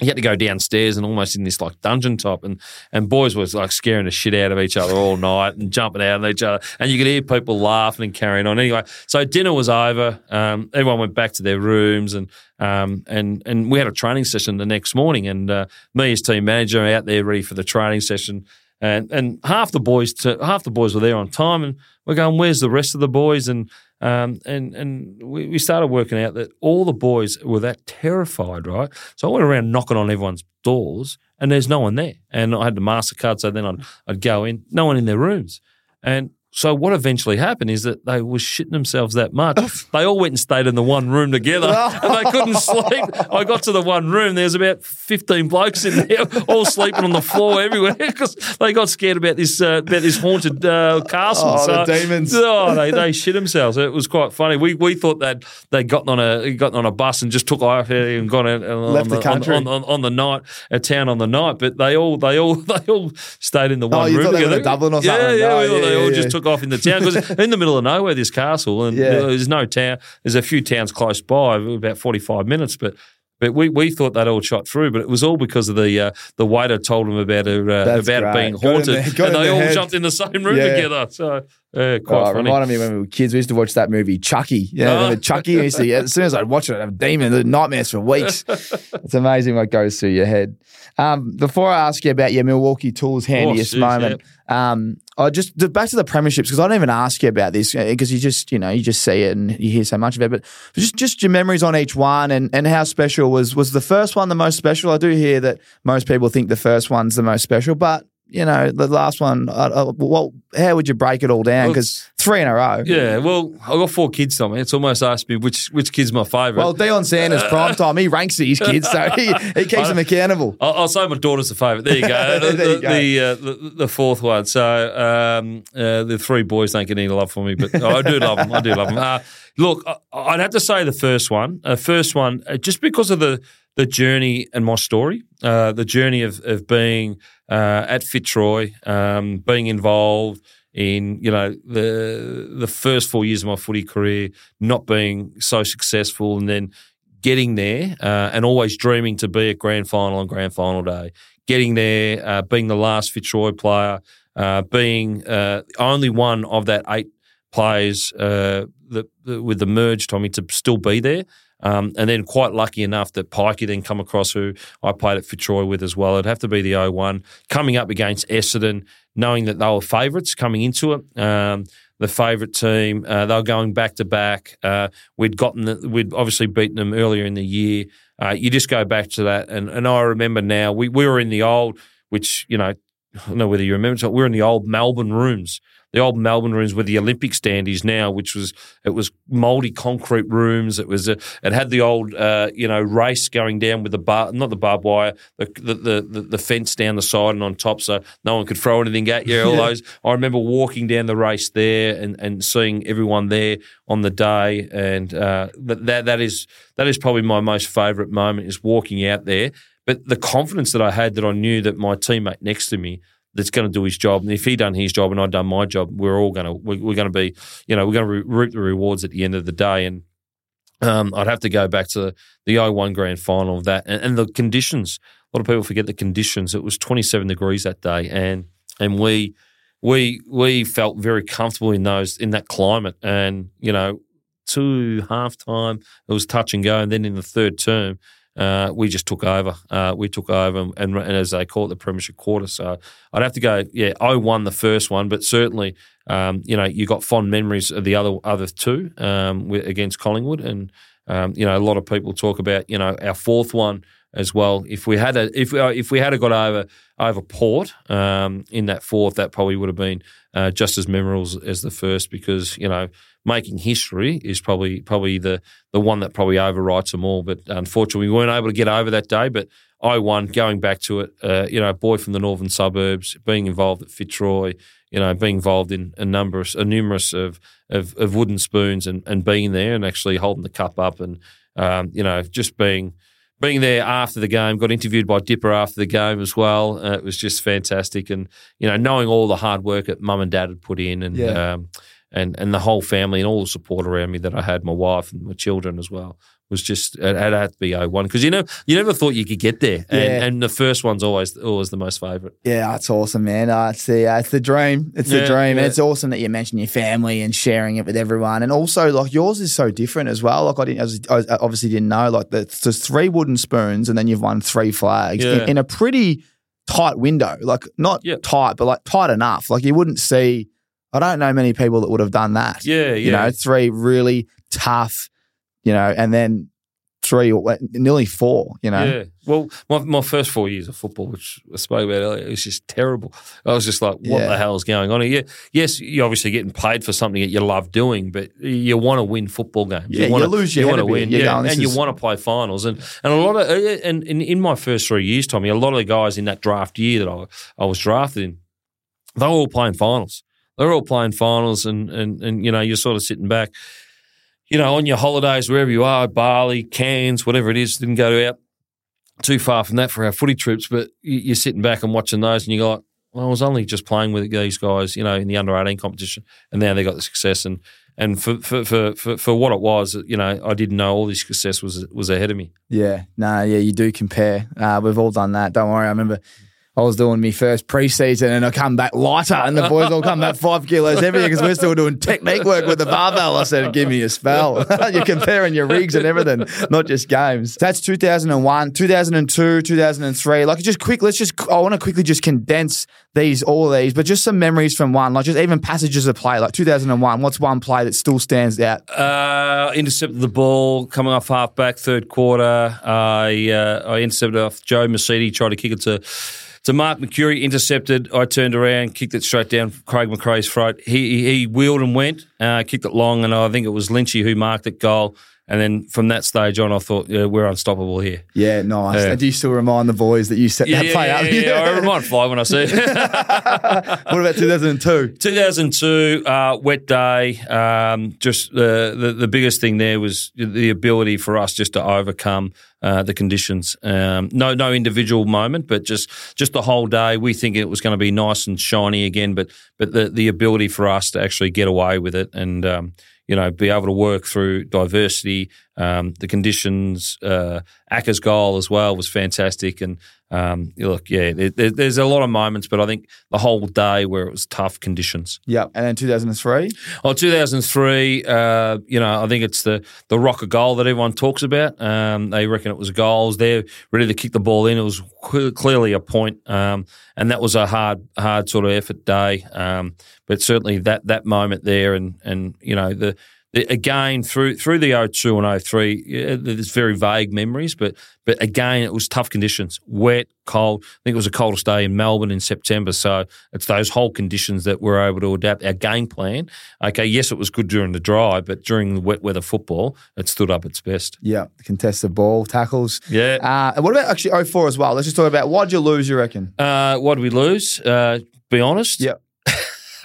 You had to go downstairs and almost in this like dungeon top, and and boys was like scaring the shit out of each other all night and jumping out at each other, and you could hear people laughing and carrying on. Anyway, so dinner was over. Um, everyone went back to their rooms, and um, and and we had a training session the next morning, and uh, me as team manager out there ready for the training session, and and half the boys to, half the boys were there on time, and we're going, where's the rest of the boys? And um, and and we, we started working out that all the boys were that terrified, right? So I went around knocking on everyone's doors, and there's no one there. And I had the Mastercard, so then I'd I'd go in, no one in their rooms, and. So what eventually happened is that they were shitting themselves that much. [LAUGHS] they all went and stayed in the one room together, [LAUGHS] and they couldn't sleep. I got to the one room. There's about fifteen blokes in there, all sleeping on the floor everywhere [LAUGHS] because they got scared about this uh, about this haunted uh, castle. Oh, the so, demons. Oh, they, they shit themselves. It was quite funny. We we thought that they'd gotten on a gotten on a bus and just took off and gone out on, Left on the country. on, on, on the night at town on the night. But they all they all they all stayed in the one Oh, you room thought they were together. in Dublin or something? yeah. Oh, we thought yeah, they all yeah, just yeah. Took off in the town because in the middle of nowhere. This castle and Yeah. there's no town. There's a few towns close by, about forty five minutes, but. But we, we thought they'd all shot through, but it was all because of the uh, the waiter told them about it, uh, about it being haunted, and they all head. jumped in the same room Yeah. together. So uh, quite Oh, it funny. reminded me when we were kids. We used to watch that movie Chucky. Yeah, Oh. remember Chucky. Used to, as soon as I'd watch it, I'd have demons, the nightmares for weeks. [LAUGHS] it's amazing what goes through your head. Um, before I ask you about your Milwaukee Tools handiest geez, moment, um, I just the- back to the premierships because I don't even ask you about this uh, because you just you know you just see it and you hear so much of it. But just just your memories on each one and, and how special was was the first one the most special? I do hear that most people think the first one's the most special, but you know the last one. Uh, uh, well, how would you break it all down? Well, Because three in a row. Yeah, well, I've got four kids, Tommy. It's almost asked me which which kid's my favourite. Well, Deion Sanders prime time. He ranks these kids, so he, he keeps [LAUGHS] them accountable. I'll, I'll say my daughter's the favourite. There you go. [LAUGHS] the, you the, go. The, uh, the, the fourth one. So um, uh, the three boys don't get any love for me, but I do love them. I do love them. Uh, look, I, I'd have to say the first one. Uh, first one, uh, just because of the the journey and my story, uh, the journey of of being uh, at Fitzroy, um, being involved in you know the the first four years of my footy career, not being so successful, and then getting there uh, and always dreaming to be at grand final on grand final day, getting there, uh, being the last Fitzroy player, uh, being uh, only one of that eight players that, that with the merge, Tommy, to still be there. Um, and then quite lucky enough that Pikey then come across who I played at Fitzroy with as well. It'd have to be the 0-1. Coming up against Essendon, knowing that they were favourites coming into it. Um, the favourite team. Uh, they were going back to back. Uh, we'd gotten, the, we'd obviously beaten them earlier in the year. Uh, you just go back to that, and, and I remember now we, we were in the old, which you know, I don't know whether you remember, we were in the old Melbourne rooms. The old Melbourne rooms where the Olympic stand is now, which was it was mouldy concrete rooms. It was a, it had the old uh, you know race going down with the bar, not the barbed wire, the the, the the fence down the side and on top, so no one could throw anything at you. All those. I remember walking down the race there and, and seeing everyone there on the day, and uh, that that is that is probably my most favourite moment is walking out there. But the confidence that I had that I knew that my teammate next to me that's going to do his job. And if he done his job and I'd done my job, we're all going to we're, we're going to be you know we're going to re- reap the rewards at the end of the day. And um, I'd have to go back to the 01 grand final of that and, and, the conditions. A lot of people forget the conditions. It was 27 degrees that day, and and we we we felt very comfortable in those in that climate. And you know, two half time it was touch and go, and then in the third term uh, we just took over. Uh, we took over, and, and, as they call it, the Premiership quarter. So I'd have to go, yeah, I won the first one, but certainly, um, you know, you got fond memories of the other other two um, against Collingwood, and um, you know, a lot of people talk about, you know, our fourth one as well. If we had a if we, if we had a got over over Port um, in that fourth, that probably would have been uh, just as memorable as the first because you know making history is probably probably the the one that probably overwrites them all. But unfortunately, we weren't able to get over that day. But I won. Going back to it, uh, you know, boy from the northern suburbs, being involved at Fitzroy, you know, being involved in a number, of, a numerous of, of, of wooden spoons, and, and being there and actually holding the cup up, and um, you know, just being being there after the game, got interviewed by Dipper after the game as well. Uh, it was just fantastic, and you know, knowing all the hard work that mum and dad had put in, and yeah. um, and and the whole family and all the support around me that I had, my wife and my children as well, was just it had to be 01 because you know you never thought you could get there, and, yeah. and the first one's always always the most favourite. Yeah, that's awesome, man. Uh, it's the uh, it's the dream. It's yeah, the dream. Yeah. It's awesome that you mentioned your family and sharing it with everyone, and also like yours is so different as well. Like I didn't, I, was, I obviously didn't know like there's three wooden spoons, and then you've won three flags in, in, a pretty tight window. Like not tight, but like tight enough. Like you wouldn't see I don't know many people that would have done that. Yeah, yeah. You know, three really tough, you know, and then three, uh, nearly four, you know. Yeah. Well, my, my first four years of football, which I spoke about earlier, it was just terrible. I was just like, what yeah. the hell is going on here? Yes, you're obviously getting paid for something that you love doing, but you want to win football games. Yeah, you, wanna, you lose your You want to win. Yeah, and is... you want to play finals. And and a lot of, uh, and in, in my first three years, Tommy, a lot of the guys in that draft year that I, I was drafted in, they were all playing finals they're all playing finals, and and and you know you're sort of sitting back, you know, on your holidays wherever you are, Bali, Cairns, whatever it is. Didn't go out too far from that for our footy trips, but you're sitting back and watching those, and you go, like, well, I was only just playing with these guys, you know, in the under 18 competition, and now they got the success. And and for, for for, for for what it was, you know, I didn't know all this success was was ahead of me. Yeah, no, yeah, you do compare. Uh, we've all done that. Don't worry. I remember I was doing my first preseason and I come back lighter and the boys all come back five kilos heavier because we're still doing technique work with the barbell. I said, give me a spell. [LAUGHS] You're comparing your rigs and everything, not just games. That's 2001, 2002, 2003. Like just quick, let's just, I want to quickly just condense these, all of these, but just some memories from one, like just even passages of play, like 2001. What's one play that still stands out? Uh, intercepted the ball coming off half back, third quarter. I, uh, I intercepted off Joe Misiti, tried to kick it to so Mark Mercuri intercepted. I turned around, kicked it straight down Craig McRae's throat. He, he, he wheeled and went, uh, kicked it long, and I think it was Lynchy who marked it goal. And then from that stage on, I thought, yeah, we're unstoppable here. Yeah, nice. Uh, do you still remind the boys that you set yeah, that play yeah, up? Yeah, yeah, I remind Fly when I see it. [LAUGHS] what about 2002? 2002, uh, wet day. Um, just the, the, the biggest thing there was the ability for us just to overcome uh, the conditions. Um, no, no individual moment, but just just the whole day. We think it was going to be nice and shiny again, but but the the ability for us to actually get away with it and um, you know, be able to work through diversity, um, the conditions. Uh, Acker's goal as well was fantastic, and um, look, yeah, there, there's a lot of moments, but I think the whole day where it was tough conditions. Yeah, and then 2003. Oh, 2003. Uh, you know, I think it's the the rocker goal that everyone talks about. Um, they reckon it was goals. They're ready to kick the ball in. It was clearly a point, um, and that was a hard hard sort of effort day. Um, but certainly that that moment there, and and you know the again through through the 02 and 03, yeah, there's very vague memories, but but again, it was tough conditions, wet, cold. I think it was the coldest day in Melbourne in September. So it's those whole conditions that we're able to adapt our game plan. Okay, yes, it was good during the dry, but during the wet weather football, it stood up its best. Yeah, contested ball, tackles. Yeah. Uh, and what about actually 04 as well? Let's just talk about why'd you lose, you reckon? Uh, what did we lose? Uh, be honest. Yeah.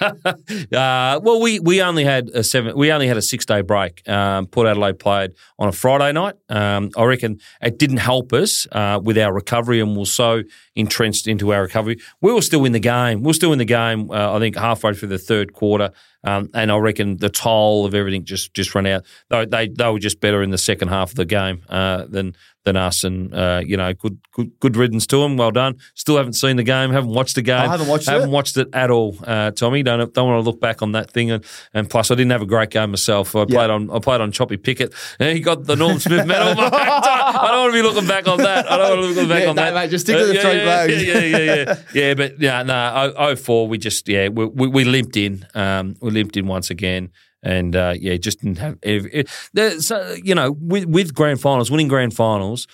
[LAUGHS] uh, well, we we only had a seven. We only had a six day break. Um, Port Adelaide played on a Friday night. Um, I reckon it didn't help us uh, with our recovery, and we're so entrenched into our recovery. We were still in the game. We are still in the game. Uh, I think halfway through the third quarter, um, and I reckon the toll of everything just just ran out. They, they they were just better in the second half of the game uh, than than us. And uh, you know, good, good good riddance to them. Well done. Still haven't seen the game. Haven't watched the game. I haven't watched haven't it. watched it at all. Uh, Tommy, don't don't want to look back on that thing. And, and plus, I didn't have a great game myself. I played on I played on Choppy Pickett. And he got the Norm Smith medal. [LAUGHS] I don't want to be looking back on that. I don't want to be looking back Yeah, on no, that. mate, just stick to the yeah, three yeah. Yeah, yeah, yeah, yeah. [LAUGHS] yeah, but yeah, no. Oh, 04, we just yeah, we, we, we limped in. Um, we limped in once again and uh, yeah, just didn't have. It, it, so, you know, with, with grand finals, winning grand finals,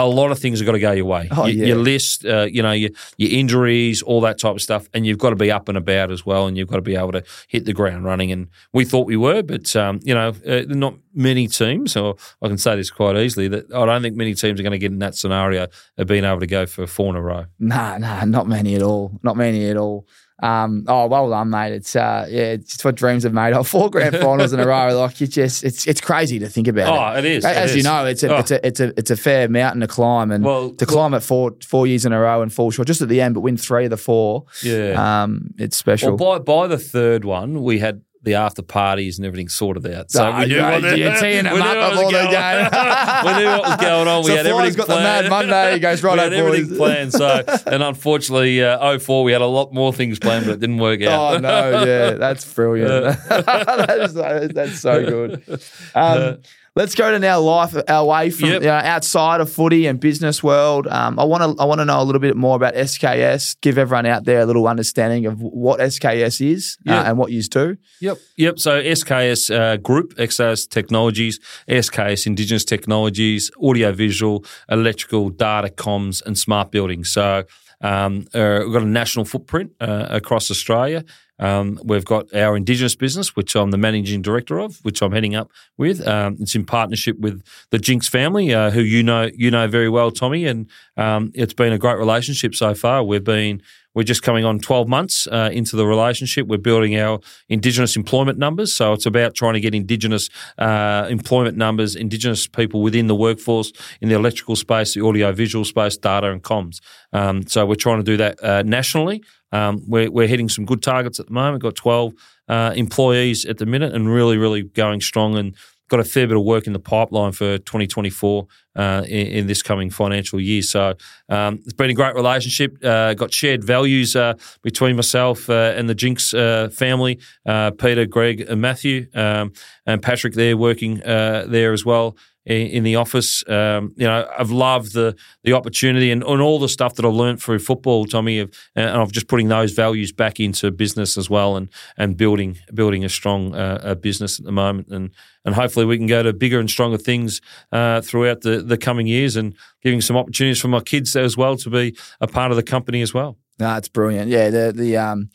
a lot of things have got to go your way. Oh, your, yeah. your list, uh, you know, your, your injuries, all that type of stuff, and you've got to be up and about as well, and you've got to be able to hit the ground running. And we thought we were, but um, you know, uh, not many teams, or I can say this quite easily, that I don't think many teams are going to get in that scenario of being able to go for four in a row. Nah, nah, not many at all. Not many at all. Um, oh, well done, mate. It's uh, yeah, it's what dreams have made. of. four grand [LAUGHS] finals in a row. Like you just, it's it's crazy to think about. Oh, it is, it As you is. know, it's a, Oh. it's a it's a it's a fair mountain to climb, and Well, to climb it four four years in a row and fall short just at the end, but win three of the four. Yeah. Um, it's special. Well, by by the third one, we had the after parties and everything sorted out. So Ah, we knew yeah, what, you're teeing them up was before the going- game. [LAUGHS] we knew what was going on. We So had Fly's everything got the. Mad Monday. He goes, [LAUGHS] we "Righto, had everything planned. So, [LAUGHS] and unfortunately, uh, 04, we had a lot more things planned, but it didn't work out. Oh no, yeah, that's brilliant. that is, that's so good. Um, let's go to now life away from Yep. you know, outside of footy and business world. Um, I want to I want to know a little bit more about SKS. Give everyone out there a little understanding of what SKS is uh, and what you do. Yep, yep. So SKS uh, Group, SKS Technologies, SKS Indigenous Technologies, audiovisual, electrical, data, comms, and smart buildings. So um, uh, we've got a national footprint uh, across Australia. Um, we've got our Indigenous business, which I'm the managing director of, which I'm heading up with. Um, it's in partnership with the Jinks family, uh, who you know you know very well, Tommy, and um, it's been a great relationship so far. We've been we're just coming on 12 months uh, into the relationship. We're building our Indigenous employment numbers. So it's about trying to get Indigenous uh, employment numbers, Indigenous people within the workforce in the electrical space, the audiovisual space, data and comms. Um, so we're trying to do that uh, nationally. Um, we're, we're hitting some good targets at the moment. We've Got 12 uh, employees at the minute and really, really going strong and got a fair bit of work in the pipeline for 2024 uh, in, in this coming financial year. So um, it's been a great relationship. Uh, got shared values uh, between myself uh, and the Jinks uh, family, uh, Peter, Greg, and Matthew, um, and Patrick. There working there as well in, the office. Um, you know, I've loved the the opportunity and, and all the stuff that I've learned through football, Tommy, of, and I'm just putting those values back into business as well, and and building building a strong uh, uh business at the moment, and and hopefully we can go to bigger and stronger things uh, throughout the the coming years, and giving some opportunities for my kids as well to be a part of the company as well. No, brilliant. Yeah, the the um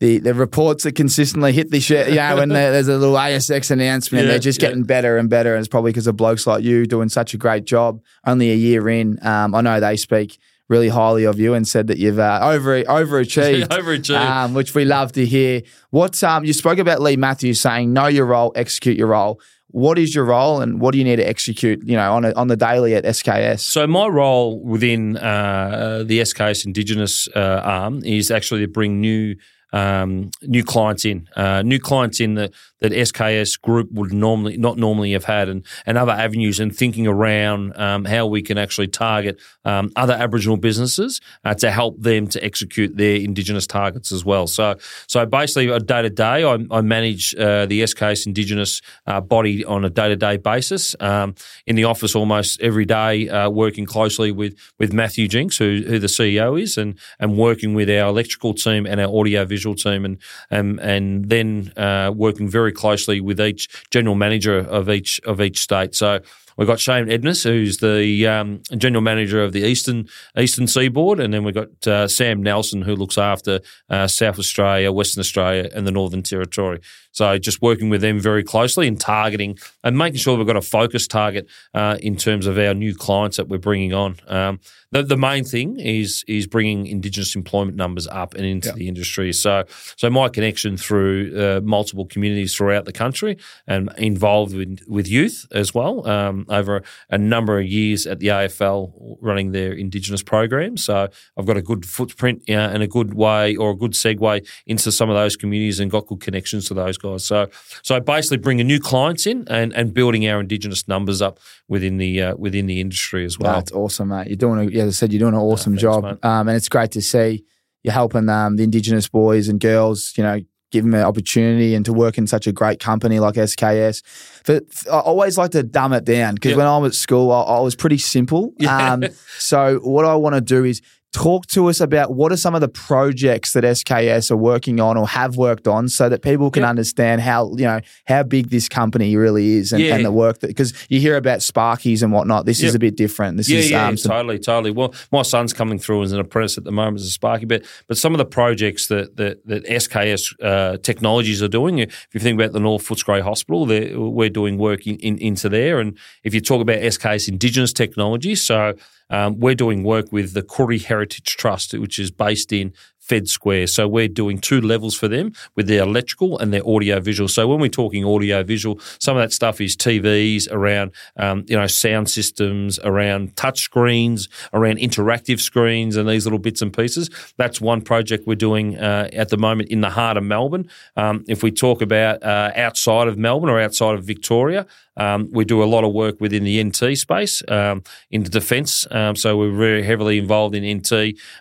the the reports that consistently hit the you know, when there's a little ASX announcement, Yeah, they're just yeah. getting better and better. And it's probably because of blokes like you doing such a great job. Only a year in, um, I know they speak really highly of you and said that you've uh, over overachieved, [LAUGHS] Overachieved. um, which we love to hear. What um, you spoke about Leigh Matthews saying, know your role, execute your role. What is your role, and what do you need to execute? You know, on a, on the daily at SKS. So my role within uh, the SKS Indigenous uh, arm is actually to bring new um, new clients in, uh, new clients in that that SKS Group would normally not normally have had, and and other avenues, and thinking around um, how we can actually target um, other Aboriginal businesses uh, to help them to execute their Indigenous targets as well. So so basically, day to day, I manage uh, the SKS Indigenous uh, body on a day to day basis um, in the office almost every day, uh, working closely with with Matthew Jinks, who who the CEO is, and and working with our electrical team and our audio visual team, and and and then uh, working very closely with each general manager of each of each state. So We've got Shane Edness, who's the um, general manager of the Eastern Eastern Seaboard, and then we've got uh, Sam Nelson, who looks after uh, South Australia, Western Australia, and the Northern Territory. So just working with them very closely and targeting and making sure we've got a focus target uh, in terms of our new clients that we're bringing on. Um, the, the main thing is is bringing Indigenous employment numbers up and into the industry. So so my connection through uh, multiple communities throughout the country and involved with, with youth as well um, over a number of years at the AFL running their Indigenous programs. So I've got a good footprint uh, and a good way or a good segue into some of those communities and got good connections to those guys. So so basically bringing new clients in and, and building our Indigenous numbers up within the uh, within the industry as well. That's awesome, mate. You're doing, a, as I said, you're doing an awesome thanks, job, um, and it's great to see you're helping um, the Indigenous boys and girls. You know, give them an opportunity and to work in such a great company like SKS. But I always like to dumb it down because Yep. when I was at school, I, I was pretty simple. [LAUGHS] Yeah. Um, so what I want to do is. Talk to us about what are some of the projects that SKS are working on or have worked on, so that people can Yep. understand how you know how big this company really is and, Yeah. and the work that because you hear about Sparkies and whatnot. This is a bit different. This Yeah, is yeah, um, some totally, totally. Well, my son's coming through as an apprentice at the moment as a Sparky, but but some of the projects that that, that SKS uh, Technologies are doing, if you think about the North Footscray Hospital, we're doing work in, in, into there, and if you talk about SKS Indigenous Technologies, so um, we're doing work with the Koori Heritage Trust, which is based in Fed Square. So we're doing two levels for them with their electrical and their audio visual. So when we're talking audio visual, some of that stuff is TVs around, um, you know, sound systems, around touch screens, around interactive screens, and these little bits and pieces. That's one project we're doing uh, at the moment in the heart of Melbourne. Um, if we talk about uh, outside of Melbourne or outside of Victoria, um, we do a lot of work within the NT space um, in the defence. Um, so we're very heavily involved in NT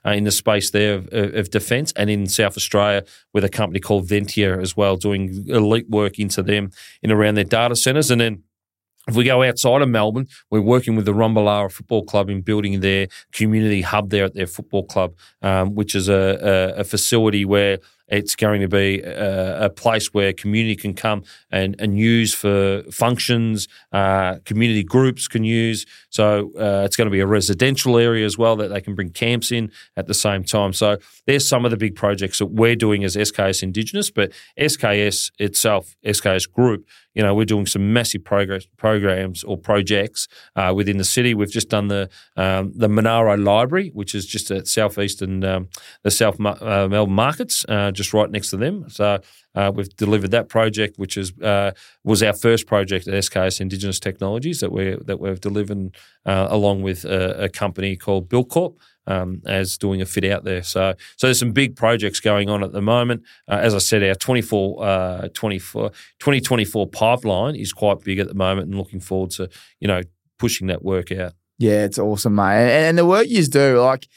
uh, in the space there of, of defence and in South Australia with a company called Ventia as well, doing elite work into them in around their data centres. And then if we go outside of Melbourne, we're working with the Rumbalara Football Club in building their community hub there at their football club, um, which is a, a, a facility where it's going to be a, a place where community can come and, and use for functions, uh, community groups can use. So uh, it's going to be a residential area as well that they can bring camps in at the same time. So there's some of the big projects that we're doing as SKS Indigenous, but SKS itself, SKS Group, you know, we're doing some massive progress programs or projects uh, within the city. We've just done the um, the Munro Library, which is just at southeastern um, the South uh, Melbourne markets, uh, just right next to them. So uh, we've delivered that project, which is uh, was our first project at SKS Indigenous Technologies that we that we've delivered uh, along with a, a company called Buildcorp um, as doing a fit out there. So, so there's some big projects going on at the moment. Uh, as I said, our 24, uh, 24, 2024 pipeline is quite big at the moment, and looking forward to you know pushing that work out. Yeah, it's awesome, mate. And, and the work you do, like,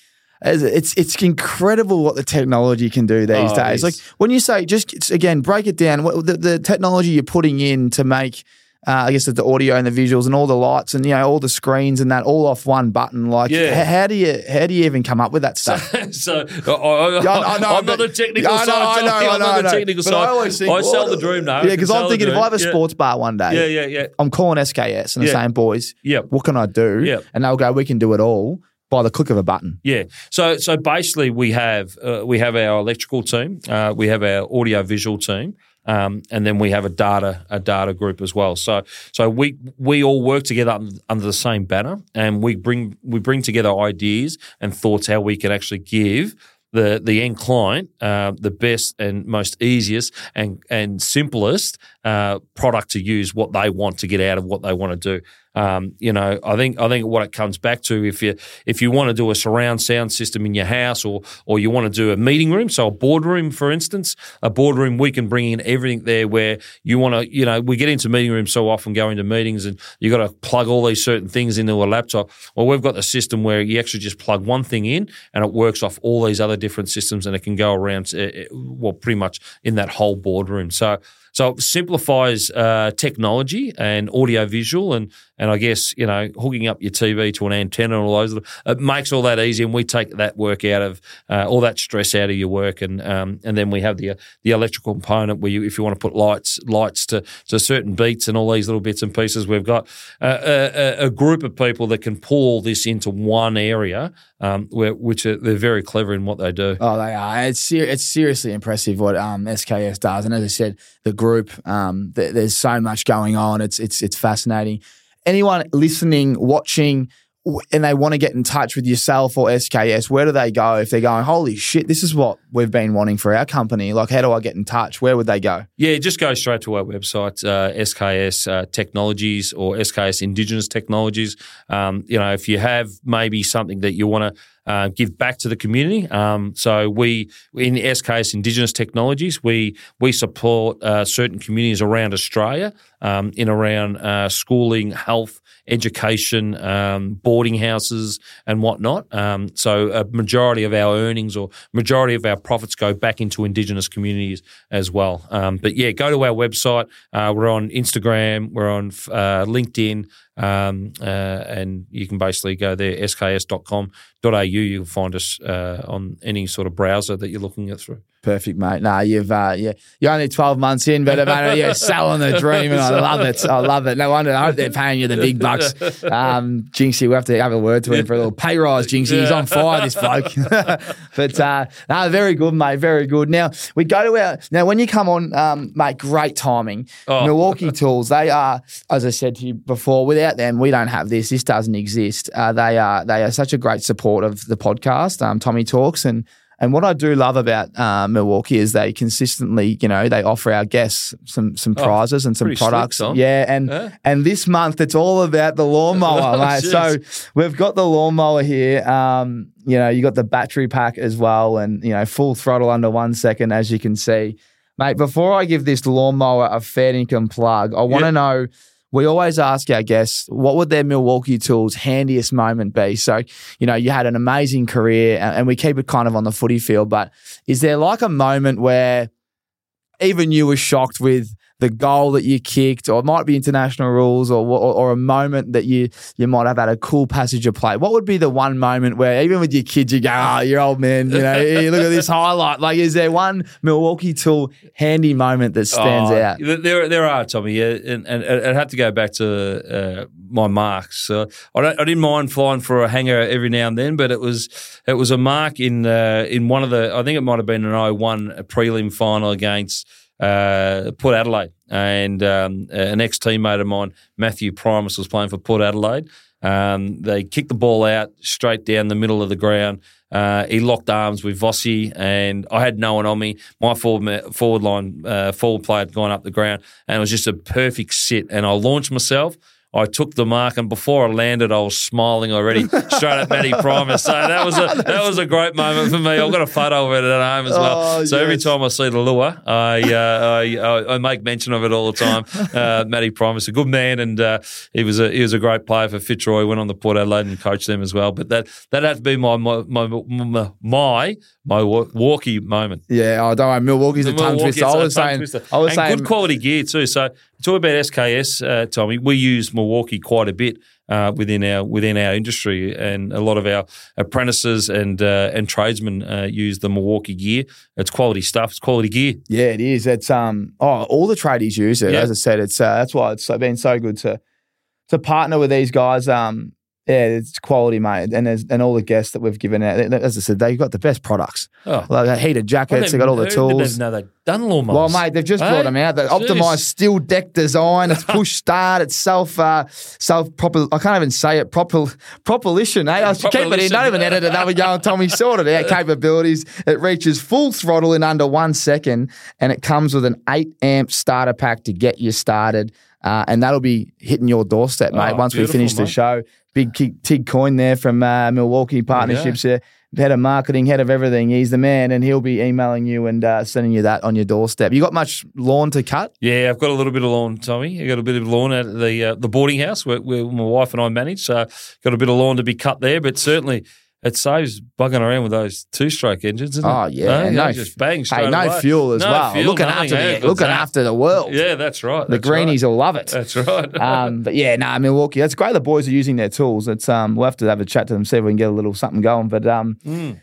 it's it's incredible what the technology can do these Oh, days. Like when you say, just again, break it down. What the, the technology you're putting in to make, uh, I guess, the audio and the visuals and all the lights and you know all the screens and that all off one button. Like, Yeah. how do you how do you even come up with that stuff? [LAUGHS] so I, I, Yeah, I know, [LAUGHS] I'm not but- the technical I know, side. I know. I I'm know, not I the know. technical side. I always think, I sell the dream, though. Yeah, because I'm thinking if. I have a Yeah. sports bar one day, Yeah, yeah, yeah. I'm calling SKS and the same boys. Yeah. What can I do? Yeah. And they'll go, we can do it all by the click of a button. Yeah. So so basically, we have uh, we have our electrical team, uh, we have our audio visual team, um, and then we have a data a data group as well. So so we we all work together under, the same banner, and we bring we bring together ideas and thoughts how we can actually give. The, the end client uh, the best and most easiest and and simplest uh, product to use what they want to get out of what they want to do. Um, you know, I think I think what it comes back to if you if you want to do a surround sound system in your house or or you want to do a meeting room, so a boardroom, for instance, a boardroom, we can bring in everything there where you want to, you know, we get into meeting rooms so often, go into meetings and you got to plug all these certain things into a laptop. Well, we've got the system where you actually just plug one thing in and it works off all these other different systems and it can go around, uh, uh, well, pretty much in that whole boardroom. So so it simplifies uh, technology and audio visual, and and I guess you know hooking up your TV to an antenna and all those. It makes all that easy, and we take that work out of uh, all that stress out of your work, and um, and then we have the the electrical component where you, if you want to put lights lights to to certain beats and all these little bits and pieces, we've got a, a, group of people that can pull all this into one area, um, where, which are, they're very clever in what they do. Oh, they are. It's ser- it's seriously impressive what um, SKS does, and as I said, the group. Um, th- there's so much going on. It's it's it's fascinating. Anyone listening, watching, and they want to get in touch with yourself or SKS, where do they go if they're going, holy shit, this is what we've been wanting for our company? Like, how do I get in touch? Where would they go? Yeah, just go straight to our website, uh, SKS uh, Technologies or SKS Indigenous Technologies. Um, you know, if you have maybe something that you want to uh, give back to the community. Um, so we, in the SKS Indigenous Technologies, we we support uh, certain communities around Australia um, in around uh, schooling, health, education, um, boarding houses, and whatnot. Um, so a majority of our earnings or majority of our profits go back into Indigenous communities as well. Um, but yeah, go to our website. Uh, we're on Instagram. We're on uh, LinkedIn. Um, uh, and you can basically go there, sks.com.au. You'll find us uh, on any sort of browser that you're looking at through. Perfect, mate. No, you've uh, yeah, you're only twelve months in, but mate, you're selling the dream, and I love it. I love it. No wonder. I hope they're paying you the big bucks. Um, Jinxie, we have to have a word to him for a little pay rise. Jinxie, he's on fire, this bloke. [LAUGHS] but uh, no, very good, mate. Very good. Now we go to our now when you come on, um, mate. Great timing. Oh. Milwaukee Tools. They are, as I said to you before. Without them, we don't have this. This doesn't exist. Uh, they are they are such a great support of the podcast. Um, Tommy talks and and what I do love about uh, Milwaukee is they consistently, you know, they offer our guests some some oh, prizes and some products. Slick, yeah, and yeah. and this month it's all about the lawnmower, [LAUGHS] oh, mate. So we've got the lawnmower here. Um, you know, you got the battery pack as well, and you know, full throttle under one second, as you can see, mate. Before I give this lawnmower a fair income plug, I want to know we always ask our guests, what would their Milwaukee Tools handiest moment be? So, you know, you had an amazing career and we keep it kind of on the footy field, but is there like a moment where even you were shocked with the goal that you kicked, or it might be international rules, or, or, or a moment that you you might have had a cool passage of play. What would be the one moment where even with your kids you go, "Oh, you're old man," you know, look at this [LAUGHS] highlight. Like, is there one Milwaukee tool handy moment that stands oh, out? There, there are Tommy. Yeah, and, and I'd have to go back to uh, my marks. So I, don't, I didn't mind flying for a hanger every now and then, but it was it was a mark in uh, in one of the. I think it might have been an 01 prelim final against uh, Port Adelaide, and um, an ex teammate of mine, Matthew Primus, was playing for Port Adelaide. Um, they kicked the ball out straight down the middle of the ground. Uh, he locked arms with Vossi, and I had no one on me. My forward, forward line, uh, forward player had gone up the ground, and it was just a perfect sit. And I launched myself I took the mark, and before I landed, I was smiling already straight at Matty Primus. So that was a [LAUGHS] that was a great moment for me. I've got a photo of it at home as well. Oh, so yes. every time I see the lure, I, uh, I, I make mention of it all the time. [LAUGHS] Uh, Matty Primus, a good man, and uh, he was a he was a great player for Fitzroy. Went on the Port Adelaide and coached them as well. But that that had to be my my my my, my Milwaukee moment. Yeah, I don't know. Milwaukee's a tongue twister. I was saying, I was and saying, good quality gear too. So talk about SKS, uh, Tommy. We use Milwaukee quite a bit uh, within our within our industry, and a lot of our apprentices and uh, and tradesmen uh, use the Milwaukee gear. It's quality stuff. It's quality gear. Yeah, it is. It's um oh all the tradies use it. Yeah. As I said, it's uh, that's why it's been so good to to partner with these guys. Um, yeah, it's quality, mate. And and all the guests that we've given out, as I said, they've got the best products. Oh. Like heated jackets, they've got all the tools. No, they've done lawnmowers. Well, mate, they've just hey? brought them out. The optimized steel deck design. It's push start. It's self uh, self proper. I can't even say it. Proper propulsion. Eh? I should keep it in. Don't even edit it. Another go and Tommy sorted out [LAUGHS] capabilities. It reaches full throttle in under one second, and it comes with an eight amp starter pack to get you started. Uh, and that'll be hitting your doorstep, mate, oh, once we finish mate. the show. Big Tig Coin there from uh, Milwaukee Partnerships. Yeah. Head of marketing, head of everything. He's the man, and he'll be emailing you and uh, sending you that on your doorstep. You got much lawn to cut? Yeah, I've got a little bit of lawn, Tommy. I got a bit of lawn at the uh, the boarding house where, where, my wife and I manage. So got a bit of lawn to be cut there, but certainly it saves bugging around with those two-stroke engines. Isn't it? Oh yeah, Huh? no You just bang straight Hey, no away. fuel as No well. fuel, looking after the looking that's after the world. Yeah, that's right. the that's right. greenies will love it. That's right. [LAUGHS] um, but yeah, no, nah, Milwaukee. That's great. The boys are using their tools. It's um, we'll have to have a chat to them, see if we can get a little something going. But um, Mm.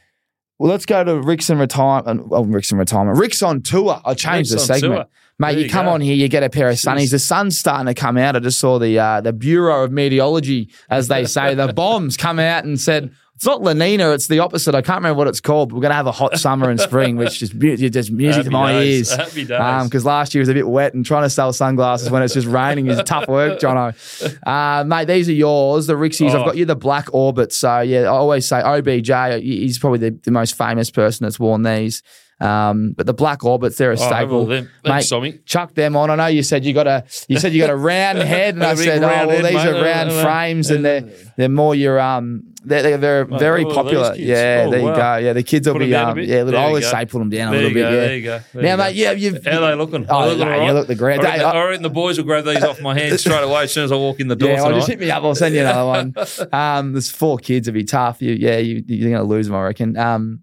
well, let's go to RIXX and retirement. Well, RIXX and retirement. RIXX on tour. I changed RIXX the segment. tour. Mate, There you come go. on here, you get a pair of sunnies. The sun's starting to come out. I just saw the uh, the Bureau of Meteorology, as they [LAUGHS] say, the bombs come out and said it's not La Nina, it's the opposite. I can't remember what it's called. But we're going to have a hot summer and spring, which is just music to my days. ears. Because last year was a bit wet and trying to sell sunglasses when it's just raining is tough work, Jono. [LAUGHS] Uh, mate, these are yours, the Rixies. I've Oh. got you the Black Orbit. So, yeah, I always say OBJ, he's probably the, the most famous person that's worn these. Um, but the Black Orbits, they're a Oh, staple. look them. Thanks, Tommy. Chuck them on. I know you said you got a you said you got a round [LAUGHS] head, and I said, oh well, head, these mate. are round Uh, [LAUGHS] uh, frames, and they're they're more your um they're they're very, Oh, very oh, popular. Yeah, Oh, there you wow. go. Yeah, the kids will Put be 'em down a um yeah. Look, There I you always go. say put them down a little bit. go, yeah. there you go. There now, you mate, yeah, you've How are they looking? Oh, Are they looking mate, all you look the. I reckon, They- I- I reckon the boys will grab these off my hands straight away as soon as I walk in the door [LAUGHS] Yeah, well, just hit me up. I'll send you another one. Um, there's four kids. It'd be tough. You, yeah, you, you're going to lose them, I reckon. Um,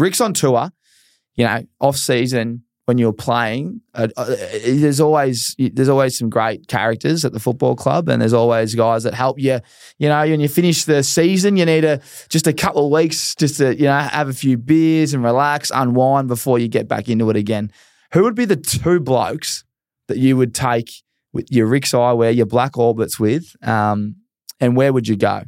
RIXX on tour. You know, off season when you're playing, uh, uh, there's always there's always some great characters at the football club, and there's always guys that help you. You know, when you finish the season, you need a just a couple of weeks just to you know have a few beers and relax, unwind before you get back into it again. Who would be the two blokes that you would take with your RIXX eyewear, your black orbits with, um, and where would you go?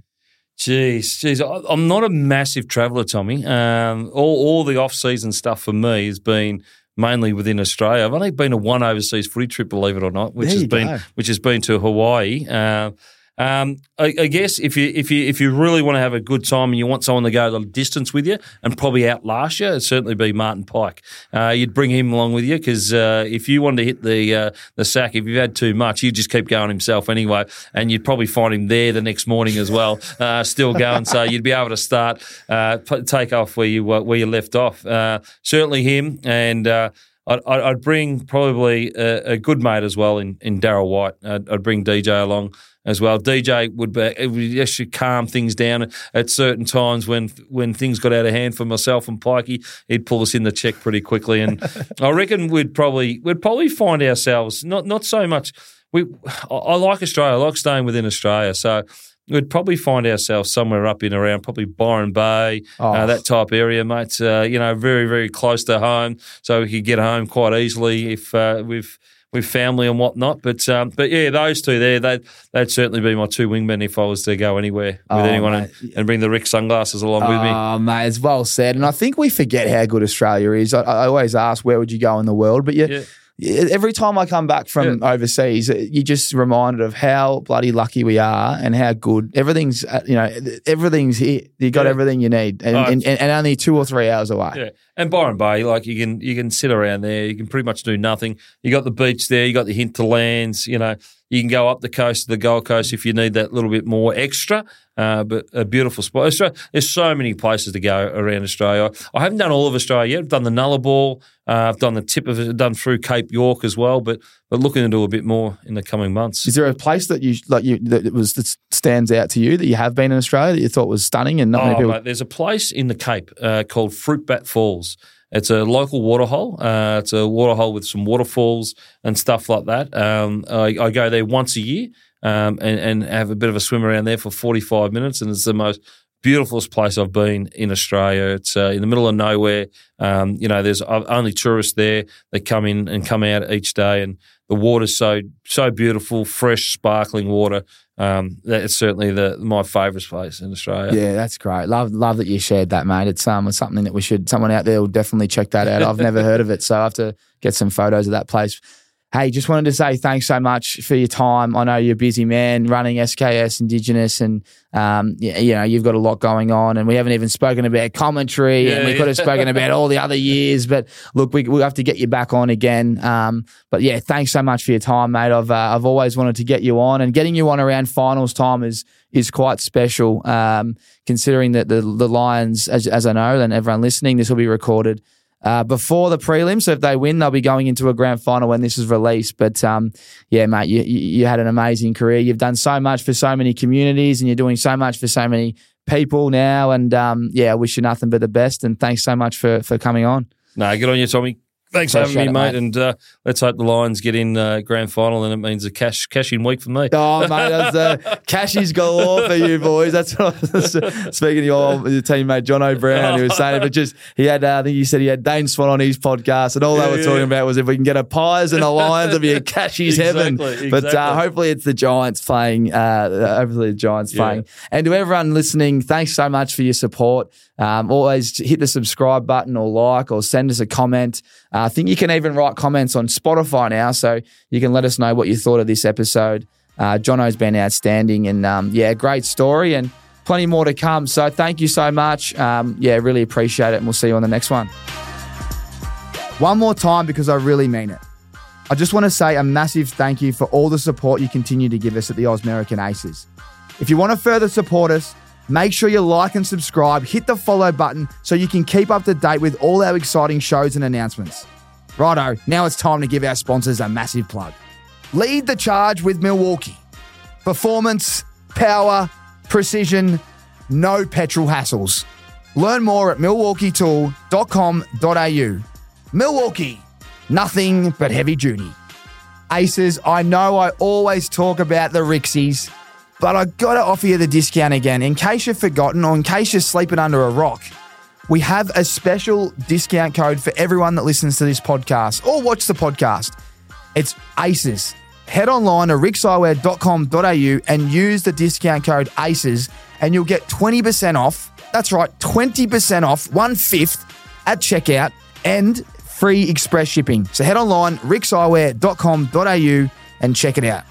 Jeez, jeez, I'm not a massive traveller, Tommy. Um, all, all the off-season stuff for me has been mainly within Australia. I've only been to one overseas footy trip, believe it or not, which There has been go. which has been to Hawaii. Uh, um, I, I guess if you if you if you really want to have a good time and you want someone to go the distance with you and probably outlast you, it'd certainly be Martin Pike. Uh, you'd bring him along with you because uh, if you wanted to hit the uh, the sack, if you've had too much, he'd just keep going himself anyway, and you'd probably find him there the next morning as well, [LAUGHS] uh, still going. so you'd be able to start uh, p- take off where you uh, where you left off. Uh, certainly him and. I'd, I'd I'd bring probably a, a good mate as well in, in Darryl White. I'd, I'd bring DJ along as well. DJ would be it would actually calm things down at certain times when when things got out of hand for myself and Pikey. He'd pull us in the check pretty quickly, and [LAUGHS] I reckon we'd probably we'd probably find ourselves not not so much. We I, I like Australia. I like staying within Australia, so. We'd probably find ourselves somewhere up in around probably Byron Bay, Oh. uh, that type area, mate. Uh, you know, very very close to home, so we could get home quite easily if uh, with with family and whatnot. But um, but yeah, those two there, they'd they'd certainly be my two wingmen if I was to go anywhere with Oh, anyone and, and bring the RIXX sunglasses along with me. Oh, mate, it's well said. And I think we forget how good Australia is. I, I always ask, where would you go in the world? But you, Yeah. Every time I come back from overseas, you're just reminded of how bloody lucky we are and how good everything's. uh, You know, everything's here. You got Yeah. everything you need, and, Oh, and, and, and only two or three hours away. Yeah, and Byron Bay, like you can you can sit around there. You can pretty much do nothing. You got the beach there. You got the hinterlands. You know, you can go up the coast to the Gold Coast if you need that little bit more extra. Uh, but a beautiful spot. Australia, there's so many places to go around Australia. I haven't done all of Australia yet. I've done the Nullarbor. Uh, I've done the tip of it. Done through Cape York as well. But but looking to do a bit more in the coming months. Is there a place that you like you that was that stands out to you that you have been in Australia that you thought was stunning and not many Oh, people? mate, there's a place in the Cape uh, called Fruitbat Falls. It's a local waterhole. Uh, it's a waterhole with some waterfalls and stuff like that. Um, I, I go there once a year um, and, and have a bit of a swim around there for 45 minutes, and it's the most beautifulest place I've been in Australia. It's uh, in the middle of nowhere. Um, you know, there's only tourists there that come in and come out each day, and the water's so so beautiful, fresh, sparkling water. Um, that's certainly the my favourite place in Australia. Yeah, that's great. Love, love that you shared that, mate. It's um, it's something that we should. Someone out there will definitely check that out. I've never [LAUGHS] heard of it, so I have to get some photos of that place. Hey, just wanted to say thanks so much for your time. I know you're a busy man running SKS Indigenous, and um, yeah, you know you've got a lot going on, and we haven't even spoken about commentary, and we yeah. could have spoken about all the other years. But look, we we have to get you back on again. Um, but yeah, thanks so much for your time, mate. I've uh, I've always wanted to get you on, and getting you on around finals time is is quite special. Um, considering that the the Lions, as as I know, and everyone listening, this will be recorded uh, before the prelim. So if they win, they'll be going into a grand final when this is released. But um, yeah, mate, you, you had an amazing career. You've done so much for so many communities, and you're doing so much for so many people now. And um, yeah, I wish you nothing but the best. And thanks so much for for coming on. No, good on you, Tommy. Thanks for having me, it, mate. And uh, let's hope the Lions get in uh, grand final, and it means a cash cash in week for me. Oh, mate, that's uh, [LAUGHS] cashies galore for you boys. That's what I was speaking to your, your teammate John O'Brien. He was saying, but just he had, uh, I think he said he had Dane Swan on his podcast, and all they were yeah. talking about was if we can get a Pies and a Lions, it'll be a cashies [LAUGHS] heaven. Exactly, But uh, hopefully, it's the Giants playing. Uh, hopefully, the Giants Yeah. playing. And to everyone listening, thanks so much for your support. Um, always hit the subscribe button or like or send us a comment. Uh, I think you can even write comments on Spotify now, so you can let us know what you thought of this episode. Uh, Jono's been outstanding, and um, yeah, great story, and plenty more to come. So thank you so much. Um, yeah, really appreciate it, and we'll see you on the next one. One more time because I really mean it. I just want to say a massive thank you for all the support you continue to give us at the Ausmerican Aces. If you want to further support us, make sure you like and subscribe, hit the follow button so you can keep up to date with all our exciting shows and announcements. Righto, now it's time to give our sponsors a massive plug. Lead the charge with Milwaukee. Performance, power, precision, no petrol hassles. Learn more at milwaukeetool.com.au. Milwaukee, nothing but heavy duty. Aces, I know I always talk about the Rixies, but I gotta offer you the discount again in case you've forgotten or in case you're sleeping under a rock. We have a special discount code for everyone that listens to this podcast or watch the podcast. It's ACES. Head online to rixxeyewear.com.au and use the discount code ACES and you'll get 20% off. That's right, 20% off, one fifth at checkout and free express shipping. So head online, rixxeyewear.com.au and check it out.